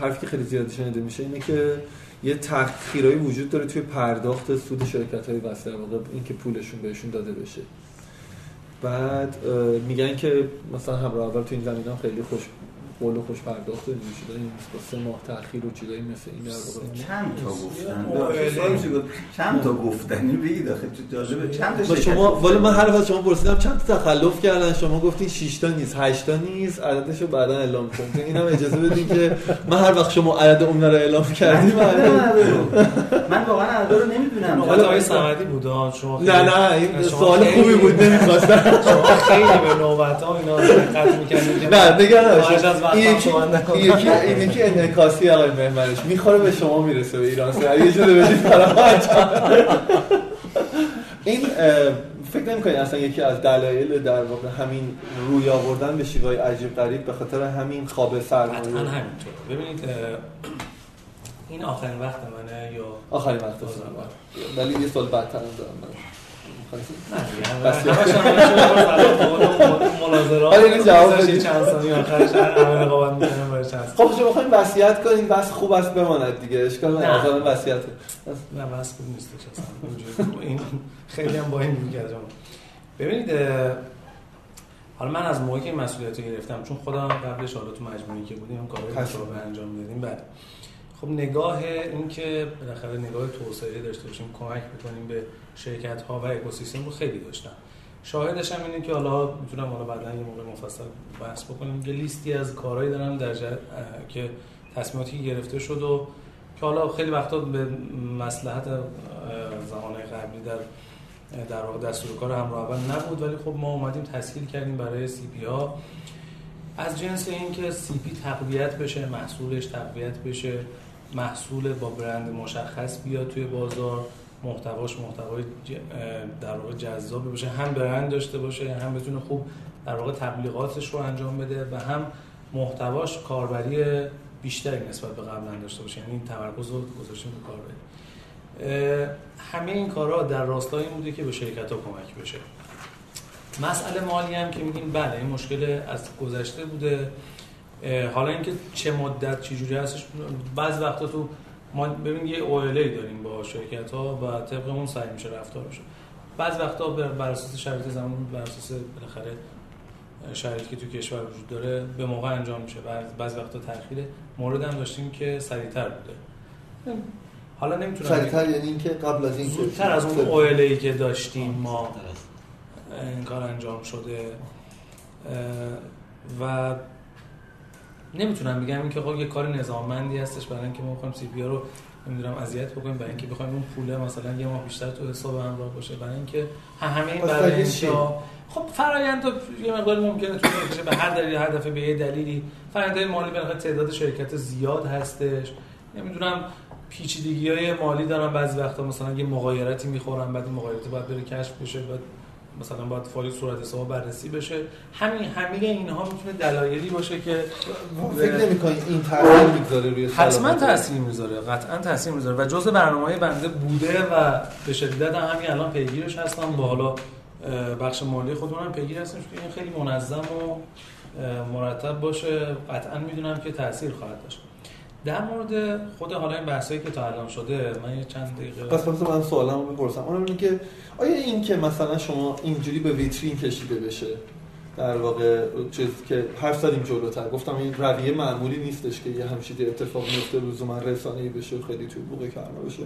حرفی که خیلی زیاد شنیده میشه اینه که یه تأخیرایی وجود داره توی پرداخت سود شرکت های واقع اینکه پولشون بهشون داده بشه. بعد میگن که مثلا همراه اول تو این زمین خیلی خوش قول خوش پرداخت اینجوری شده این با سه ماه تأخیر و چیزایی مثل این در واقع. چند تا گفتن؟ چی گفت؟ چند تا گفتن این بگید آخه تو جالبه. چند تا شما ولی من هر وقت شما پرسیدم چند تا تخلف کردن؟ شما گفتین 6 تا نیست 8 تا نیست عددشو بعدا اعلام کنید اینم اجازه بدین که من هر وقت شما عدد اون رو اعلام کردیم من واقعا عدد رو نمی‌دونم. نوبت آقای صمدی بود. شما نه نه این سوال خوبی بود نمی‌خواستم. شما خیلی به نوبت ها اینا دقت می‌کردید نه نگران این یکی. این یکی انعکاسی آقای مهمنش می‌خوره به شما می‌رسه به ایران سر یه جوری بدید. این فکر نمی‌کنید اصلا یکی از دلایل در واقع همین روی آوردن به شیوای عجیب غریب به خاطر همین خواب سرمایه قطعا همینطور ببینید این آخرین وقت منه یا آخرین وقت است. ولی یه سال بعدتر هم دارم من. (laughs) بدید. چند ثانیه آخرش همه رقابت می‌کنن برای چند خب شما بخواید وصیت کنید بس خوب است بماند دیگه اشکال نه. نداره آزاد وصیت نه بس خوب نیستش اصلا اونجوری. این خیلی هم با این کردم ببینید حالا من از موقعی که این مسئولیت رو گرفتم چون خودم قبلش حالا تو مجموعی که بودیم هم کارهای. مشابه انجام دادیم بعد خب نگاه این که بالاخره نگاه توسعه داشته باشیم کمک بکنیم به شرکت ها و اکوسیستم رو خیلی داشتم شاهدش هم اینه که حالا می‌تونم حالا بعدا یه موقع مفصل بحث بکنیم یه لیستی از کارهایی دارم در جهت که تصمیماتی گرفته شد و که حالا خیلی وقتا به مسلحت اه، زمانه قبلی در در واقع دستور کار همراه اول نبود ولی خب ما اومدیم تسهیل کردیم برای سی پی ها. از جنس اینکه سی پی تقویت بشه محصولش تقویت بشه محصول با برند مشخص بیاد توی بازار. محتواش محتوای در واقع جذاب باشه. هم برند داشته باشه هم بتونه خوب در واقع تبلیغاتش رو انجام بده و هم محتواش کاربری بیشتری نسبت به قبلا داشته باشه. یعنی تمرکز رو گذاشتیم به کاربری. همه این کارها در راستای این بوده که به شرکت ها کمک بشه. مسئله مالی هم که میگیم بله این مشکل از گذشته بوده. حالا اینکه چه مدت چه جوری هستش بعض وقتا تو ما ببین یه اویلی داریم با شرکت ها و طبق اون سعی میشه رفتار بشه بعض وقتا بر اساس شرایط زمان بر اساس بالاخره شرایطی که تو کشور وجود داره به موقع انجام میشه. بعض بعض وقتا تاخیر مورد هم داشتیم که سریعتر بوده. حالا نمی‌تونم سریعتر یعنی اینکه قبل از این که- زودتر از اون اویلی که داشتیم ما این کار انجام شده. و نمی‌تونم بگم اینکه خب یه کار نظاممندی هستش برای اینکه ما بخوایم سی پی رو نمی‌دونم اذیت بکنیم برای اینکه بخوایم اون پوله مثلا یه ماه بیشتر تو حساب همراه باشه برای اینکه هم- همه این برای خب فرایند تو یه مقدار ممکنه بکشه به هر دلیل هر دفعه به یه دلیلی. فرآیند مالی بالاخره تعداد شرکت زیاد هستش. نمی‌دونم پیچیدگی های مالی دارن بعضی وقتا مثلا یه مغایرتی می‌خورن بعد این مغایرت باید بره کشف بشه بعد مثلا باید فایل صورت حساب بررسی بشه. همین همه اینها می‌تونه دلایلی باشه که فکر نمی‌کنید این تاثیر می‌گذاره روی حتما؟ تاثیر می‌ذاره قطعا تاثیر می‌ذاره. و جزء برنامه بنده بوده و به شدت هم همین الان پیگیرش هستم با حالا بخش مالی خودمون هم پیگیر هستیم. که این خیلی منظم و مرتب باشه. قطعا می‌دونم که تاثیر خواهد داشت. در مورد خود حالا این بحثایی که تا الان شده من یه چند دقیقه پس پس من سوالمو بپرسم. اونم اینه که آیا این که مثلا شما اینجوری به ویترین کشیده بشه در واقع چیز که حرف زدیم جلوتر. گفتم این رویه معمولی نیستش که یه همچین اتفاق میفته لزوما رسانه‌ای بشه خیلی توی بوق کرما بشه.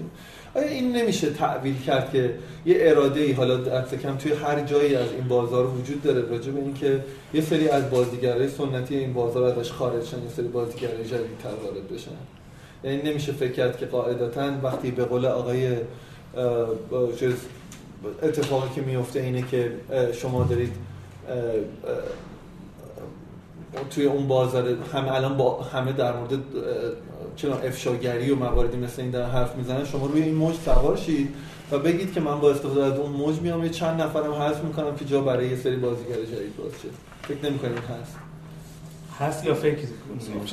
آیا این نمیشه تعویل کرد که یه اراده ای حالا کم توی هر جایی از این بازار وجود داره راجع به اینکه یه سری از بازیگرای سنتی این بازار ازش خارج شن یه سری بازیگرای جدیدتر وارد بشن؟ یعنی نمیشه فکر کرد که قاعدتا وقتی به قول آقای اتفاقی که میفته اینه که شما دارید توی اون بازار همه الان با همه در مورد چرا افشاگری و مواردی مثل این در حرف می‌زنن شما روی این موج سوار شید و بگید که من با استفاده از اون موج میام یه چند نفرم حذف می‌کنم که جا برای یه سری بازیگر جدید باز شه. فکر نمی‌کنید هست هست یا فکر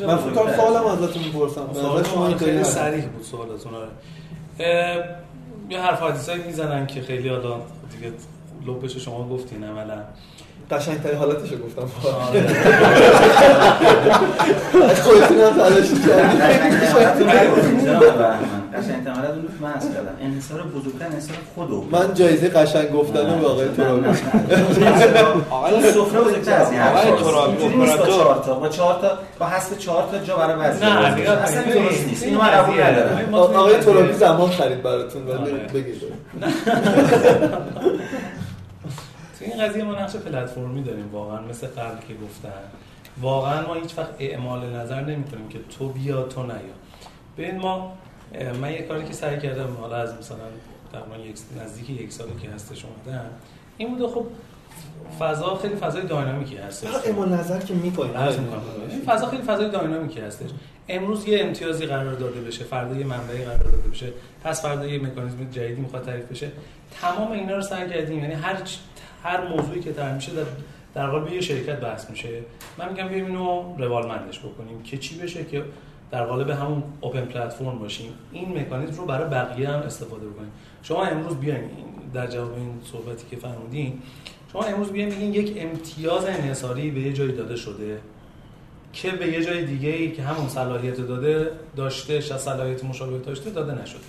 من فکر کنم سوالم ازتون می‌پرسم. سوال شما خیلی صریح بود سوالتون آره. یه حرف حدیثایی می‌زنن که خیلی حالا دیگه لوپش شما گفتین عملا. قشنگ ترین حالتشو گفتم. خودتون هم تلاش قشنگ ترین حالت اون من از کردم انحصار بزرگتر انحصار خودو من جایزه قشنگ گفتن به آقای ترابی آقای سفره بزرگتر از این آقای ترابی اپراتور تا. با چهار تا با حسب چهار تا جا برای وزیر نه اصلا درست نیست. اینو من قبول ندارم. آقای ترابی زمان خرید براتون ولی بگید. تو (laughs) این قضیه ما نقش پلتفرمی داریم واقعا مثل قبل که گفتن واقعا ما هیچ وقت اعمال نظر نمی کنیم که تو بیا تو نیا. ببین ما من یه کاری که سعی کردم حالا از مثلا تقریبا یک نزدیک یک سالی که هستش اومدم این بوده خب فضا خیلی فضای داینامیکی هستش. اعمال نظر که می‌کنیم فضا خیلی فضای داینامیکی هستش. امروز یه امتیازی قرار داده بشه فردا یه منبعی قرار داده بشه پس فردا یه مکانیزم جدیدی می‌خواد تعریف بشه. تمام اینا رو سعی کردیم یعنی هر هر موضوعی که طرح میشه در در قالب یه شرکت بحث میشه. من میگم بیایم اینو روالمندش بکنیم که چی بشه که در قالب همون اوپن پلتفرم باشیم. این مکانیزم رو برای بقیه هم استفاده بکنیم. شما امروز بیاین در جواب این صحبتی که فرمودین شما امروز بیاین بگین یک امتیاز انحصاری به یه جایی داده شده که به یه جای دیگه ای که همون صلاحیت داده داشته شاید صلاحیت مشابه داشته داده نشده.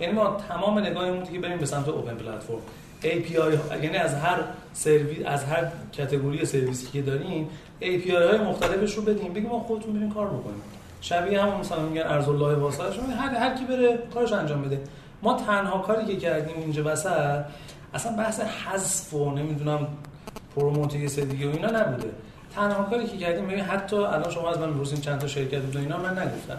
یعنی ما تمام نگاهمون دیگه بریم به سمت اوپن پلتفرم API یعنی از هر سرویس از هر کاتگوری سرویسی که داریم API های مختلفش رو بدیم بگیم ما خودتون بریم کار بکنیم. شبیه همون مثلا میگن ارز الله شما هر هر کی بره کارش انجام بده. ما تنها کاری که کردیم اینجا وسط اصلا بحث حذف و نمی‌دونم پروموت یه سری دیگه و اینا نبوده. تنها کاری که کردیم ببین حتی الان شما از من می‌پرسین چند تا شرکت بود اینا من نگفتم.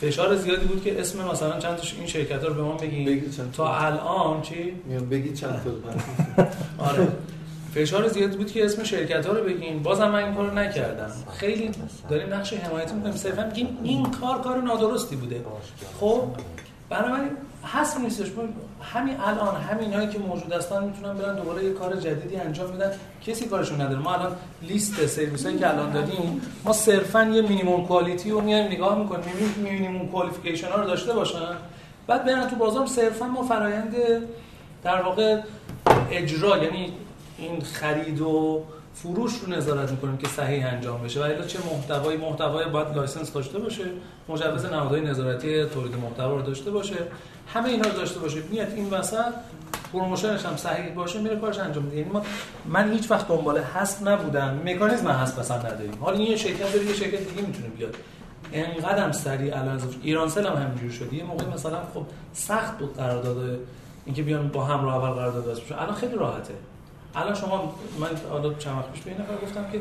فشار زیادی بود که اسم مثلا چند تا این شرکت رو به ما بگین. تا. الان چی؟ میام بگید چند تا. آره. فشار زیادی بود که اسم شرکت ها رو بگین. بازم من این کارو نکردم. خیلی داریم نقش حمایتی می‌کنیم. صرفا میگیم این کار کار نادرستی بوده. خب بنابراین حس نیستش. همین الان همین هایی که موجود هستن می‌تونن برن دوباره یه کار جدیدی انجام بدن. کسی کارشون نداره. ما الان لیست سرویس هایی که الان داریم ما صرفا یه مینیمم کوالیتی رو میایم نگاه می‌کنیم. می‌بینیم مینیمم کوالیفیکیشن ها رو داشته باشن. بعد برن تو بازار. صرفا ما فرایند در واقع اجرا یعنی این خرید و فروش رو نظارت می‌کنیم که صحیح انجام بشه. و الا چه محتوای محتوای باید license داشته باشه. مجوز نهادهای نظارتی تولید محتوا رو داشته باشه. همه اینا رو داشته باشه میاد این وسط promotion ش هم صحیح باشه میره کارش انجام میده. یعنی ما من هیچ وقت دنبال حذف نبودم. مکانیزم حذف اصلا نداریم. حالا این یه شرکت داره یه شرکت دیگه می‌تونه بیاد. انقدرم سریع الان ایرانسل هم همینجوری شد. یه موقع مثلا خب سخت بود قرارداد اینکه بیان با هم رو اول قرارداد بشه الان خیلی راحته. الان شما من حالا چند وقت پیش به این گفتم که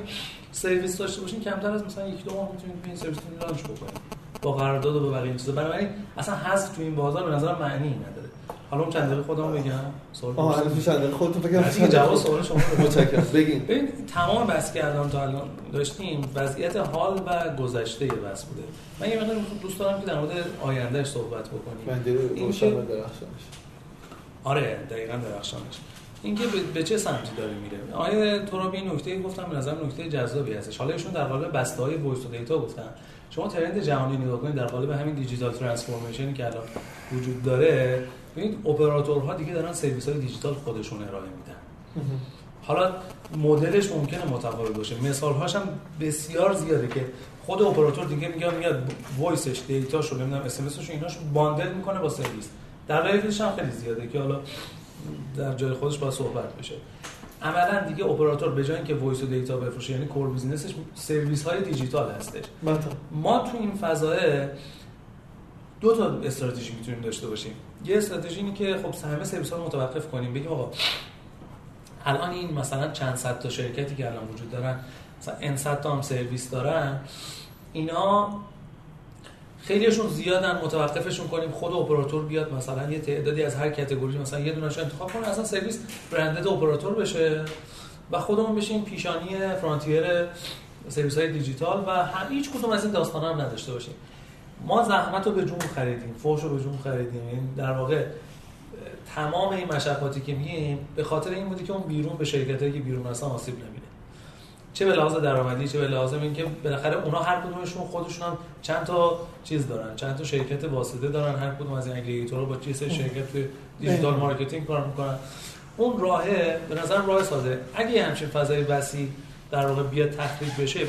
سرویس داشته باشین کمتر از مثلا یک دو ماه می‌تونید این سرویس رو لانچ بکنید. با قرارداد و بقیه چیزا. بنابراین اصلا حذف تو این بازار به نظر معنی نداره. حالا اون چند دقیقه خودم بگم. سوال آها الان چند دقیقه فکر کنم جواب سوال شما متشکرم. بگین. ببین تمام که الان تا الان داشتیم وضعیت حال و گذشته بحث بوده. من یه مقدار دوست دارم که در مورد آیندهش صحبت بکنیم. من روشن درخشانش. آره دقیقاً درخشانش. اینکه به چه سمتی داره میره. آیا تو رو این نکته گفتم به نظر نکته جذابی هستش. حالا ایشون در قالب بسته های voice و data گفتن. شما trend جهانی نگاه کنید در قالب همین digital transformation ی که الان وجود داره ببینید اپراتورها دیگه دارن سرویس های دیجیتال خودشون ارائه میدن. حالا مدلش ممکنه متفاوت باشه. مثال هاش هم بسیار زیاده که خود اپراتور دیگه میگه میاد voice ش data شو نمی‌دونم SMS ش ایناشو bundle می‌کنه با سرویس. در لایفش هم خیلی زیاده که حالا در جای خودش با صحبت بشه. عملا دیگه اپراتور به جای اینکه voice و data بفروشه یعنی core business ش سرویس های دیجیتال هستش. ما تو این فضا دو تا استراتژی می‌تونیم داشته باشیم. یه استراتژی اینه که خب همه سرویس ها رو متوقف کنیم بگیم آقا الان این مثلا چند صد تا شرکتی که الان وجود دارن مثلا ان صد تا هم سرویس دارن اینا خیلیشون زیادن متوقفشون کنیم خود اپراتور بیاد مثلا یه تعدادی از هر کاتگوری مثلا یه دونهش انتخاب کنه اصلا سرویس برندد اپراتور بشه و خودمون بشیم پیشانی فرانتیر سرویس های دیجیتال و هم هیچ کدوم از این داستان هم نداشته باشیم. ما زحمت رو به جون خریدیم فوش رو به جون خریدیم. این در واقع تمام این مشقاتی که میگیم به خاطر این بودی که اون بیرون به شرکتایی که بیرون هستن آسیب نمیده چه به لحاظ درآمدی چه به لحاظ اینکه بالاخره اونا هر کدومشون خودشون هم چند تا چیز دارن چند تا شرکت واسطه دارن هر کدوم از این aggregator ها با چه شرکت توی digital marketing کار می‌کنن. اون راهه به نظرم راه ساده. اگه همچین فضای وسیع در واقع بیاد تخریب بشه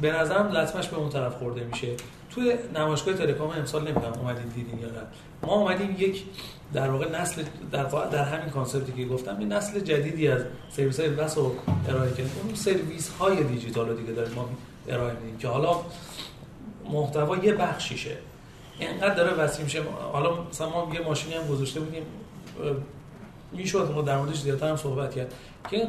به نظرم لطمش به اون طرف خورده میشه. توی نمایشگاه تلکام امسال نمی‌دونم اومدین دیدین یا نه. ما اومدیم یک در واقع نسل در, واقع در همین concept ی که گفتم یه نسل جدیدی از سرویس های VAS رو ارائه کردیم. اون سرویس های دیجیتال رو دیگه داریم ما ارائه میدیم که حالا محتوا یه بخشیشه. اینقدر داره وسیع میشه. حالا مثلا ما یه ماشینی هم گذاشته بودیم می‌شد ما در موردش زیادتر هم صحبت کرد که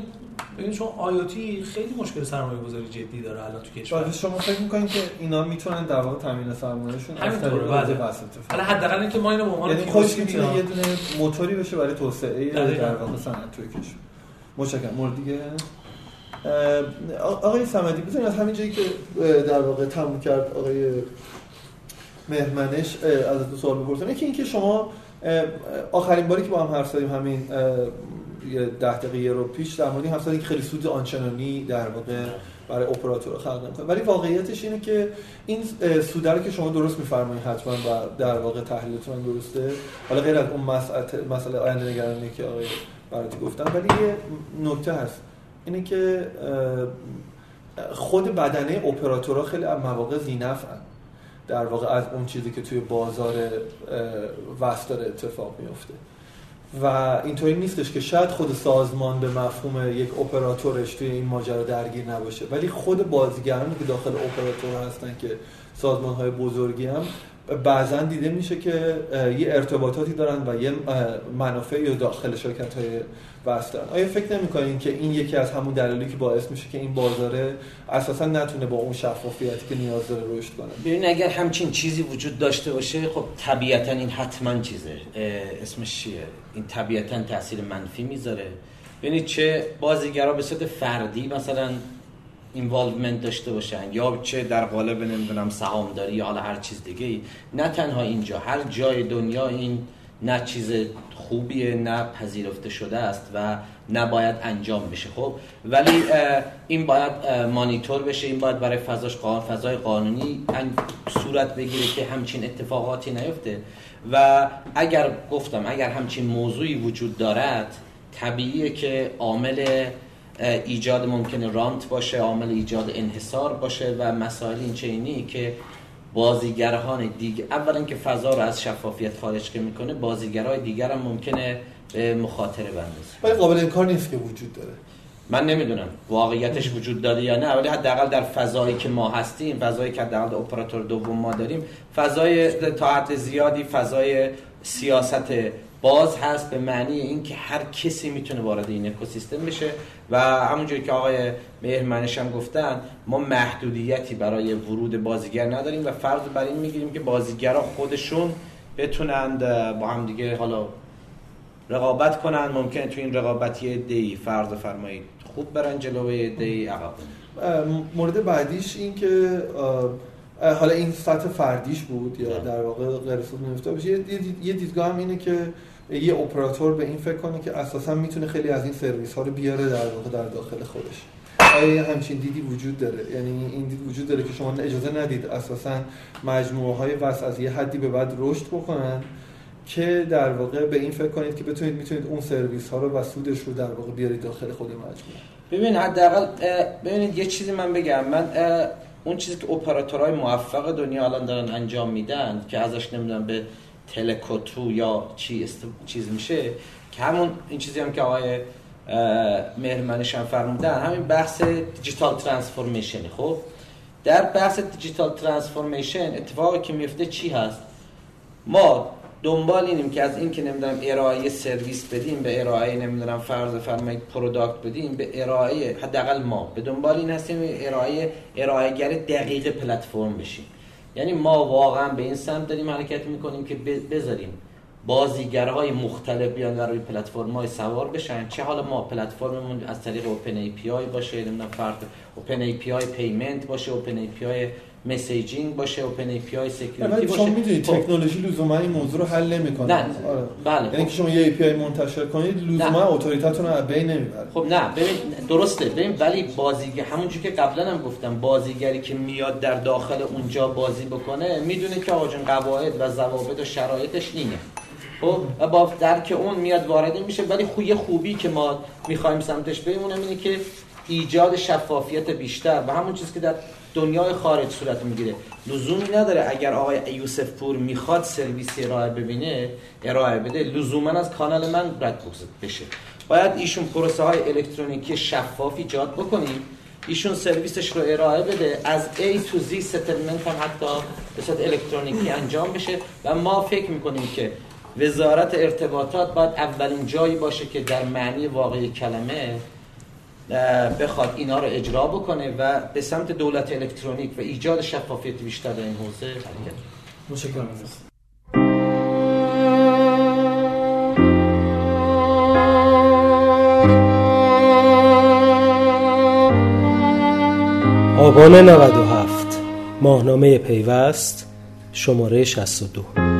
ببینید چون آیوتی خیلی مشکل سرمایه گذاری جدی داره الان تو کشور. بعد شما فکر می‌کنید که اینا می‌تونن در واقع تامین سرمایه‌شون همینطوره بازه بله. حالا حداقل اینکه ما اینو به عنوان یعنی می‌تونه میاد. یه دونه موتوری بشه برای توسعه. در واقع صنعت توی کشور. متشکرم. مورد دیگه؟ آقای صمدی بزنید از همین جایی که در واقع تموم کرد آقای مهمنش از دو سوال بپرسم. یکی اینکه شما آخرین باری که با هم حرف زدیم همین یه ده دقیقه رو پیش در مورد حرف که خیلی سود آنچنانی در واقع برای اپراتور خلق نمی‌کنه. ولی واقعیتش اینه که این سود رو که شما درست می‌فرمایید حتما و در واقع تحلیلتون درسته. حالا غیر از اون مسئله مسئله آینده نگرانی که آقای براتی گفتن ولی یه نکته هست. اینه که خود بدنه اپراتورها خیلی از مواقع زینفعن در واقع از اون چیزی که توی بازار وست داره اتفاق میفته و اینطوری نیستش که شاید خود سازمان به مفهوم یک اپراتورش توی این ماجرا درگیر نباشه. ولی خود بازیگرانی که داخل اپراتور هستن که سازمان های بزرگی هم بعضا دیده میشه که یه ارتباطاتی دارن و یه منافعی رو داخل شرکت های دارن. آیا فکر نمی‌کنین که این یکی از همون دلایلی که باعث میشه که این بازاره اساسا نتونه با اون شفافیتی که نیاز داره رشد کنه؟ ببین اگر همچین چیزی وجود داشته باشه خب طبیعتا این حتما چیزه. اسمش چیه؟ این طبیعتا تاثیر منفی می‌ذاره. ببینید چه بازیگرا به صورت فردی مثلا اینوالومنت داشته باشن یا چه در قالب نمی‌دونم سهامداری یا حالا هر چیز دیگه نه تنها اینجا هر جای دنیا این نه چیز خوبیه نه پذیرفته شده است و نباید انجام بشه. خب ولی این باید مانیتور بشه. این باید برای فضاش قا- فضای قانونی ان- صورت بگیره که همچین اتفاقاتی نیفته. و اگر گفتم اگر همچین موضوعی وجود دارد طبیعیه که عامل ایجاد ممکنه رانت باشه عامل ایجاد انحصار باشه و مسائل این چینی که بازیگران دیگه اولا که فضا رو از شفافیت خارج که می‌کنه بازیگرای دیگر هم ممکنه به مخاطره بندازه. ولی قابل انکار نیست که وجود داره. من نمی‌دونم واقعیتش وجود داره یا نه ولی حداقل در فضایی که ما هستیم فضایی که حداقل اپراتور دوم ما داریم فضای تا حد زیادی فضای سیاست باز هست به معنی اینکه هر کسی می‌تونه وارد این اکوسیستم بشه و همونجوری که آقای مهرمنش هم گفتن ما محدودیتی برای ورود بازیگر نداریم و فرض بر این می‌گیریم که بازیگرا خودشون بتونند با هم دیگه حالا رقابت کنن. ممکنه تو این رقابتی دی فرض فرمایید خوب برن جلوی دی عقب. مورد بعدیش این که حالا این سطح فردیش بود یا در واقع غیر سود نمیفته یه, دید- یه دیدگاه هم اینه که یه اپراتور به این فکر کنه که اساسا می‌تونه خیلی از این سرویس ها رو بیاره در واقع در داخل خودش. آیا همچین دیدی وجود داره؟ یعنی این دید وجود داره که شما اجازه ندید اساسا مجموعه های وس از یه حدی به بعد رشد بکنن که در واقع به این فکر کنید که بتونید می‌تونید اون سرویس ها رو و سودش رو در واقع بیارید داخل خود مجموعه. ببین حداقل ببینید یه چیزی من بگم. من اون چیزی که اپراتورهای موفق دنیا الان دارن انجام میدن که ازش نمی‌دونم به تلکوتو یا چی است... چیز میشه که همون این چیزی هم که آقای مهرمنش هم فرمودن همین بحث دیجیتال ترانسفورمیشن خب در بحث digital transformation اتفاقی که میفته چی هست؟ ما دنبال اینیم که از این که نمی‌دونم ارائه سرویس بدیم به ارائه نمی‌دونم فرض فرمایید product بدیم به ارائه حداقل ما. به دنبال این هستیم ارائه ارائه‌گر در حقیقت پلتفرم بشیم. یعنی ما واقعا به این سمت داریم حرکت می‌کنیم که بذاریم بازیگرهای مختلف بیان روی پلتفرم های سوار بشن. چه حالا ما پلتفرممون از طریق open API باشه نمی‌دونم فرض open API payment باشه open API messaging باشه open API security باشه. شما می‌دونید خب. تکنولوژی لزوما این موضوع رو حل نمی‌کنه. نه آره. بله یعنی که شما یه API منتشر کنید لزوما authority تون رو بین نمی‌بره. خب نه ببین درسته. ببین ولی بازیگر همونجوری که قبلا هم گفتم بازیگری که میاد در داخل اونجا بازی بکنه می‌دونه که آقا قواعد و ضوابط و شرایطش اینه. خب با درک اون میاد وارد میشه ولی خوی خوبی که ما می‌خوایم سمتش بریم اونم اینه که ایجاد شفافیت بیشتر و همون چیزی که در دنیای خارج صورت می‌گیره. لزومی نداره اگر آقای یوسف پور می‌خواد سرویسی ارائه ببینه ارائه بده لزوما از کانال من رد بشه. باید ایشون پروسه های الکترونیکی شفاف ایجاد بکنیم. ایشون سرویسش رو ارائه بده. از A to Z ستلمنت هم حتی به صورت الکترونیکی انجام بشه. و ما فکر می‌کنیم که وزارت ارتباطات باید اولین جایی باشه که در معنی واقعی کلمه بخواد اینا رو اجرا بکنه و به سمت دولت الکترونیک و ایجاد شفافیت بیشتر در این حوزه حرکت متشکرم آبان 97 ماهنامه پیوست شماره 62